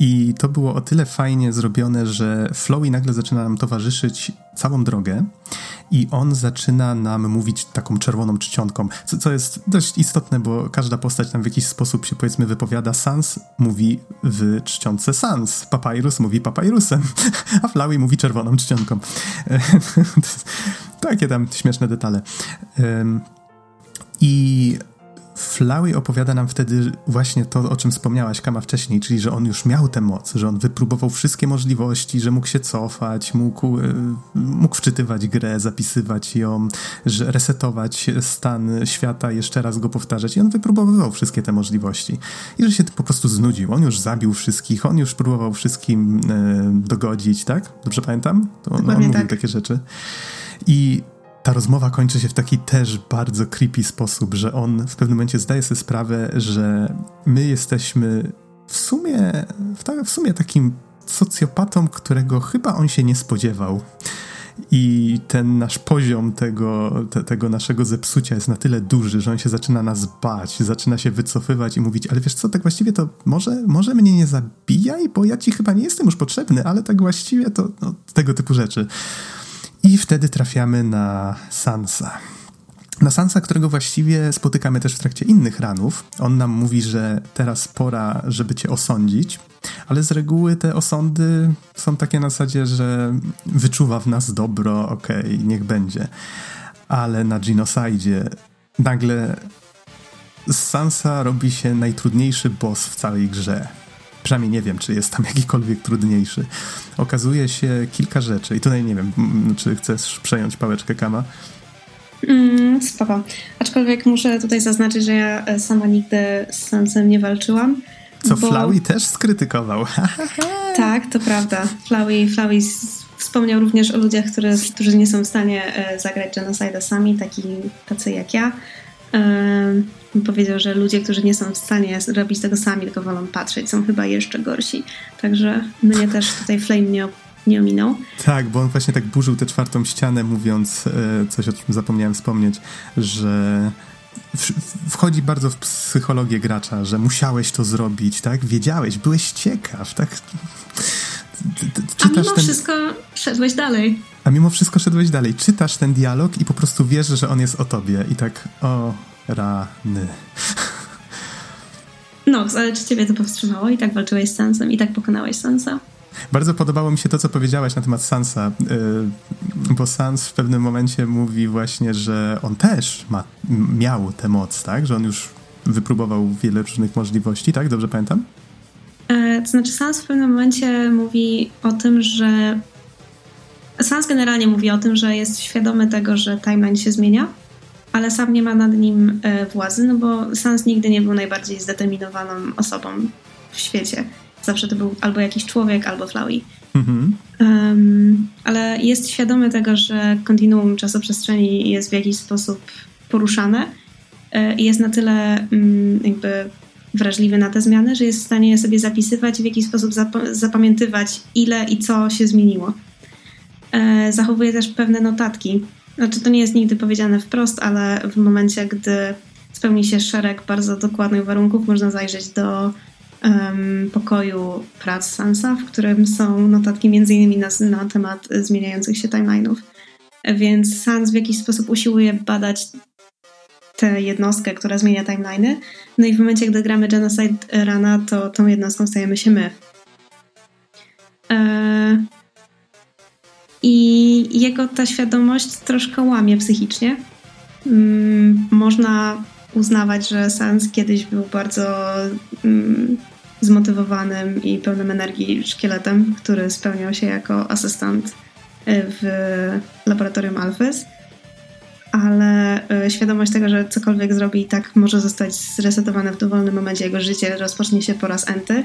i to było o tyle fajnie zrobione, że Flowey nagle zaczyna nam towarzyszyć całą drogę i on zaczyna nam mówić taką czerwoną czcionką, co, co jest dość istotne, bo każda postać tam w jakiś sposób się powiedzmy wypowiada. Sans mówi w czcionce Sans, Papyrus mówi papyrusem, <laughs> a Flowey mówi czerwoną czcionką. <laughs> Takie tam śmieszne detale. I Flowey opowiada nam wtedy właśnie to, o czym wspomniałaś, Kama, wcześniej, czyli że on już miał tę moc, że on wypróbował wszystkie możliwości, że mógł się cofać, mógł, e, mógł wczytywać grę, zapisywać ją, że resetować stan świata, jeszcze raz go powtarzać i on wypróbowywał wszystkie te możliwości. I że się po prostu znudził. On już zabił wszystkich, on już próbował wszystkim e, dogodzić, tak? Dobrze pamiętam? To on, on mówił tak. takie rzeczy. I ta rozmowa kończy się w taki też bardzo creepy sposób, że on w pewnym momencie zdaje sobie sprawę, że my jesteśmy w sumie, w sumie takim socjopatą, którego chyba on się nie spodziewał. I ten nasz poziom tego, te, tego naszego zepsucia jest na tyle duży, że on się zaczyna nas bać, zaczyna się wycofywać i mówić, ale wiesz co, tak właściwie to może, może mnie nie zabijaj, bo ja ci chyba nie jestem już potrzebny, ale tak właściwie to no, tego typu rzeczy. I wtedy trafiamy na Sansa. Na Sansa, którego właściwie spotykamy też w trakcie innych ranów. On nam mówi, że teraz pora, żeby cię osądzić, ale z reguły te osądy są takie na zasadzie, że wyczuwa w nas dobro, okej, okay, niech będzie. Ale na Genocide nagle z Sansa robi się najtrudniejszy boss w całej grze Przynajmniej nie wiem, czy jest tam <laughs> jakikolwiek trudniejszy. Okazuje się kilka rzeczy i tutaj nie wiem, czy chcesz przejąć pałeczkę Kama? Mm, spoko. Aczkolwiek muszę tutaj zaznaczyć, że ja e, sama nigdy z Sansem nie walczyłam. Co bo... Flowey też skrytykował. <laughs> tak, to prawda. Flowey, Flowey wspomniał również o ludziach, które, którzy nie są w stanie e, zagrać Genocide sami, taki, tacy jak ja. Powiedział, że ludzie, którzy nie są w stanie robić tego sami, tylko wolą patrzeć, są chyba jeszcze gorsi. Także mnie też tutaj Flame nie, nie ominął. Tak, bo on właśnie tak burzył tę czwartą ścianę, mówiąc e, coś, o czym zapomniałem wspomnieć, że wchodzi bardzo w psychologię gracza, że musiałeś to zrobić, tak? Wiedziałeś, byłeś ciekaw, tak? Czytasz A mimo ten... wszystko szedłeś dalej. A mimo wszystko szedłeś dalej. Czytasz ten dialog i po prostu wiesz, że on jest o tobie. I tak, o rany. No, ale czy ciebie to powstrzymało? I tak walczyłeś z Sansem, i tak pokonałeś Sansa? Bardzo podobało mi się to, co powiedziałaś na temat Sansa, y, bo Sans w pewnym momencie mówi właśnie, że on też ma, miał tę moc, tak? Że on już wypróbował wiele różnych możliwości, tak? Dobrze pamiętam? E, to znaczy Sans w pewnym momencie mówi o tym, że Sans generalnie mówi o tym, że jest świadomy tego, że timeline się zmienia, ale sam nie ma nad nim e, władzy, no bo Sans nigdy nie był najbardziej zdeterminowaną osobą w świecie. Zawsze to był albo jakiś człowiek, albo Flowey. Mhm. Um, ale jest świadomy tego, że kontinuum czasoprzestrzeni jest w jakiś sposób poruszane e, i jest na tyle um, jakby wrażliwy na te zmiany, że jest w stanie sobie zapisywać i w jakiś sposób zap- zapamiętywać, ile i co się zmieniło. E, zachowuje też pewne notatki. Znaczy, to nie jest nigdy powiedziane wprost, ale w momencie, gdy spełni się szereg bardzo dokładnych warunków, można zajrzeć do um, pokoju prac Sansa, w którym są notatki m.in. na, na temat zmieniających się timeline'ów. więc Sans w jakiś sposób usiłuje badać tę jednostkę, która zmienia timeliny. No i w momencie, gdy gramy Genocide Rana, to tą jednostką stajemy się my. Eee, I jego ta świadomość troszkę łamie psychicznie. Mm, można uznawać, że Sans kiedyś był bardzo mm, zmotywowanym i pełnym energii szkieletem, który spełniał się jako asystent w laboratorium Alphys ale e, świadomość tego, że cokolwiek zrobi i tak może zostać zresetowane w dowolnym momencie, jego życie rozpocznie się po raz enty,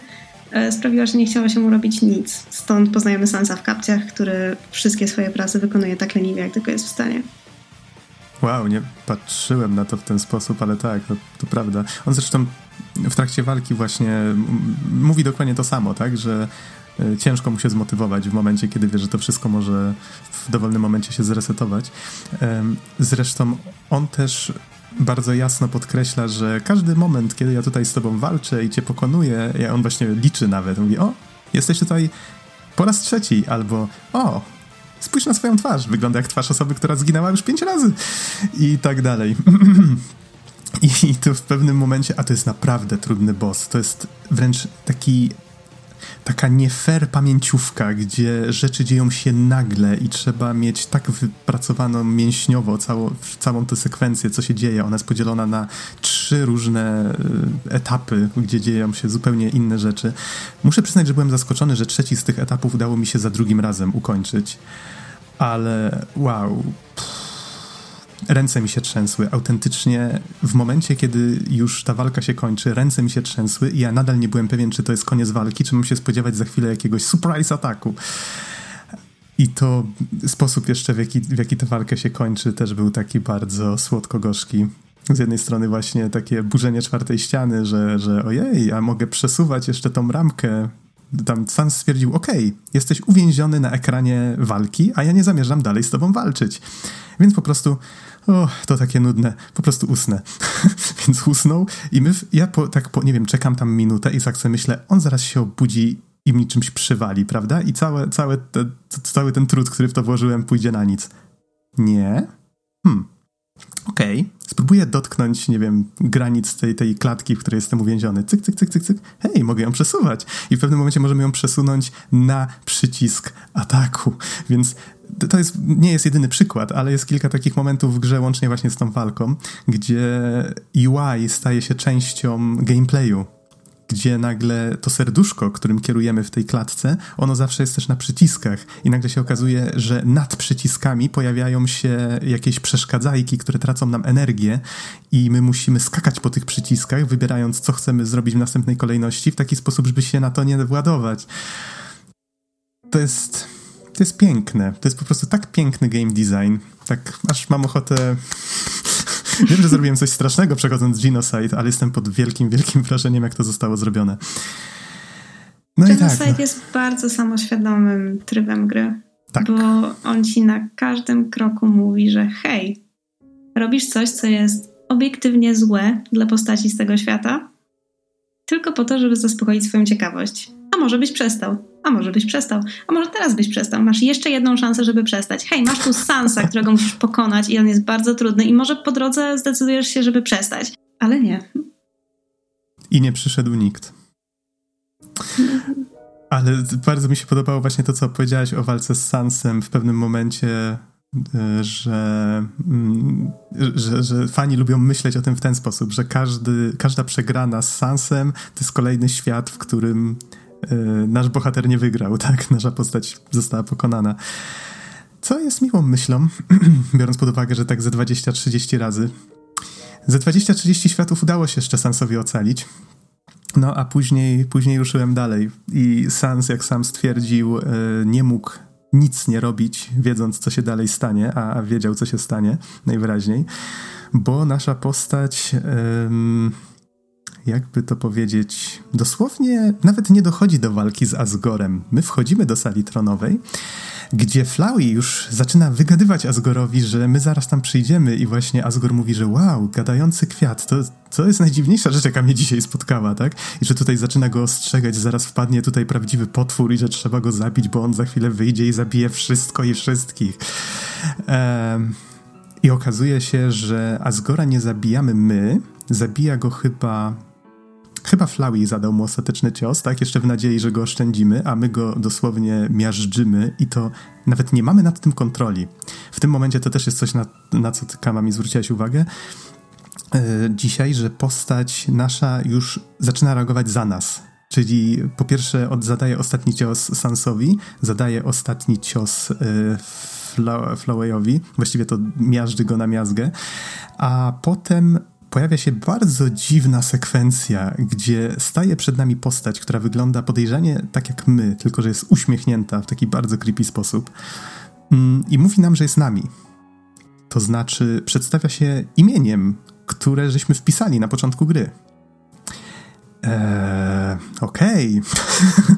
sprawiła, że nie chciało się mu robić nic. Stąd poznajemy Sansa w kapciach, który wszystkie swoje prace wykonuje tak leniwie, jak tylko jest w stanie. Wow, nie patrzyłem na to w ten sposób, ale tak, to, to prawda. On zresztą w trakcie walki właśnie mówi dokładnie to samo, tak, że E, ciężko mu się zmotywować w momencie, kiedy wie, że to wszystko może w dowolnym momencie się zresetować. Zresztą on też bardzo jasno podkreśla, że każdy moment, kiedy ja tutaj z tobą walczę i cię pokonuję, ja on właśnie liczy nawet, mówi, o, jesteś tutaj po raz trzeci, albo o, spójrz na swoją twarz, wygląda jak twarz osoby, która zginęła już pięć razy i tak dalej. <laughs> I to w pewnym momencie, a to jest naprawdę trudny boss, to jest wręcz taki taka nie fair pamięciówka, gdzie rzeczy dzieją się nagle i trzeba mieć tak wypracowaną mięśniowo całą, całą tę sekwencję, co się dzieje. Ona jest podzielona na trzy różne e, etapy, gdzie dzieją się zupełnie inne rzeczy. Muszę przyznać, że byłem zaskoczony, że trzeci z tych etapów udało mi się za drugim razem ukończyć. Ale wow. Pff ręce mi się trzęsły. Autentycznie w momencie, kiedy już ta walka się kończy, ręce mi się trzęsły i ja nadal nie byłem pewien, czy to jest koniec walki, czy mam się spodziewać za chwilę jakiegoś surprise ataku. I to sposób jeszcze, w jaki, w jaki ta walka się kończy, też był taki bardzo słodko-gorzki. Z jednej strony właśnie takie burzenie czwartej ściany, że, że ojej, a mogę przesuwać jeszcze tą ramkę. Tam Sans stwierdził, okej, okay, jesteś uwięziony na ekranie walki, a ja nie zamierzam dalej z tobą walczyć. Więc po prostu o, to takie nudne, po prostu usnę. <laughs> Więc usnął i my, ja po, tak po, nie wiem, czekam tam minutę i tak sobie myślę, on zaraz się obudzi i mi czymś przywali, prawda? I całe, całe te, cały ten trud, który w to włożyłem, pójdzie na nic. Nie? Hmm. Okej, okay. spróbuję dotknąć, nie wiem, granic tej, tej klatki, w której jestem uwięziony. Cyk, cyk, cyk, cyk, cyk. Hej, mogę ją przesuwać. I w pewnym momencie możemy ją przesunąć na przycisk ataku. Więc to jest, nie jest jedyny przykład, ale jest kilka takich momentów w grze, łącznie właśnie z tą walką, gdzie UI staje się częścią gameplayu gdzie nagle to serduszko, którym kierujemy w tej klatce, ono zawsze jest też na przyciskach i nagle się okazuje, że nad przyciskami pojawiają się jakieś przeszkadzajki, które tracą nam energię i my musimy skakać po tych przyciskach, wybierając co chcemy zrobić w następnej kolejności w taki sposób, żeby się na to nie władować. To jest to jest piękne. To jest po prostu tak piękny game design. Tak, aż mam ochotę... <laughs> Wiem, że zrobiłem coś strasznego przechodząc Genocide, ale jestem pod wielkim, wielkim wrażeniem, jak to zostało zrobione. No Genocide tak, no. jest bardzo samoświadomym trybem gry. Tak. Bo on ci na każdym kroku mówi, że hej, robisz coś, co jest obiektywnie złe dla postaci z tego świata, tylko po to, żeby zaspokoić swoją ciekawość. Może byś przestał a może byś przestał, a może teraz byś przestał. Masz jeszcze jedną szansę, żeby przestać. Hej, masz tu Sansa, którego musisz pokonać i on jest bardzo trudny i może po drodze zdecydujesz się, żeby przestać. Ale nie. I nie przyszedł nikt. Ale bardzo mi się podobało właśnie to, co powiedziałaś o walce z Sansem w pewnym momencie, że, mm, że, że fani lubią myśleć o tym w ten sposób, że każdy, każda przegrana z Sansem to jest kolejny świat, w którym E, nasz bohater nie wygrał, <laughs> tak? Nasza postać została pokonana. Co jest miłą myślą, <clears throat> biorąc pod uwagę, że tak ze 20-30 razy. Ze 20-30 światów udało się jeszcze Sansowi ocalić. No a później, później ruszyłem dalej i Sans, jak sam stwierdził, e, nie mógł nic nie robić, wiedząc, co się dalej stanie, a wiedział, co się stanie najwyraźniej, bo nasza postać jakby to powiedzieć, dosłownie nawet nie dochodzi do walki z Asgorem. My wchodzimy do sali tronowej gdzie Flowey już zaczyna wygadywać Asgorowi, że my zaraz tam przyjdziemy i właśnie Asgor mówi, że wow, gadający kwiat, to, to jest najdziwniejsza rzecz, jaka mnie dzisiaj spotkała, tak? I że tutaj zaczyna go ostrzegać, zaraz wpadnie tutaj prawdziwy potwór i że trzeba go zabić, bo on za chwilę wyjdzie i zabije wszystko i wszystkich. Um, I okazuje się, że Asgora nie zabijamy my, zabija go chyba Chyba Flowey zadał mu ostateczny cios, tak? Jeszcze w nadziei, że go oszczędzimy, a my go dosłownie miażdżymy i to nawet nie mamy nad tym kontroli. W tym momencie to też jest coś, na, na co ty, Kama, mi zwróciłaś uwagę yy, dzisiaj, że postać nasza już zaczyna reagować za nas. Czyli po pierwsze od, zadaje ostatni cios Sansowi, zadaje ostatni cios Floweyowi, właściwie to miażdży go na miazgę, a potem pojawia się bardzo dziwna sekwencja, gdzie staje przed nami postać, która wygląda podejrzanie tak jak my, tylko że jest uśmiechnięta w taki bardzo creepy sposób mm, i mówi nam, że jest nami. To znaczy przedstawia się imieniem, które żeśmy wpisali na początku gry. Eee, okej. Okay.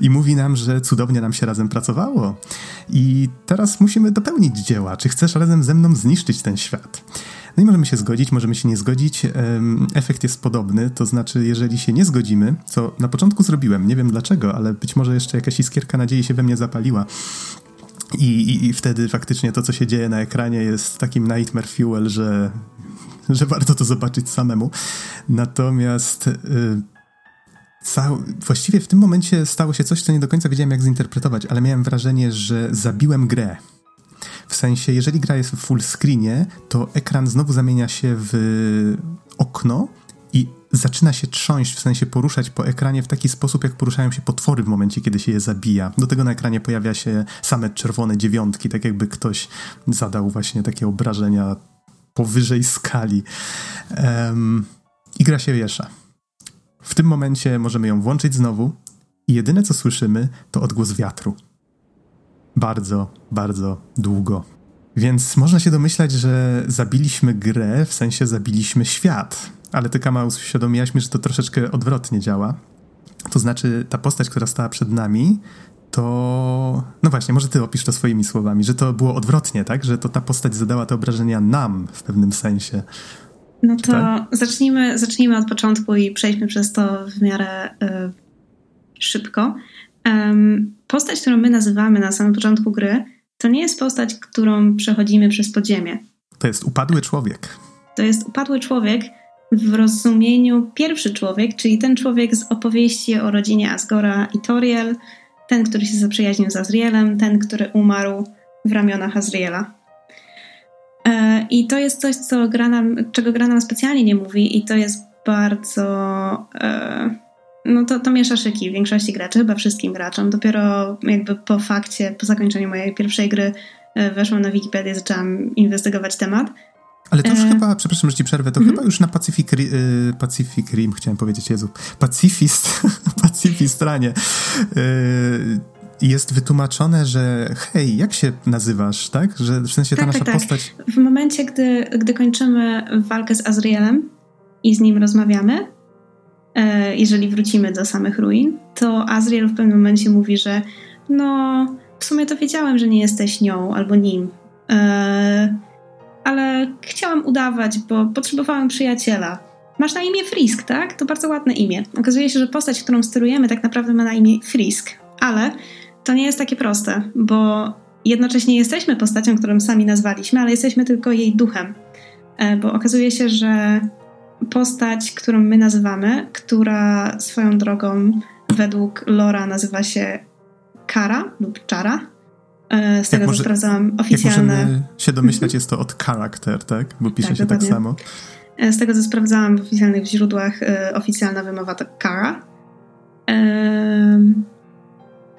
<laughs> I mówi nam, że cudownie nam się razem pracowało. I teraz musimy dopełnić dzieła. Czy chcesz razem ze mną zniszczyć ten świat? No i możemy się zgodzić, możemy się nie zgodzić. Efekt jest podobny, to znaczy, jeżeli się nie zgodzimy, co na początku zrobiłem, nie wiem dlaczego, ale być może jeszcze jakaś iskierka nadziei się we mnie zapaliła. I, i, I wtedy faktycznie to, co się dzieje na ekranie, jest takim nightmare fuel, że, że warto to zobaczyć samemu. Natomiast. Yy, Cał... Właściwie w tym momencie stało się coś, co nie do końca wiedziałem, jak zinterpretować, ale miałem wrażenie, że zabiłem grę. W sensie, jeżeli gra jest w full screenie, to ekran znowu zamienia się w okno i zaczyna się trząść, w sensie poruszać po ekranie w taki sposób, jak poruszają się potwory w momencie, kiedy się je zabija. Do tego na ekranie pojawia się same czerwone dziewiątki, tak jakby ktoś zadał właśnie takie obrażenia powyżej skali. Um, I gra się wiesza. W tym momencie możemy ją włączyć znowu i jedyne co słyszymy to odgłos wiatru bardzo, bardzo długo. Więc można się domyślać, że zabiliśmy grę, w sensie zabiliśmy świat. Ale ty, Kama, uświadomiłaś mi, że to troszeczkę odwrotnie działa. To znaczy, ta postać, która stała przed nami, to. No właśnie, może ty opisz to swoimi słowami, że to było odwrotnie, tak? Że to ta postać zadała te obrażenia nam w pewnym sensie. No to tak? zacznijmy, zacznijmy od początku i przejdźmy przez to w miarę y, szybko. Postać, którą my nazywamy na samym początku gry, to nie jest postać, którą przechodzimy przez podziemie. To jest upadły człowiek. To jest upadły człowiek w rozumieniu pierwszy człowiek, czyli ten człowiek z opowieści o rodzinie Asgora i Toriel, ten, który się zaprzyjaźnił z Azrielem, ten, który umarł w ramionach Azriela. E, I to jest coś, co gra nam, czego gra nam specjalnie nie mówi, i to jest bardzo. E, no to, to miesza szyki w większości graczy, chyba wszystkim graczom. Dopiero jakby po fakcie, po zakończeniu mojej pierwszej gry e, weszłam na Wikipedię zaczęłam inwestygować temat. Ale to już e... chyba, przepraszam, że ci przerwę, to mm -hmm. chyba już na Pacific, y, Pacific Rim, chciałem powiedzieć, Jezu, Pacifist, <laughs> Pacifistranie y, jest wytłumaczone, że hej, jak się nazywasz, tak? Że w sensie ta tak, nasza tak, tak. postać... W momencie, gdy, gdy kończymy walkę z Azrielem i z nim rozmawiamy, E, jeżeli wrócimy do samych ruin, to Azriel w pewnym momencie mówi, że no, w sumie to wiedziałem, że nie jesteś nią albo nim, e, ale chciałam udawać, bo potrzebowałem przyjaciela. Masz na imię Frisk, tak? To bardzo ładne imię. Okazuje się, że postać, którą sterujemy, tak naprawdę ma na imię Frisk, ale to nie jest takie proste, bo jednocześnie jesteśmy postacią, którą sami nazwaliśmy, ale jesteśmy tylko jej duchem. E, bo okazuje się, że postać, którą my nazywamy, która swoją drogą według Lora nazywa się Kara lub Czara. E, z tego, może, co sprawdzałam oficjalne... Jak możemy się domyślać, mhm. jest to od charakter, tak? Bo pisze tak, się tak dokładnie. tak samo. E, z tego, co sprawdzałam w oficjalnych źródłach, e, oficjalna wymowa to Kara.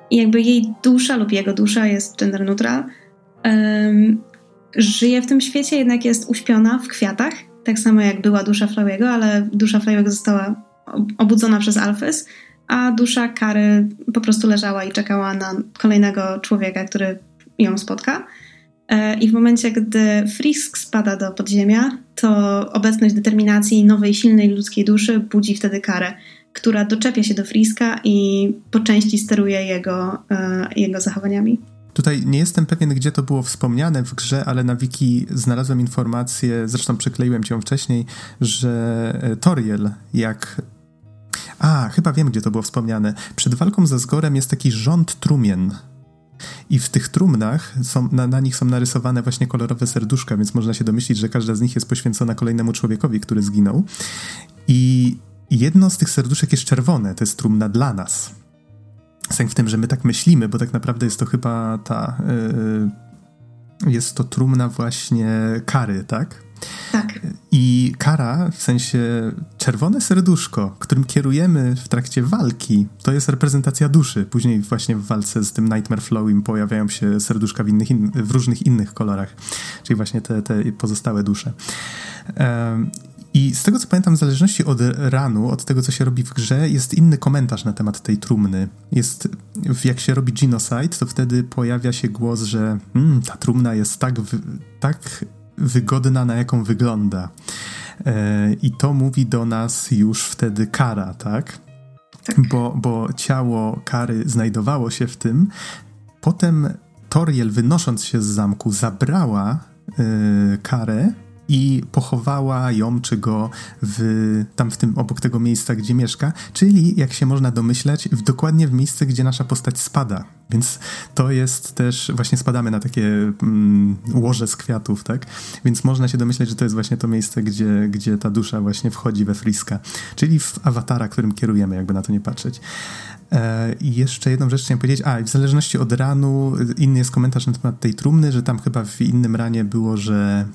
I jakby jej dusza lub jego dusza jest gender neutral. Żyje w tym świecie, jednak jest uśpiona w kwiatach tak samo jak była dusza Flałego, ale dusza Flałego została obudzona przez Alfys, a dusza Kary po prostu leżała i czekała na kolejnego człowieka, który ją spotka. E, I w momencie, gdy Frisk spada do podziemia, to obecność determinacji nowej, silnej ludzkiej duszy budzi wtedy Karę, która doczepia się do Friska i po części steruje jego, e, jego zachowaniami. Tutaj nie jestem pewien, gdzie to było wspomniane w grze, ale na wiki znalazłem informację, zresztą przykleiłem cię wcześniej, że e, Toriel, jak a, chyba wiem, gdzie to było wspomniane. Przed walką ze Zgorem jest taki rząd trumien. I w tych trumnach są, na, na, nich są narysowane właśnie kolorowe serduszka, więc można się domyślić, że każda z nich jest poświęcona kolejnemu człowiekowi, który zginął. I jedno z tych serduszek jest czerwone, to jest trumna dla nas. Sęk w tym, że my tak myślimy, bo tak naprawdę jest to chyba ta. Yy, jest to trumna właśnie kary, tak? Tak. I kara, w sensie czerwone serduszko, którym kierujemy w trakcie walki, to jest reprezentacja duszy. Później właśnie w walce z tym Nightmare Flowim pojawiają się serduszka w, innych in, w różnych innych kolorach, czyli właśnie te, te pozostałe dusze. Um, i z tego co pamiętam, w zależności od ranu, od tego co się robi w grze, jest inny komentarz na temat tej trumny. Jest, jak się robi genocide, to wtedy pojawia się głos, że hmm, ta trumna jest tak, tak wygodna, na jaką wygląda. E, I to mówi do nas już wtedy kara, tak? tak. Bo, bo ciało kary znajdowało się w tym. Potem Toriel, wynosząc się z zamku, zabrała yy, karę i pochowała ją czy go w, tam w tym obok tego miejsca, gdzie mieszka, czyli jak się można domyśleć, w, dokładnie w miejsce, gdzie nasza postać spada. Więc to jest też, właśnie spadamy na takie mm, łoże z kwiatów, tak? Więc można się domyśleć, że to jest właśnie to miejsce, gdzie, gdzie ta dusza właśnie wchodzi we Friska, czyli w awatara, którym kierujemy, jakby na to nie patrzeć. E, I jeszcze jedną rzecz chciałem powiedzieć. A, w zależności od ranu, inny jest komentarz na temat tej trumny, że tam chyba w innym ranie było, że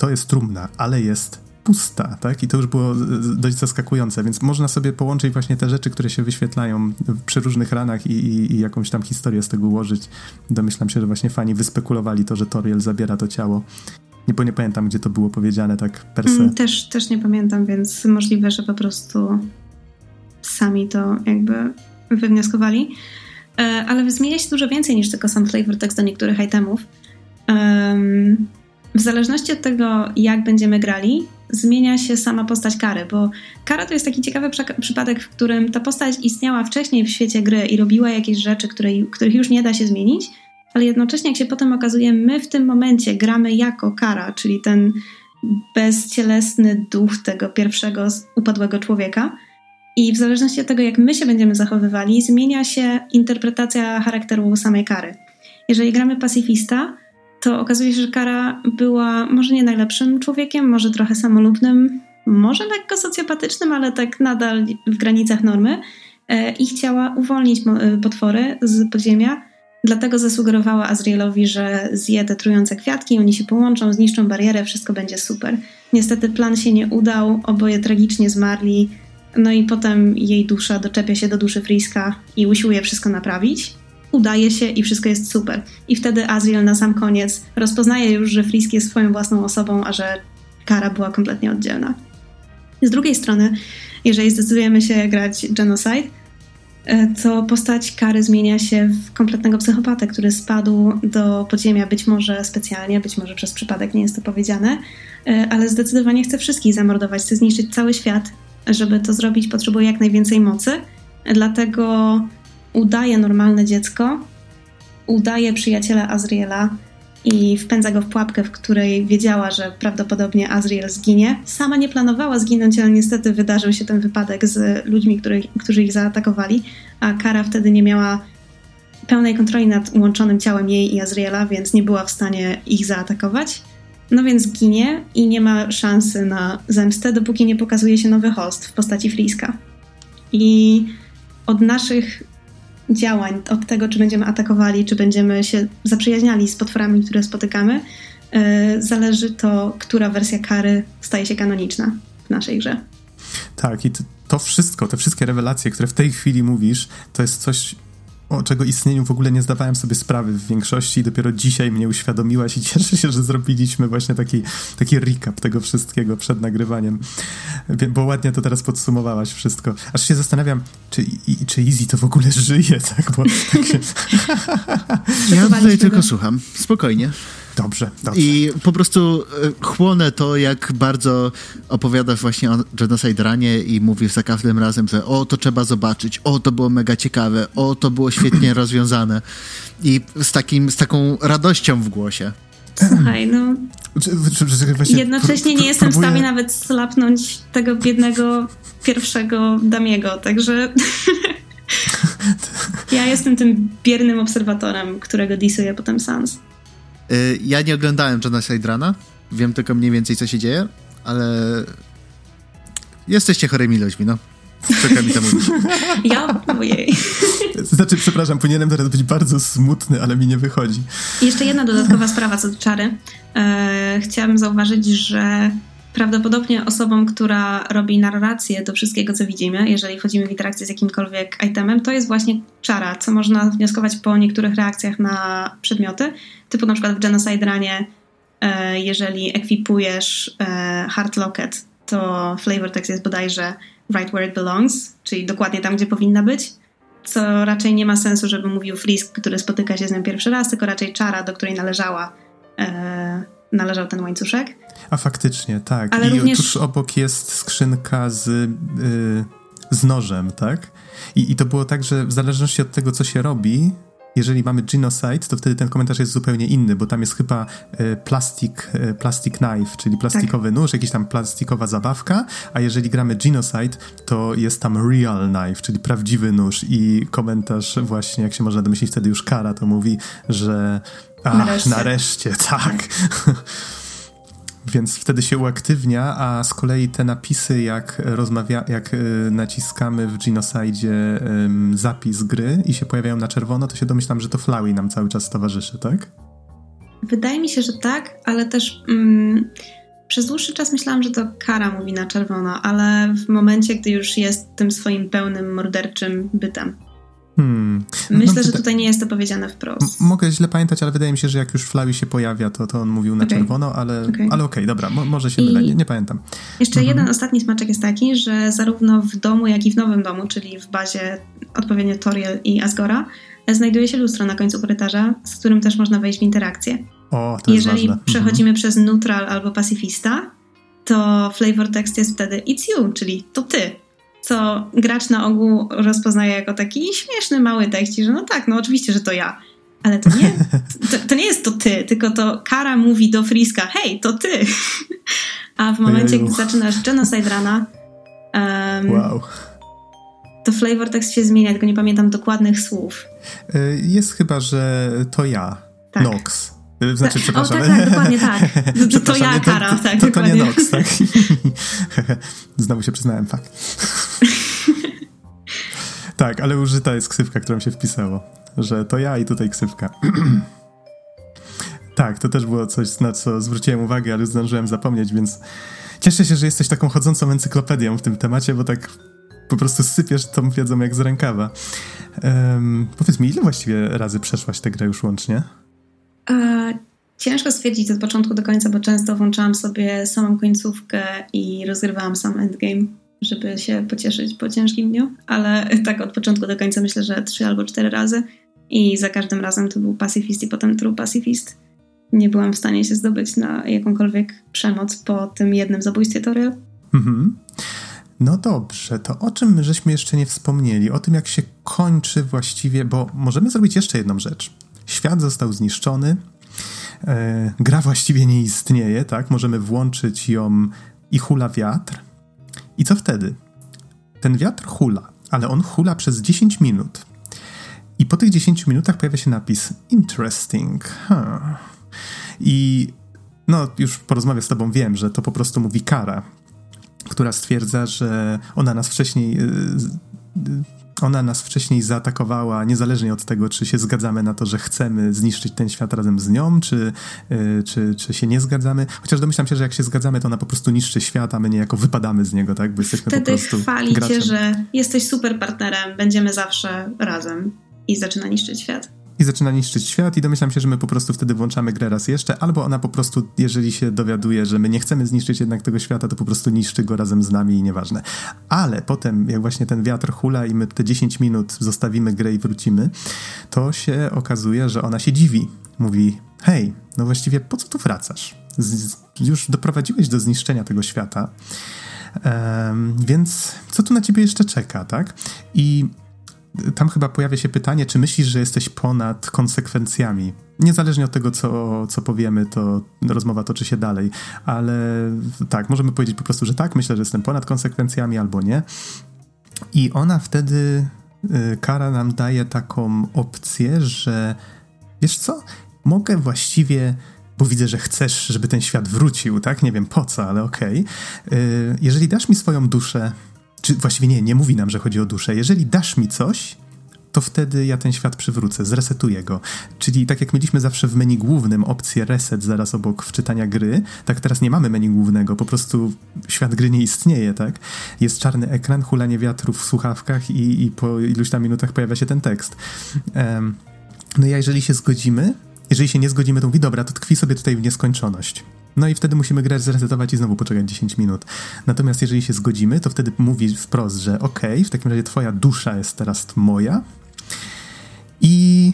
to jest trumna, ale jest pusta, tak? I to już było dość zaskakujące, więc można sobie połączyć właśnie te rzeczy, które się wyświetlają przy różnych ranach i, i, i jakąś tam historię z tego ułożyć. Domyślam się, że właśnie fani wyspekulowali to, że Toriel zabiera to ciało. Nie, bo nie pamiętam, gdzie to było powiedziane tak per se. Mm, też, też nie pamiętam, więc możliwe, że po prostu sami to jakby wywnioskowali. E, ale zmienia się dużo więcej niż tylko sam flavor text do niektórych itemów. Um, w zależności od tego, jak będziemy grali, zmienia się sama postać kary, bo kara to jest taki ciekawy przypadek, w którym ta postać istniała wcześniej w świecie gry i robiła jakieś rzeczy, które, których już nie da się zmienić, ale jednocześnie, jak się potem okazuje, my w tym momencie gramy jako kara, czyli ten bezcielesny duch tego pierwszego upadłego człowieka. I w zależności od tego, jak my się będziemy zachowywali, zmienia się interpretacja charakteru samej kary. Jeżeli gramy pacyfista, to okazuje się, że Kara była może nie najlepszym człowiekiem, może trochę samolubnym, może lekko socjopatycznym, ale tak nadal w granicach normy e, i chciała uwolnić e, potwory z podziemia. Dlatego zasugerowała Azrielowi, że zje te trujące kwiatki, oni się połączą, zniszczą barierę, wszystko będzie super. Niestety plan się nie udał, oboje tragicznie zmarli, no i potem jej dusza doczepia się do duszy Friska i usiłuje wszystko naprawić udaje się i wszystko jest super. I wtedy Azriel na sam koniec rozpoznaje już, że Frisk jest swoją własną osobą, a że Kara była kompletnie oddzielna. Z drugiej strony, jeżeli zdecydujemy się grać Genocide, e, to postać Kary zmienia się w kompletnego psychopatę, który spadł do podziemia, być może specjalnie, być może przez przypadek, nie jest to powiedziane, e, ale zdecydowanie chce wszystkich zamordować, chce zniszczyć cały świat. Żeby to zrobić, potrzebuje jak najwięcej mocy, dlatego udaje normalne dziecko, udaje przyjaciela Azriela i wpędza go w pułapkę, w której wiedziała, że prawdopodobnie Azriel zginie. Sama nie planowała zginąć, ale niestety wydarzył się ten wypadek z ludźmi, który, którzy ich zaatakowali, a Kara wtedy nie miała pełnej kontroli nad łączonym ciałem jej i Azriela, więc nie była w stanie ich zaatakować. No więc ginie i nie ma szansy na zemstę, dopóki nie pokazuje się nowy host w postaci Friska. I od naszych działań, od tego, czy będziemy atakowali, czy będziemy się zaprzyjaźniali z potworami, które spotykamy, yy, zależy to, która wersja kary staje się kanoniczna w naszej grze. Tak, i to wszystko, te wszystkie rewelacje, które w tej chwili mówisz, to jest coś o czego istnieniu w ogóle nie zdawałem sobie sprawy w większości i dopiero dzisiaj mnie uświadomiłaś i <laughs> cieszę się, że zrobiliśmy właśnie taki, taki recap tego wszystkiego przed nagrywaniem, bo ładnie to teraz podsumowałaś wszystko. Aż się zastanawiam, czy, i, czy Easy to w ogóle żyje, <laughs> tak? Bo tak się... ja tutaj tylko słucham, spokojnie. Dobrze, dobrze. I po prostu e, chłonę to, jak bardzo opowiadasz właśnie o Genocide Ranie i mówisz za każdym razem, że o, to trzeba zobaczyć, o, to było mega ciekawe, o, to było świetnie <clears throat> rozwiązane. I z, takim, z taką radością w głosie. Słuchaj, no. Jednocześnie nie jestem próbuję... w stanie nawet slapnąć tego biednego pierwszego Damiego, także. <laughs> ja jestem tym biernym obserwatorem, którego disuje potem Sans. Y, ja nie oglądałem Genocide Rana. Wiem tylko mniej więcej, co się dzieje, ale jesteście chorymi ludźmi, no. Czeka mi to mówić. <laughs> Ja? Ojej. <laughs> Znaczy, przepraszam, powinienem teraz być bardzo smutny, ale mi nie wychodzi. I jeszcze jedna dodatkowa sprawa co do czary. E, chciałam zauważyć, że prawdopodobnie osobą, która robi narrację do wszystkiego, co widzimy, jeżeli wchodzimy w interakcję z jakimkolwiek itemem, to jest właśnie czara, co można wnioskować po niektórych reakcjach na przedmioty, typu na przykład w Genocide Runie, e, jeżeli ekwipujesz e, Hard Locket, to flavor text jest bodajże right where it belongs, czyli dokładnie tam, gdzie powinna być, co raczej nie ma sensu, żeby mówił Frisk, który spotyka się z nią pierwszy raz, tylko raczej czara, do której należała, e, należał ten łańcuszek. A faktycznie, tak. Ale I również... tuż obok jest skrzynka z, yy, z nożem, tak? I, I to było tak, że w zależności od tego, co się robi, jeżeli mamy genocide, to wtedy ten komentarz jest zupełnie inny, bo tam jest chyba e, plastik, e, plastic knife, czyli plastikowy tak. nóż, jakiś tam plastikowa zabawka, a jeżeli gramy genocide, to jest tam real knife, czyli prawdziwy nóż i komentarz właśnie, jak się można domyślić, wtedy już kara to mówi, że ach, nareszcie, nareszcie tak. <laughs> Więc wtedy się uaktywnia, a z kolei te napisy, jak rozmawia, jak y, naciskamy w Genocide zapis gry i się pojawiają na czerwono, to się domyślam, że to Flowey nam cały czas towarzyszy, tak? Wydaje mi się, że tak, ale też mm, przez dłuższy czas myślałam, że to Kara mówi na czerwono, ale w momencie, gdy już jest tym swoim pełnym morderczym bytem. Hmm. No Myślę, no, że tutaj nie jest to powiedziane wprost. mogę źle pamiętać, ale wydaje mi się, że jak już Flowey się pojawia, to, to on mówił na okay. czerwono, ale okej, okay. okay, dobra, mo może się mylę, nie, nie, pamiętam. Jeszcze mhm. jeden ostatni smaczek jest taki, że zarówno w domu, jak i w nowym domu, czyli w bazie odpowiednio Toriel i Asgora, znajduje się lustro na końcu korytarza, z którym też można wejść w interakcję. O, to Jeżeli jest ważne. przechodzimy mhm. przez neutral albo pacyfista, to flavor text jest wtedy it's you, czyli to ty co gracz na ogół rozpoznaje jako taki śmieszny, mały tekst, że no tak, no oczywiście, że to ja. Ale to nie, to, to nie jest to ty, tylko to Kara mówi do Friska, hej, to ty. A w momencie, gdy zaczynasz Genocide Rana, um, wow. to flavor tekst się zmienia, tylko nie pamiętam dokładnych słów. Y, jest chyba, że to ja, tak. Nox. Y, znaczy, tak. przepraszam. O, tak, tak, dokładnie tak. <laughs> To, ja, Kara, tak, to, to, to nie Nox, tak. <laughs> Znowu się przyznałem, fakt. <laughs> tak, ale użyta jest ksywka, którą się wpisało. Że to ja i tutaj ksywka. <clears throat> tak, to też było coś, na co zwróciłem uwagę, ale zdążyłem zapomnieć, więc cieszę się, że jesteś taką chodzącą encyklopedią w tym temacie, bo tak po prostu sypiesz tą wiedzą jak z rękawa. Um, powiedz mi, ile właściwie razy przeszłaś tę grę już łącznie? E, ciężko stwierdzić od początku do końca, bo często włączałam sobie samą końcówkę i rozgrywałam sam endgame, żeby się pocieszyć po ciężkim dniu, ale <laughs> tak od początku do końca myślę, że trzy albo cztery razy i za każdym razem to był pacyfist i potem true pacyfist. Nie byłam w stanie się zdobyć na jakąkolwiek przemoc po tym jednym zabójstwie Toriel. Mhm. No dobrze, to o czym żeśmy jeszcze nie wspomnieli? O tym, jak się kończy właściwie, bo możemy zrobić jeszcze jedną rzecz. Świat został zniszczony, e, gra właściwie nie istnieje, tak? Możemy włączyć ją i hula wiatr. I co wtedy? Ten wiatr hula, ale on hula przez 10 minut. I po tych 10 minutach pojawia się napis interesting. Huh. I no, już po rozmowie z tobą wiem, że to po prostu mówi Kara, która stwierdza, że ona nas wcześniej y, y, ona nas wcześniej zaatakowała, niezależnie od tego, czy się zgadzamy na to, że chcemy zniszczyć ten świat razem z nią, czy, yy, czy, czy się nie zgadzamy. Chociaż domyślam się, że jak się zgadzamy, to ona po prostu niszczy świat, a my niejako wypadamy z niego, tak? Bo jesteśmy Wtedy po prostu chwali graczem. cię, że jesteś super partnerem, będziemy zawsze razem i zaczyna niszczyć świat. I zaczyna niszczyć świat i domyślam się, że my po prostu wtedy włączamy grę raz jeszcze, albo ona po prostu, jeżeli się dowiaduje, że my nie chcemy zniszczyć jednak tego świata, to po prostu niszczy go razem z nami i nieważne. Ale potem, jak właśnie ten wiatr hula i my te 10 minut zostawimy grę i wrócimy, to się okazuje, że ona się dziwi. Mówi, hej, no właściwie po co tu wracasz? Z, już doprowadziłeś do zniszczenia tego świata, um, więc co tu na ciebie jeszcze czeka, tak? I tam chyba pojawia się pytanie, czy myślisz, że jesteś ponad konsekwencjami? Niezależnie od tego, co, co powiemy, to rozmowa toczy się dalej, ale tak, możemy powiedzieć po prostu, że tak, myślę, że jestem ponad konsekwencjami albo nie. I ona wtedy, y, Kara nam daje taką opcję, że wiesz co, mogę właściwie bo widzę, że chcesz, żeby ten świat wrócił, tak? Nie wiem po co, ale okej. Okay. Jeżeli dasz mi swoją duszę, czy właściwie nie, nie mówi nam, że chodzi o duszę. Jeżeli dasz mi coś, to wtedy ja ten świat przywrócę, zresetuję go. Czyli tak jak mieliśmy zawsze w menu głównym opcję reset zaraz obok wczytania gry, tak teraz nie mamy menu głównego, po prostu świat gry nie istnieje, tak? Jest czarny ekran, hulanie wiatrów w słuchawkach i, i po iluś tam minutach pojawia się ten tekst. Um, no i jeżeli się zgodzimy, jeżeli się nie zgodzimy, to mówi, dobra, to tkwi sobie tutaj w nieskończoność. No i wtedy musimy grę zresetować i znowu poczekać 10 minut. Natomiast jeżeli się zgodzimy, to wtedy mówi wprost, że okej, okay, w takim razie twoja dusza jest teraz moja i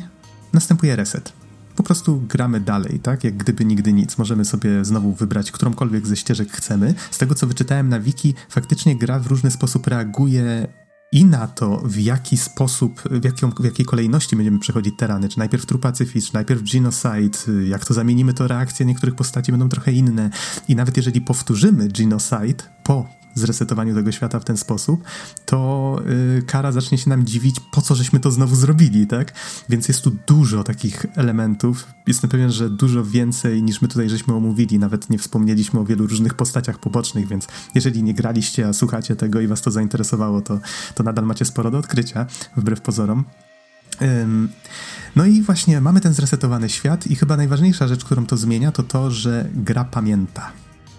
następuje reset. Po prostu gramy dalej, tak? Jak gdyby nigdy nic. Możemy sobie znowu wybrać którąkolwiek ze ścieżek chcemy. Z tego, co wyczytałem na wiki, faktycznie gra w różny sposób reaguje i na to, w jaki sposób, w, jaką, w jakiej kolejności będziemy przechodzić terany, czy najpierw True Pacifist, czy najpierw Genocide, jak to zamienimy, to reakcje niektórych postaci będą trochę inne. I nawet jeżeli powtórzymy Genocide po zresetowaniu tego świata w ten sposób, to yy, Kara zacznie się nam dziwić, po co żeśmy to znowu zrobili, tak? Więc jest tu dużo takich elementów. Jestem pewien, że dużo więcej niż my tutaj żeśmy omówili. Nawet nie wspomnieliśmy o wielu różnych postaciach pobocznych, więc jeżeli nie graliście, a słuchacie tego i was to zainteresowało, to, to nadal macie sporo do odkrycia, wbrew pozorom. No i właśnie mamy ten zresetowany świat i chyba najważniejsza rzecz, którą to zmienia, to to, że gra pamięta.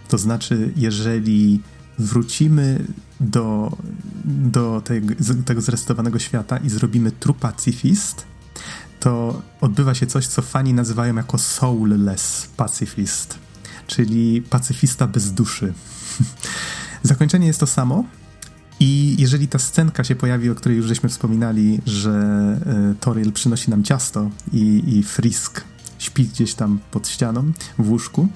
To znaczy, jeżeli wrócimy do, do tego, tego świata i zrobimy True Pacifist, to odbywa się coś, co fani nazywają jako soulless pacifist, czyli pacyfista bez duszy. <laughs> Zakończenie jest to samo, i jeżeli ta scenka się pojawi, o której już żeśmy wspominali, że y, przynosi nam ciasto i, i Frisk śpi gdzieś tam pod ścianą w łóżku,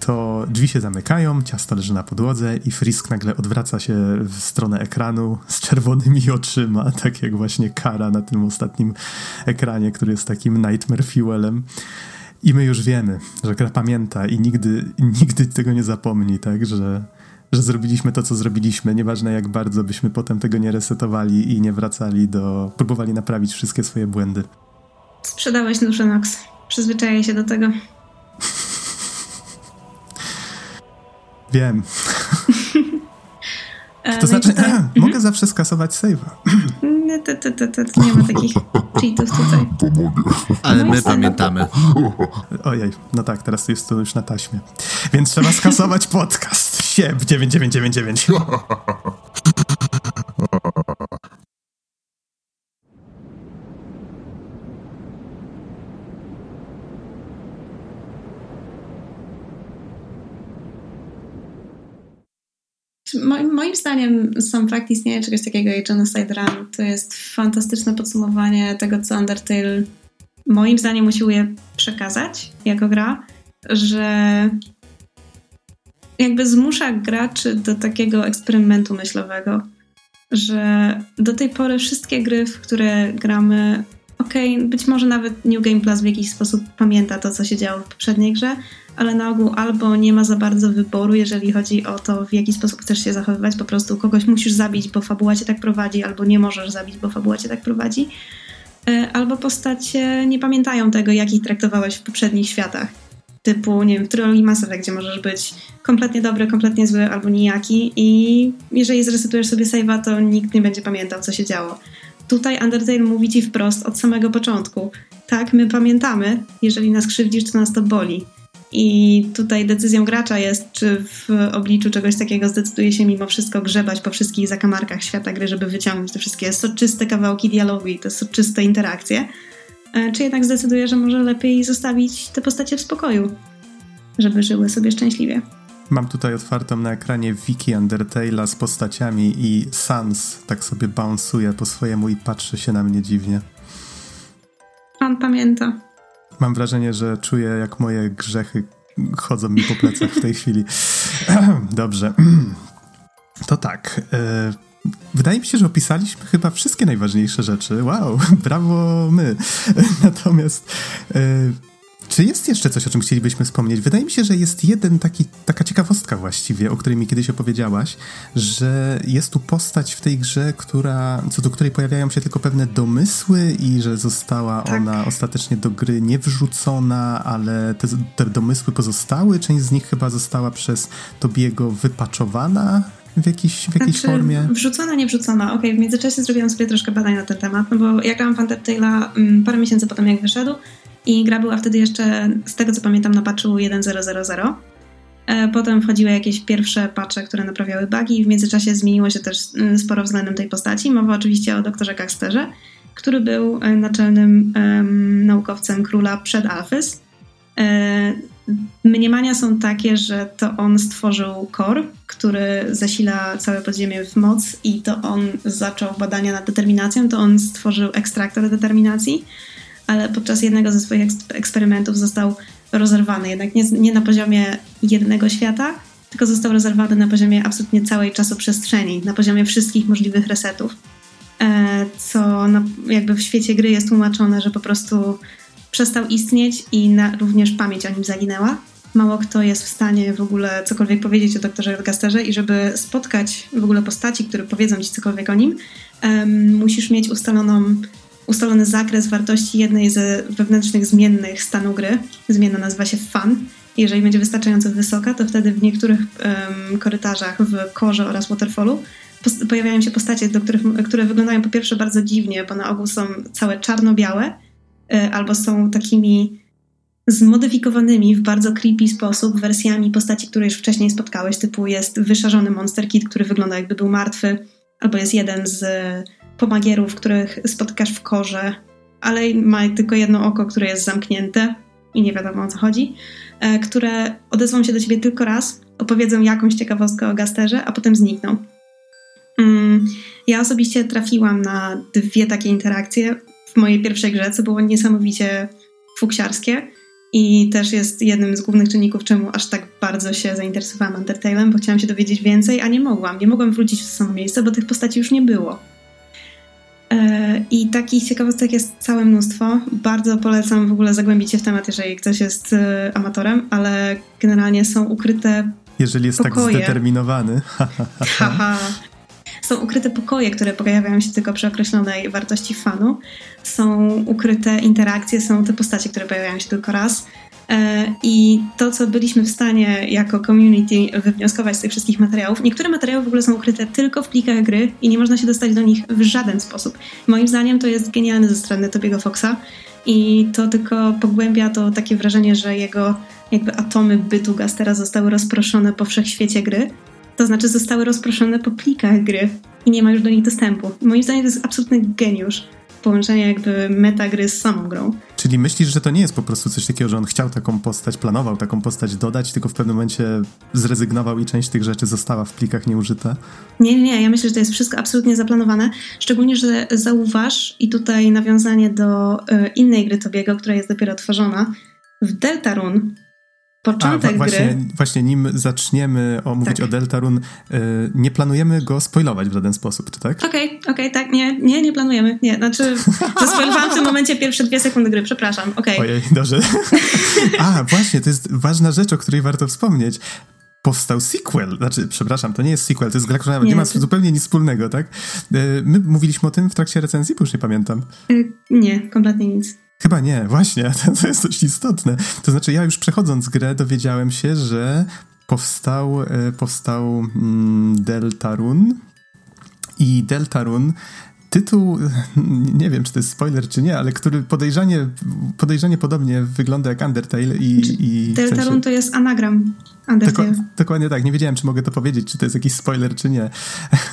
to drzwi się zamykają, ciasto leży na podłodze i Frisk nagle odwraca się w stronę ekranu z czerwonymi <laughs> oczyma, tak jak właśnie Kara na tym ostatnim ekranie, który jest takim nightmare fuelem. I my już wiemy, że gra pamięta i nigdy, nigdy tego nie zapomni, tak, że, że zrobiliśmy to, co zrobiliśmy, nieważne jak bardzo byśmy potem tego nie resetowali i nie wracali do, próbowali naprawić wszystkie swoje błędy. Sprzedałeś duszę Nox. Przyzwyczaję się do tego. Wiem. E, to znaczy, tutaj... <clears throat> mogę zawsze skasować save'a. Nie, to, to, to, to, nie ma takich <clears throat> cheatów tutaj. Ale my pamiętamy. <laughs> Ojej, no tak, teraz jest to już na taśmie. Więc trzeba skasować <laughs> podcast. Sieb 9999. <laughs> Moim, zdaniem sam fakt istnienia czegoś takiego jak Genocide Run to jest fantastyczne podsumowanie tego, co Undertale moim zdaniem usiłuje przekazać jako gra, że jakby zmusza graczy do takiego eksperymentu myślowego, że do tej pory wszystkie gry, w które gramy, okej, okay, być może nawet New Game Plus w jakiś sposób pamięta to, co się działo w poprzedniej grze, ale na ogół albo nie ma za bardzo wyboru, jeżeli chodzi o to, w jaki sposób chcesz się zachowywać, po prostu kogoś musisz zabić, bo fabuła cię tak prowadzi, albo nie możesz zabić, bo fabuła cię tak prowadzi, e, albo postacie nie pamiętają tego, jak ich traktowałeś w poprzednich światach. Typu, nie wiem, w trylogii Mass Effect, gdzie możesz być kompletnie dobry, kompletnie zły albo nijaki i jeżeli zresetujesz sobie save'a, to nikt nie będzie pamiętał, co się działo. Tutaj Undertale mówi ci wprost od samego początku. Tak, my pamiętamy, jeżeli nas krzywdzisz, to nas to boli. I tutaj decyzją gracza jest, czy w obliczu czegoś takiego zdecyduje się mimo wszystko grzebać po wszystkich zakamarkach świata gry, żeby wyciągnąć te wszystkie soczyste kawałki dialogu i te soczyste interakcje, e, czy jednak zdecyduje, że może lepiej zostawić te postacie w spokoju, żeby żyły sobie szczęśliwie. Mam tutaj otwartą na ekranie wiki Undertale'a z postaciami i Sans tak sobie bounsuje po swojemu i patrzy się na mnie dziwnie. Pan pamięta. Mam wrażenie, że czuję jak moje grzechy chodzą mi po plecach w tej <laughs> chwili. <clears throat> Dobrze. To tak. E, wydaje mi się, że opisaliśmy chyba wszystkie najważniejsze rzeczy. Wow, <laughs> brawo my. <laughs> Natomiast e, czy jest jeszcze coś, o czym chcielibyśmy wspomnieć? Wydaje mi się, że jest jeden taki, taka ciekawostka właściwie, o której mi kiedyś opowiedziałaś, że jest tu postać w tej grze, która, co do której pojawiają się tylko pewne domysły i że została tak. ona ostatecznie do gry nie wrzucona, ale te, te domysły pozostały. Część z nich chyba została przez Tobiego wypaczowana w, jakiś, w jakiejś znaczy, formie? Wrzucona, nie wrzucona. Okej, okay, w międzyczasie zrobiłam sobie troszkę badań na ten temat, no bo ja grałam w Undertale'a mm, parę miesięcy potem jak wyszedł i gra była wtedy jeszcze, z tego co pamiętam, na patchu 1.0.0.0. E, potem wchodziły jakieś pierwsze patche, które naprawiały bugi. W międzyczasie zmieniło się też mm, sporo względem tej postaci. Mowa oczywiście o doktorze Caxterze, który był e, naczelnym um, naukowcem króla przed Alphys. E, mniemania są takie, że to on stworzył core, który zasila całe podziemie w moc i to on zaczął badania nad determinacją, to on stworzył ekstraktor determinacji ale podczas jednego ze swoich eksperymentów został rozerwany. Jednak nie, nie na poziomie jednego świata, tylko został rozerwany na poziomie absolutnie całej czasoprzestrzeni, na poziomie wszystkich możliwych resetów. E, co na, jakby w świecie gry jest tłumaczone, że po prostu przestał istnieć i na, również pamięć o nim zaginęła. Mało kto jest w stanie w ogóle cokolwiek powiedzieć o doktorze Gasterze i żeby spotkać w ogóle postaci, które powiedzą ci cokolwiek o nim, um, musisz mieć ustaloną ustalony zakres wartości jednej z wewnętrznych zmiennych stanu gry. Zmienna nazywa się fan. Jeżeli będzie wystarczająco wysoka, to wtedy w niektórych um, korytarzach w korze oraz waterfallu pojawiają się postacie, do których, które wyglądają po pierwsze bardzo dziwnie, bo na ogół są całe czarno-białe, y, albo są takimi zmodyfikowanymi w bardzo creepy sposób wersjami postaci, które już wcześniej spotkałeś, typu jest wyszarzony Monster Kid, który wygląda jakby był martwy, albo jest jeden z pomagierów, których spotykasz w korze, ale ma tylko jedno oko, które jest zamknięte i nie wiadomo o co chodzi, e, które odezwą się do ciebie tylko raz, opowiedzą jakąś ciekawostkę o Gasterze, a potem znikną. Mm, ja osobiście trafiłam na dwie takie interakcje w mojej pierwszej grze, co było niesamowicie fuksiarskie i też jest jednym z głównych czynników, czemu aż tak bardzo się zainteresowałam Undertale'em, bo chciałam się dowiedzieć więcej, a nie mogłam. Nie mogłam wrócić w to samo miejsce, bo tych postaci już nie było. E, I takich ciekawostek jest całe mnóstwo. Bardzo polecam w ogóle zagłębić się w temat, jeżeli ktoś jest e, amatorem, ale generalnie są ukryte. Jeżeli jest tak pokoje. tak zdeterminowany. <laughs> Haha. Są ukryte pokoje, które pojawiają się tylko przy określonej wartości fanu. Są ukryte interakcje, są te postacie, które pojawiają się tylko raz. E, I to, co byliśmy w stanie jako community wywnioskować z tych wszystkich materiałów, niektóre materiały w ogóle są ukryte tylko w plikach gry i nie można się dostać do nich w żaden sposób. Moim zdaniem to jest genialne ze strony Tobiego Foxa i to tylko pogłębia to takie wrażenie, że jego jakby atomy bytu Gastera zostały rozproszone po wszechświecie gry. To znaczy zostały rozproszone po plikach gry i nie ma już do nich dostępu. Moim zdaniem to jest absolutny geniusz połączenie jakby metagry z samą grą. Czyli myślisz, że to nie jest po prostu coś takiego, że on chciał taką postać, planował taką postać dodać, tylko w pewnym momencie zrezygnował i część tych rzeczy została w plikach nieużyta? Nie, nie, ja myślę, że to jest wszystko absolutnie zaplanowane. Szczególnie, że zauważ i tutaj nawiązanie do y, innej gry Tobiego, która jest dopiero tworzona. W Deltarune początek A, właśnie, gry. Właśnie nim zaczniemy o, mówić tak. o Deltarune, y, nie planujemy go spoilować w żaden sposób, czy tak? Okej, okay, okej, okay, tak, nie, nie, nie planujemy, nie, znaczy <laughs> zaspoilowałam w tym momencie pierwsze dwie sekundy gry, przepraszam, okej. Okay. Ojej, dobrze. <laughs> A, właśnie, to jest ważna rzecz, o której warto wspomnieć powstał sequel. Znaczy, przepraszam, to nie jest sequel, to jest gra, która nie, nie ma to... zupełnie nic wspólnego, tak? Y, my mówiliśmy o tym w trakcie recenzji, bo już nie pamiętam. Y, nie, kompletnie nic. Chyba nie, właśnie, <laughs> to jest dość istotne. To znaczy, ja już przechodząc grę dowiedziałem się, że powstał, e, powstał mm, Deltarune i Deltarune tytuł, <laughs> nie wiem czy to jest spoiler czy nie, ale który podejrzanie, podejrzanie podobnie wygląda jak Undertale i... I Deltarune w sensie... to jest anagram Undertale. dokładnie tak, nie wiedziałem czy mogę to powiedzieć, czy to jest jakiś spoiler czy nie.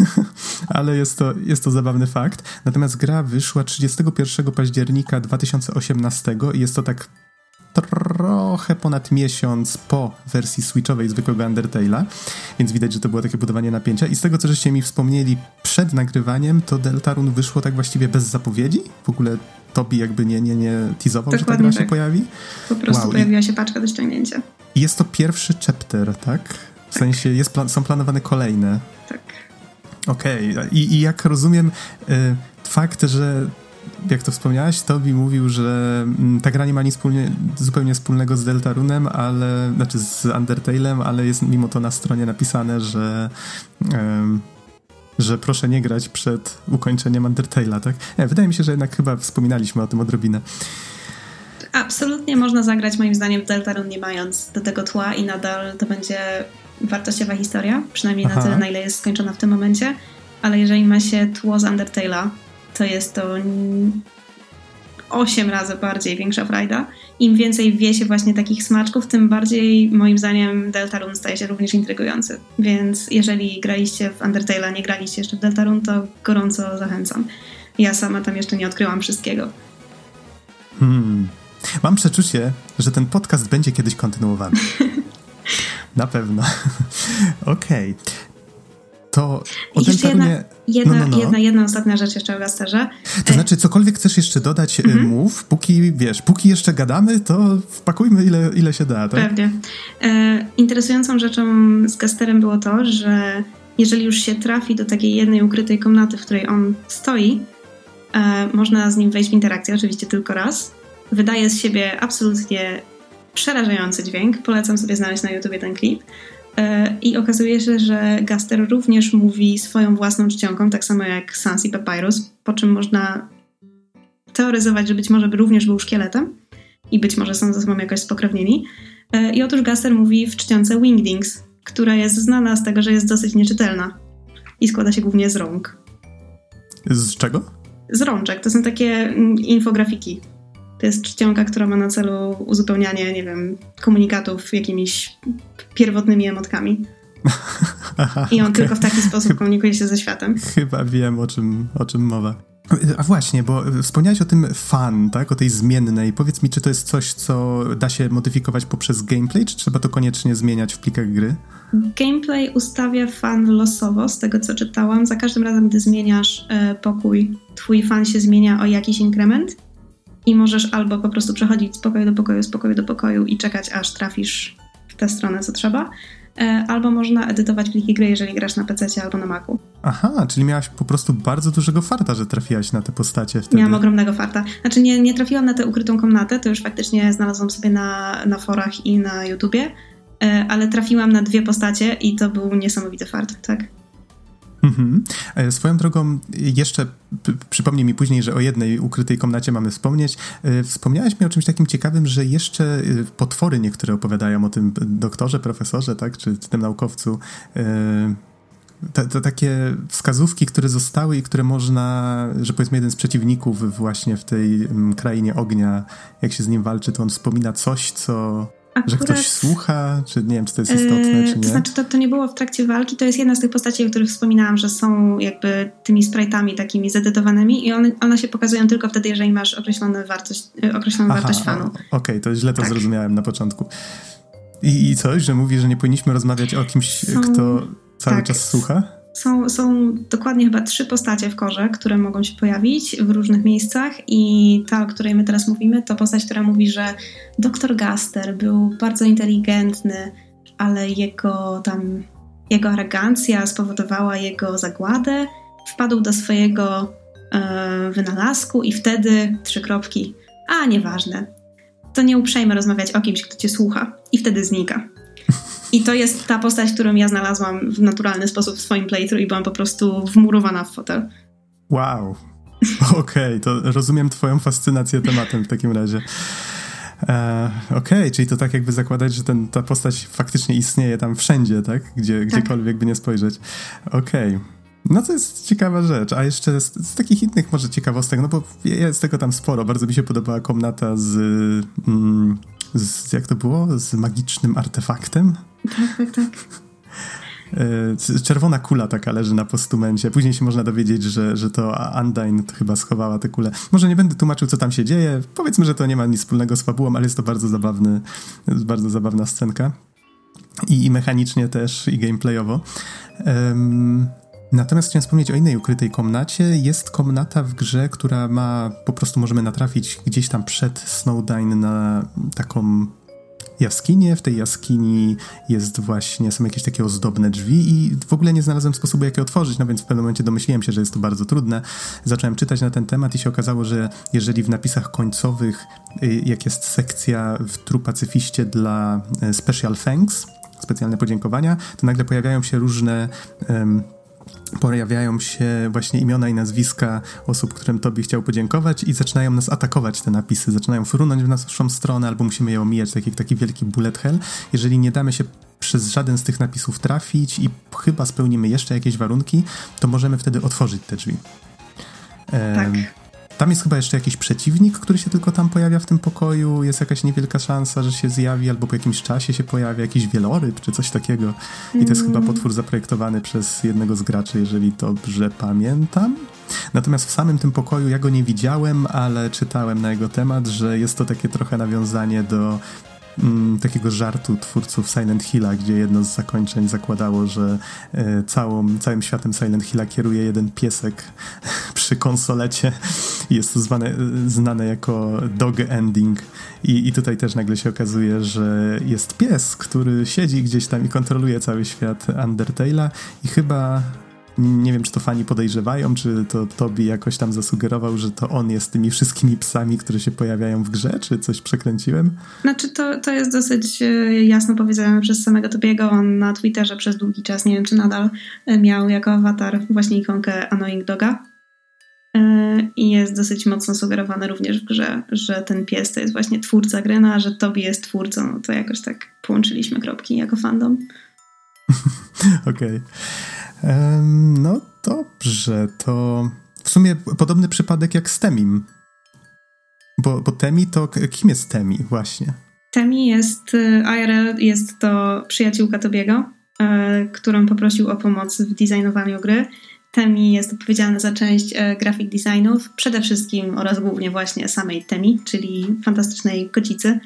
<laughs> ale jest to, jest to zabawny fakt. Natomiast gra wyszła 31 października 2018 i jest to tak trochę ponad miesiąc po wersji switchowej zwykłego Undertale'a, więc widać, że to było takie budowanie napięcia. I z tego, co żeście mi wspomnieli przed nagrywaniem, to Deltarune wyszło tak właściwie bez zapowiedzi. W ogóle Tobi jakby nie, nie, nie teasował, Dokładnie że ta gra tak. się pojawi. Po prostu wow. pojawiła się paczka do ściągnięcia. I jest to pierwszy chapter, tak? W tak. sensie jest plan są planowane kolejne. Tak. Okej. Okay. I, I, jak rozumiem, y, fakt, że jak to wspomniałaś, Tobi mówił, że mm, ta gra nie ma nic wspólnie, zupełnie wspólnego z Deltarunem, ale, znaczy z Undertale'em, ale jest mimo to na stronie napisane, że że proszę nie grać przed ukończeniem Undertale'a, tak? Nie, wydaje mi się, że jednak chyba wspominaliśmy o tym odrobinę. Absolutnie można zagrać moim zdaniem w Deltarune nie mając do tego tła i nadal to będzie wartościowa historia, przynajmniej Aha. na tyle, na ile jest skończona w tym momencie, ale jeżeli ma się tło z Undertale'a, to jest to 8 razy bardziej większa frajda. Im więcej wie się właśnie takich smaczków, tym bardziej moim zdaniem Deltarune staje się również intrygujący. Więc jeżeli graliście w Undertale'a, nie graliście jeszcze w Deltarune, to gorąco zachęcam. Ja sama tam jeszcze nie odkryłam wszystkiego. Hmm. Mam przeczucie, że ten podcast będzie kiedyś kontynuowany. <laughs> Na pewno. <laughs> Okej. Okay to o jeszcze jedna, jedna, no, no, no. jedna, jedna ostatnia rzecz jeszcze o Gasterze. To znaczy, cokolwiek chcesz jeszcze dodać, e, mhm. mów. Póki, wiesz, póki jeszcze gadamy, to wpakujmy ile, ile się da. Tak? Pewnie. E, interesującą rzeczą z Gasterem było to, że jeżeli już się trafi do takiej jednej ukrytej komnaty, w której on stoi, e, można z nim wejść w interakcję, oczywiście tylko raz. Wydaje z siebie absolutnie przerażający dźwięk. Polecam sobie znaleźć na YouTubie ten klip. E, I okazuje się, że Gaster również mówi swoją własną czcionką, tak samo jak Sans i Papyrus, po czym można teoryzować, że być może by również był szkieletem i być może są ze sobą jakoś spokrewnieni. E, I otóż Gaster mówi w czcionce Wingdings, która jest znana z tego, że jest dosyć nieczytelna i składa się głównie z rąk. Z czego? Z rączek. To są takie mm, infografiki. To jest czcionka, która ma na celu uzupełnianie, nie wiem, komunikatów jakimiś pierwotnymi emotkami. I on <laughs> okay. tylko w taki sposób komunikuje się ze światem. Chyba wiem, o czym, o czym mowa. A właśnie, bo wspomniałeś o tym fan, tak? O tej zmiennej. Powiedz mi, czy to jest coś, co da się modyfikować poprzez gameplay, czy trzeba to koniecznie zmieniać w plikach gry? Gameplay ustawia fan losowo, z tego co czytałam. Za każdym razem, gdy zmieniasz e, pokój, twój fan się zmienia o jakiś inkrement i możesz albo po prostu przechodzić z pokoju do pokoju, z pokoju do pokoju i czekać, aż trafisz w tę stronę, co trzeba. E, albo można edytować pliki gry, jeżeli grasz na PC albo na Macu. Aha, czyli miałaś po prostu bardzo dużego farta, że trafiłaś na te postacie wtedy. Miałam ogromnego farta. Znaczy nie, nie trafiłam na tę ukrytą komnatę, to już faktycznie znalazłam sobie na, na forach i na YouTubie, e, ale trafiłam na dwie postacie i to był niesamowity fart, tak. Mhm. E, swoją drogą, jeszcze przypomnij mi później, że o jednej ukrytej komnacie mamy wspomnieć. E, wspomniałeś mi o czymś takim ciekawym, że jeszcze e, potwory niektóre opowiadają o tym doktorze, profesorze, tak, czy, tym naukowcu. To, takie wskazówki, które zostały i które można, że powiedzmy jeden z przeciwników właśnie w tej krainie ognia, jak się z nim walczy, to on wspomina coś, co Akurat, że ktoś słucha, czy nie wiem, czy to jest istotne, czy nie? To znaczy, to, to nie było w trakcie walki, to jest jedna z tych postaci, o których wspominałam, że są jakby tymi sprite'ami takimi zedytowanymi i one, one się pokazują tylko wtedy, jeżeli masz określoną wartość, e, określoną Aha, wartość fanu. Okej, okay, to źle to tak. zrozumiałem na początku. I, I coś, że mówi, że nie powinniśmy rozmawiać o kimś, są, kto cały tak, czas słucha? Są, są dokładnie chyba trzy postacie w korze, które mogą się pojawić w różnych miejscach i ta, o której my teraz mówimy, to postać, która mówi, że doktor Gaster był bardzo inteligentny, ale jego tam, jego arogancja spowodowała jego zagładę, wpadł do swojego e, wynalazku i wtedy trzy kropki, a nieważne, to nie uprzejme rozmawiać o kimś, kto cię słucha i wtedy znika. I to jest ta postać, którą ja znalazłam w naturalny sposób w swoim playthrough i byłam po prostu wmurowana w fotel. Wow. <laughs> Okej, okay, to rozumiem twoją fascynację tematem w takim razie. E, Okej, okay, czyli to tak jakby zakładać, że ten, ta postać faktycznie istnieje tam wszędzie, tak? Gdzie, tak. Gdziekolwiek by nie spojrzeć. Okej. Okay. No to jest ciekawa rzecz. A jeszcze z, z, takich innych może ciekawostek, no bo jest tego tam sporo. Bardzo mi się podobała komnata z, mm, z jak to było? Z magicznym artefaktem. Tak, tak, tak. czerwona kula taka leży na postumencie. Później się można dowiedzieć, że, że to Undyne chyba schowała tę kulę. Może nie będę tłumaczył, co tam się dzieje. Powiedzmy, że to nie ma nic wspólnego z fabułą, ale jest to bardzo zabawny, bardzo zabawna scenka. I, i mechanicznie też, i gameplayowo. Um, Natomiast chciałem wspomnieć o innej ukrytej komnacie. Jest komnata w grze, która ma, po prostu możemy natrafić gdzieś tam przed Snowdine na taką jaskinię. W tej jaskini jest właśnie, są jakieś takie ozdobne drzwi i w ogóle nie znalazłem sposobu, jak je otworzyć, no więc w pewnym momencie domyśliłem się, że jest to bardzo trudne. Zacząłem czytać na ten temat i się okazało, że jeżeli w napisach końcowych, y, jak jest sekcja w True Pacyfiście dla y, Special Thanks, specjalne podziękowania, to nagle pojawiają się różne um, pojawiają się właśnie imiona i nazwiska osób, którym tobie chciał podziękować i zaczynają nas atakować te napisy, zaczynają frunąć w naszą stronę albo musimy je omijać, tak jak taki wielki bullet hell. Jeżeli nie damy się przez żaden z tych napisów trafić i chyba spełnimy jeszcze jakieś warunki, to możemy wtedy otworzyć te drzwi. Tak. Tam jest chyba jeszcze jakiś przeciwnik, który się tylko tam pojawia w tym pokoju. Jest jakaś niewielka szansa, że się zjawi, albo po jakimś czasie się pojawia jakiś wieloryb czy coś takiego. I to jest mm. chyba potwór zaprojektowany przez jednego z graczy, jeżeli dobrze pamiętam. Natomiast w samym tym pokoju ja go nie widziałem, ale czytałem na jego temat, że jest to takie trochę nawiązanie do mm, takiego żartu twórców Silent Hilla, gdzie jedno z zakończeń zakładało, że e, całą, całym światem Silent Hilla kieruje jeden piesek <laughs> przy konsolecie jest to zwane, znane jako dog ending. I, I tutaj też nagle się okazuje, że jest pies, który siedzi gdzieś tam i kontroluje cały świat Undertale'a i chyba nie wiem, czy to fani podejrzewają, czy to Tobi jakoś tam zasugerował, że to on jest tymi wszystkimi psami, które się pojawiają w grze, czy coś przekręciłem? Znaczy, to, to jest dosyć e, jasno powiedziane przez samego Tobiego. On na Twitterze przez długi czas, nie wiem, czy nadal e, miał jako awatar właśnie ikonkę Annoying Doga. E, I jest dosyć mocno sugerowane również w grze, że ten pies to jest właśnie twórca gry, no, a że Tobi jest twórcą, no to jakoś tak połączyliśmy kropki jako fandom. <laughs> Okej. Okay. No dobrze, to w sumie podobny przypadek jak z Temim. Bo, bo Temi to kim jest Temi właśnie? Temi jest, y, IRL jest to przyjaciółka Tobiego, y, którą poprosił o pomoc w designowaniu gry. Temi jest odpowiedzialna za część y, graphic designów, przede wszystkim oraz głównie właśnie samej Temi, czyli fantastycznej kocicy,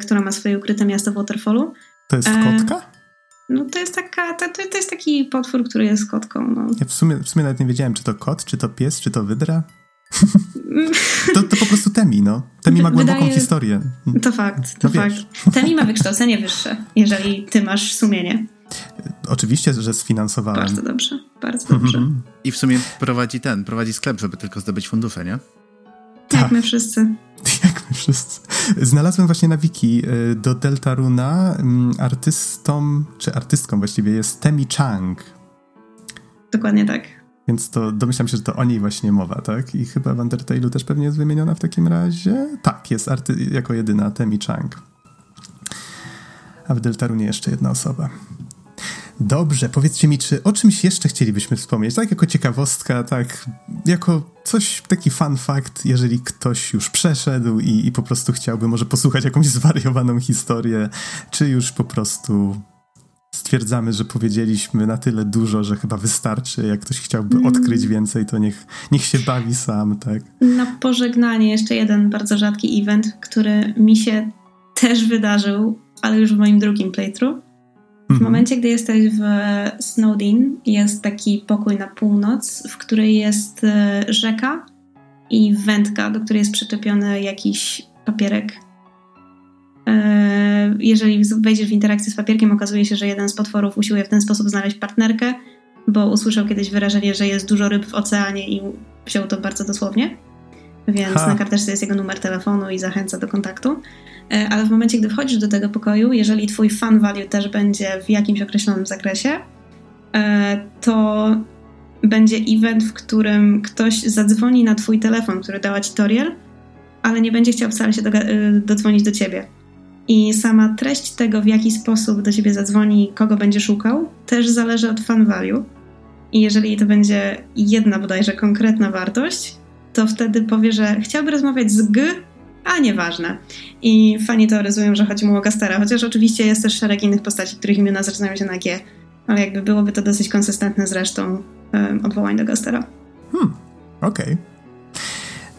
która ma swoje ukryte miasto w Waterfallu. To jest kotka? No to jest taka, to, to jest taki potwór, który jest kotką. No. Ja w sumie, w sumie nawet nie wiedziałem, czy to kot, czy to pies, czy to wydra. <laughs> to, to po prostu Temi, no. Temi ma głęboką Wydaje... historię. To fakt, to no fakt. Temi ma wykształcenie wyższe, jeżeli ty masz sumienie. Oczywiście, że sfinansowałem. Bardzo dobrze, bardzo dobrze. I w sumie prowadzi ten, prowadzi sklep, żeby tylko zdobyć fundusze, nie? Tak, Jak my wszyscy. <laughs> <laughs> Wszyscy. Znalazłem właśnie na wiki y, do Deltaruna mm, artystą, czy artystką właściwie jest Temi Chang. Dokładnie tak. Więc to domyślam się, że to o niej właśnie mowa, tak? I chyba w Undertale'u też pewnie jest wymieniona w takim razie. Tak, jest arty- jako jedyna Temi Chang. A w Deltarunie jeszcze jedna osoba. Dobrze, powiedzcie mi, czy o czymś jeszcze chcielibyśmy wspomnieć? Tak, jako ciekawostka, tak, jako coś, taki fun fact, jeżeli ktoś już przeszedł i, i po prostu chciałby może posłuchać jakąś zwariowaną historię, czy już po prostu stwierdzamy, że powiedzieliśmy na tyle dużo, że chyba wystarczy. Jak ktoś chciałby mm. odkryć więcej, to niech, niech się bawi sam, tak? Na pożegnanie jeszcze jeden bardzo rzadki event, który mi się też wydarzył, ale już w moim drugim playthrough. W mhm. momencie, gdy jesteś w Snowdin, jest taki pokój na północ, w której jest e, rzeka i wędka, do której jest przyczepiony jakiś papierek. E, jeżeli wejdziesz w interakcję z papierkiem, okazuje się, że jeden z potworów usiłuje w ten sposób znaleźć partnerkę, bo usłyszał kiedyś wyrażenie, że jest dużo ryb w oceanie i wziął to bardzo dosłownie. Więc ha. na karteczce jest jego numer telefonu i zachęca do kontaktu. E, ale w momencie, gdy wchodzisz do tego pokoju, jeżeli twój fan value też będzie w jakimś określonym zakresie, e, to będzie event, w którym ktoś zadzwoni na twój telefon, który dała ci Toriel, ale nie będzie chciał wcale się e, dodzwonić do ciebie. I sama treść tego, w jaki sposób do ciebie zadzwoni, kogo będzie szukał, też zależy od fan value. I jeżeli to będzie jedna bodajże konkretna wartość, to wtedy powie, że chciałby rozmawiać z G, a nieważne. I fani teoryzują, że chodzi mu o Gastera, chociaż oczywiście jest też szereg innych postaci, których imiona zaczynają się na G. ale jakby byłoby to dosyć konsystentne z resztą um, odwołań do Gastera. Hmm, okej. Okay.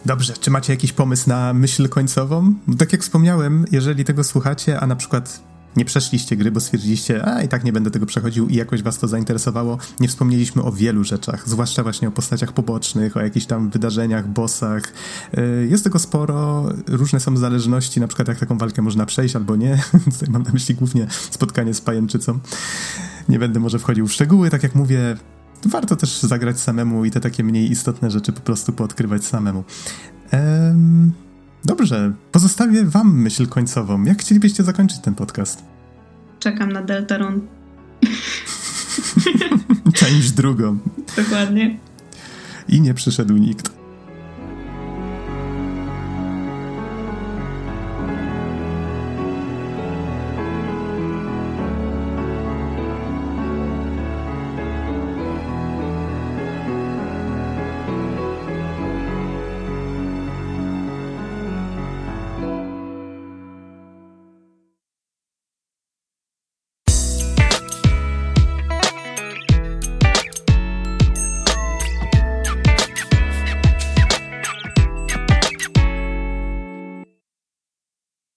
Dobrze, czy macie jakiś pomysł na myśl końcową? Tak jak wspomniałem, jeżeli tego słuchacie, a na przykład nie przeszliście gry, bo stwierdziliście, a i tak nie będę tego przechodził i jakoś was to zainteresowało. Nie wspomnieliśmy o wielu rzeczach, zwłaszcza właśnie o postaciach pobocznych, o jakichś tam wydarzeniach, bossach. Y, jest tego sporo, różne są zależności, na przykład jak taką walkę można przejść albo nie. <laughs> Tutaj mam na myśli głównie spotkanie z pajęczycą. Nie będę może wchodził w szczegóły, tak jak mówię, warto też zagrać samemu i te takie mniej istotne rzeczy po prostu poodkrywać samemu. Ehm... Dobrze, pozostawię wam myśl końcową. Jak chcielibyście zakończyć ten podcast? Czekam na Deltarune. <laughs> Część drugą. Dokładnie. I nie przyszedł nikt.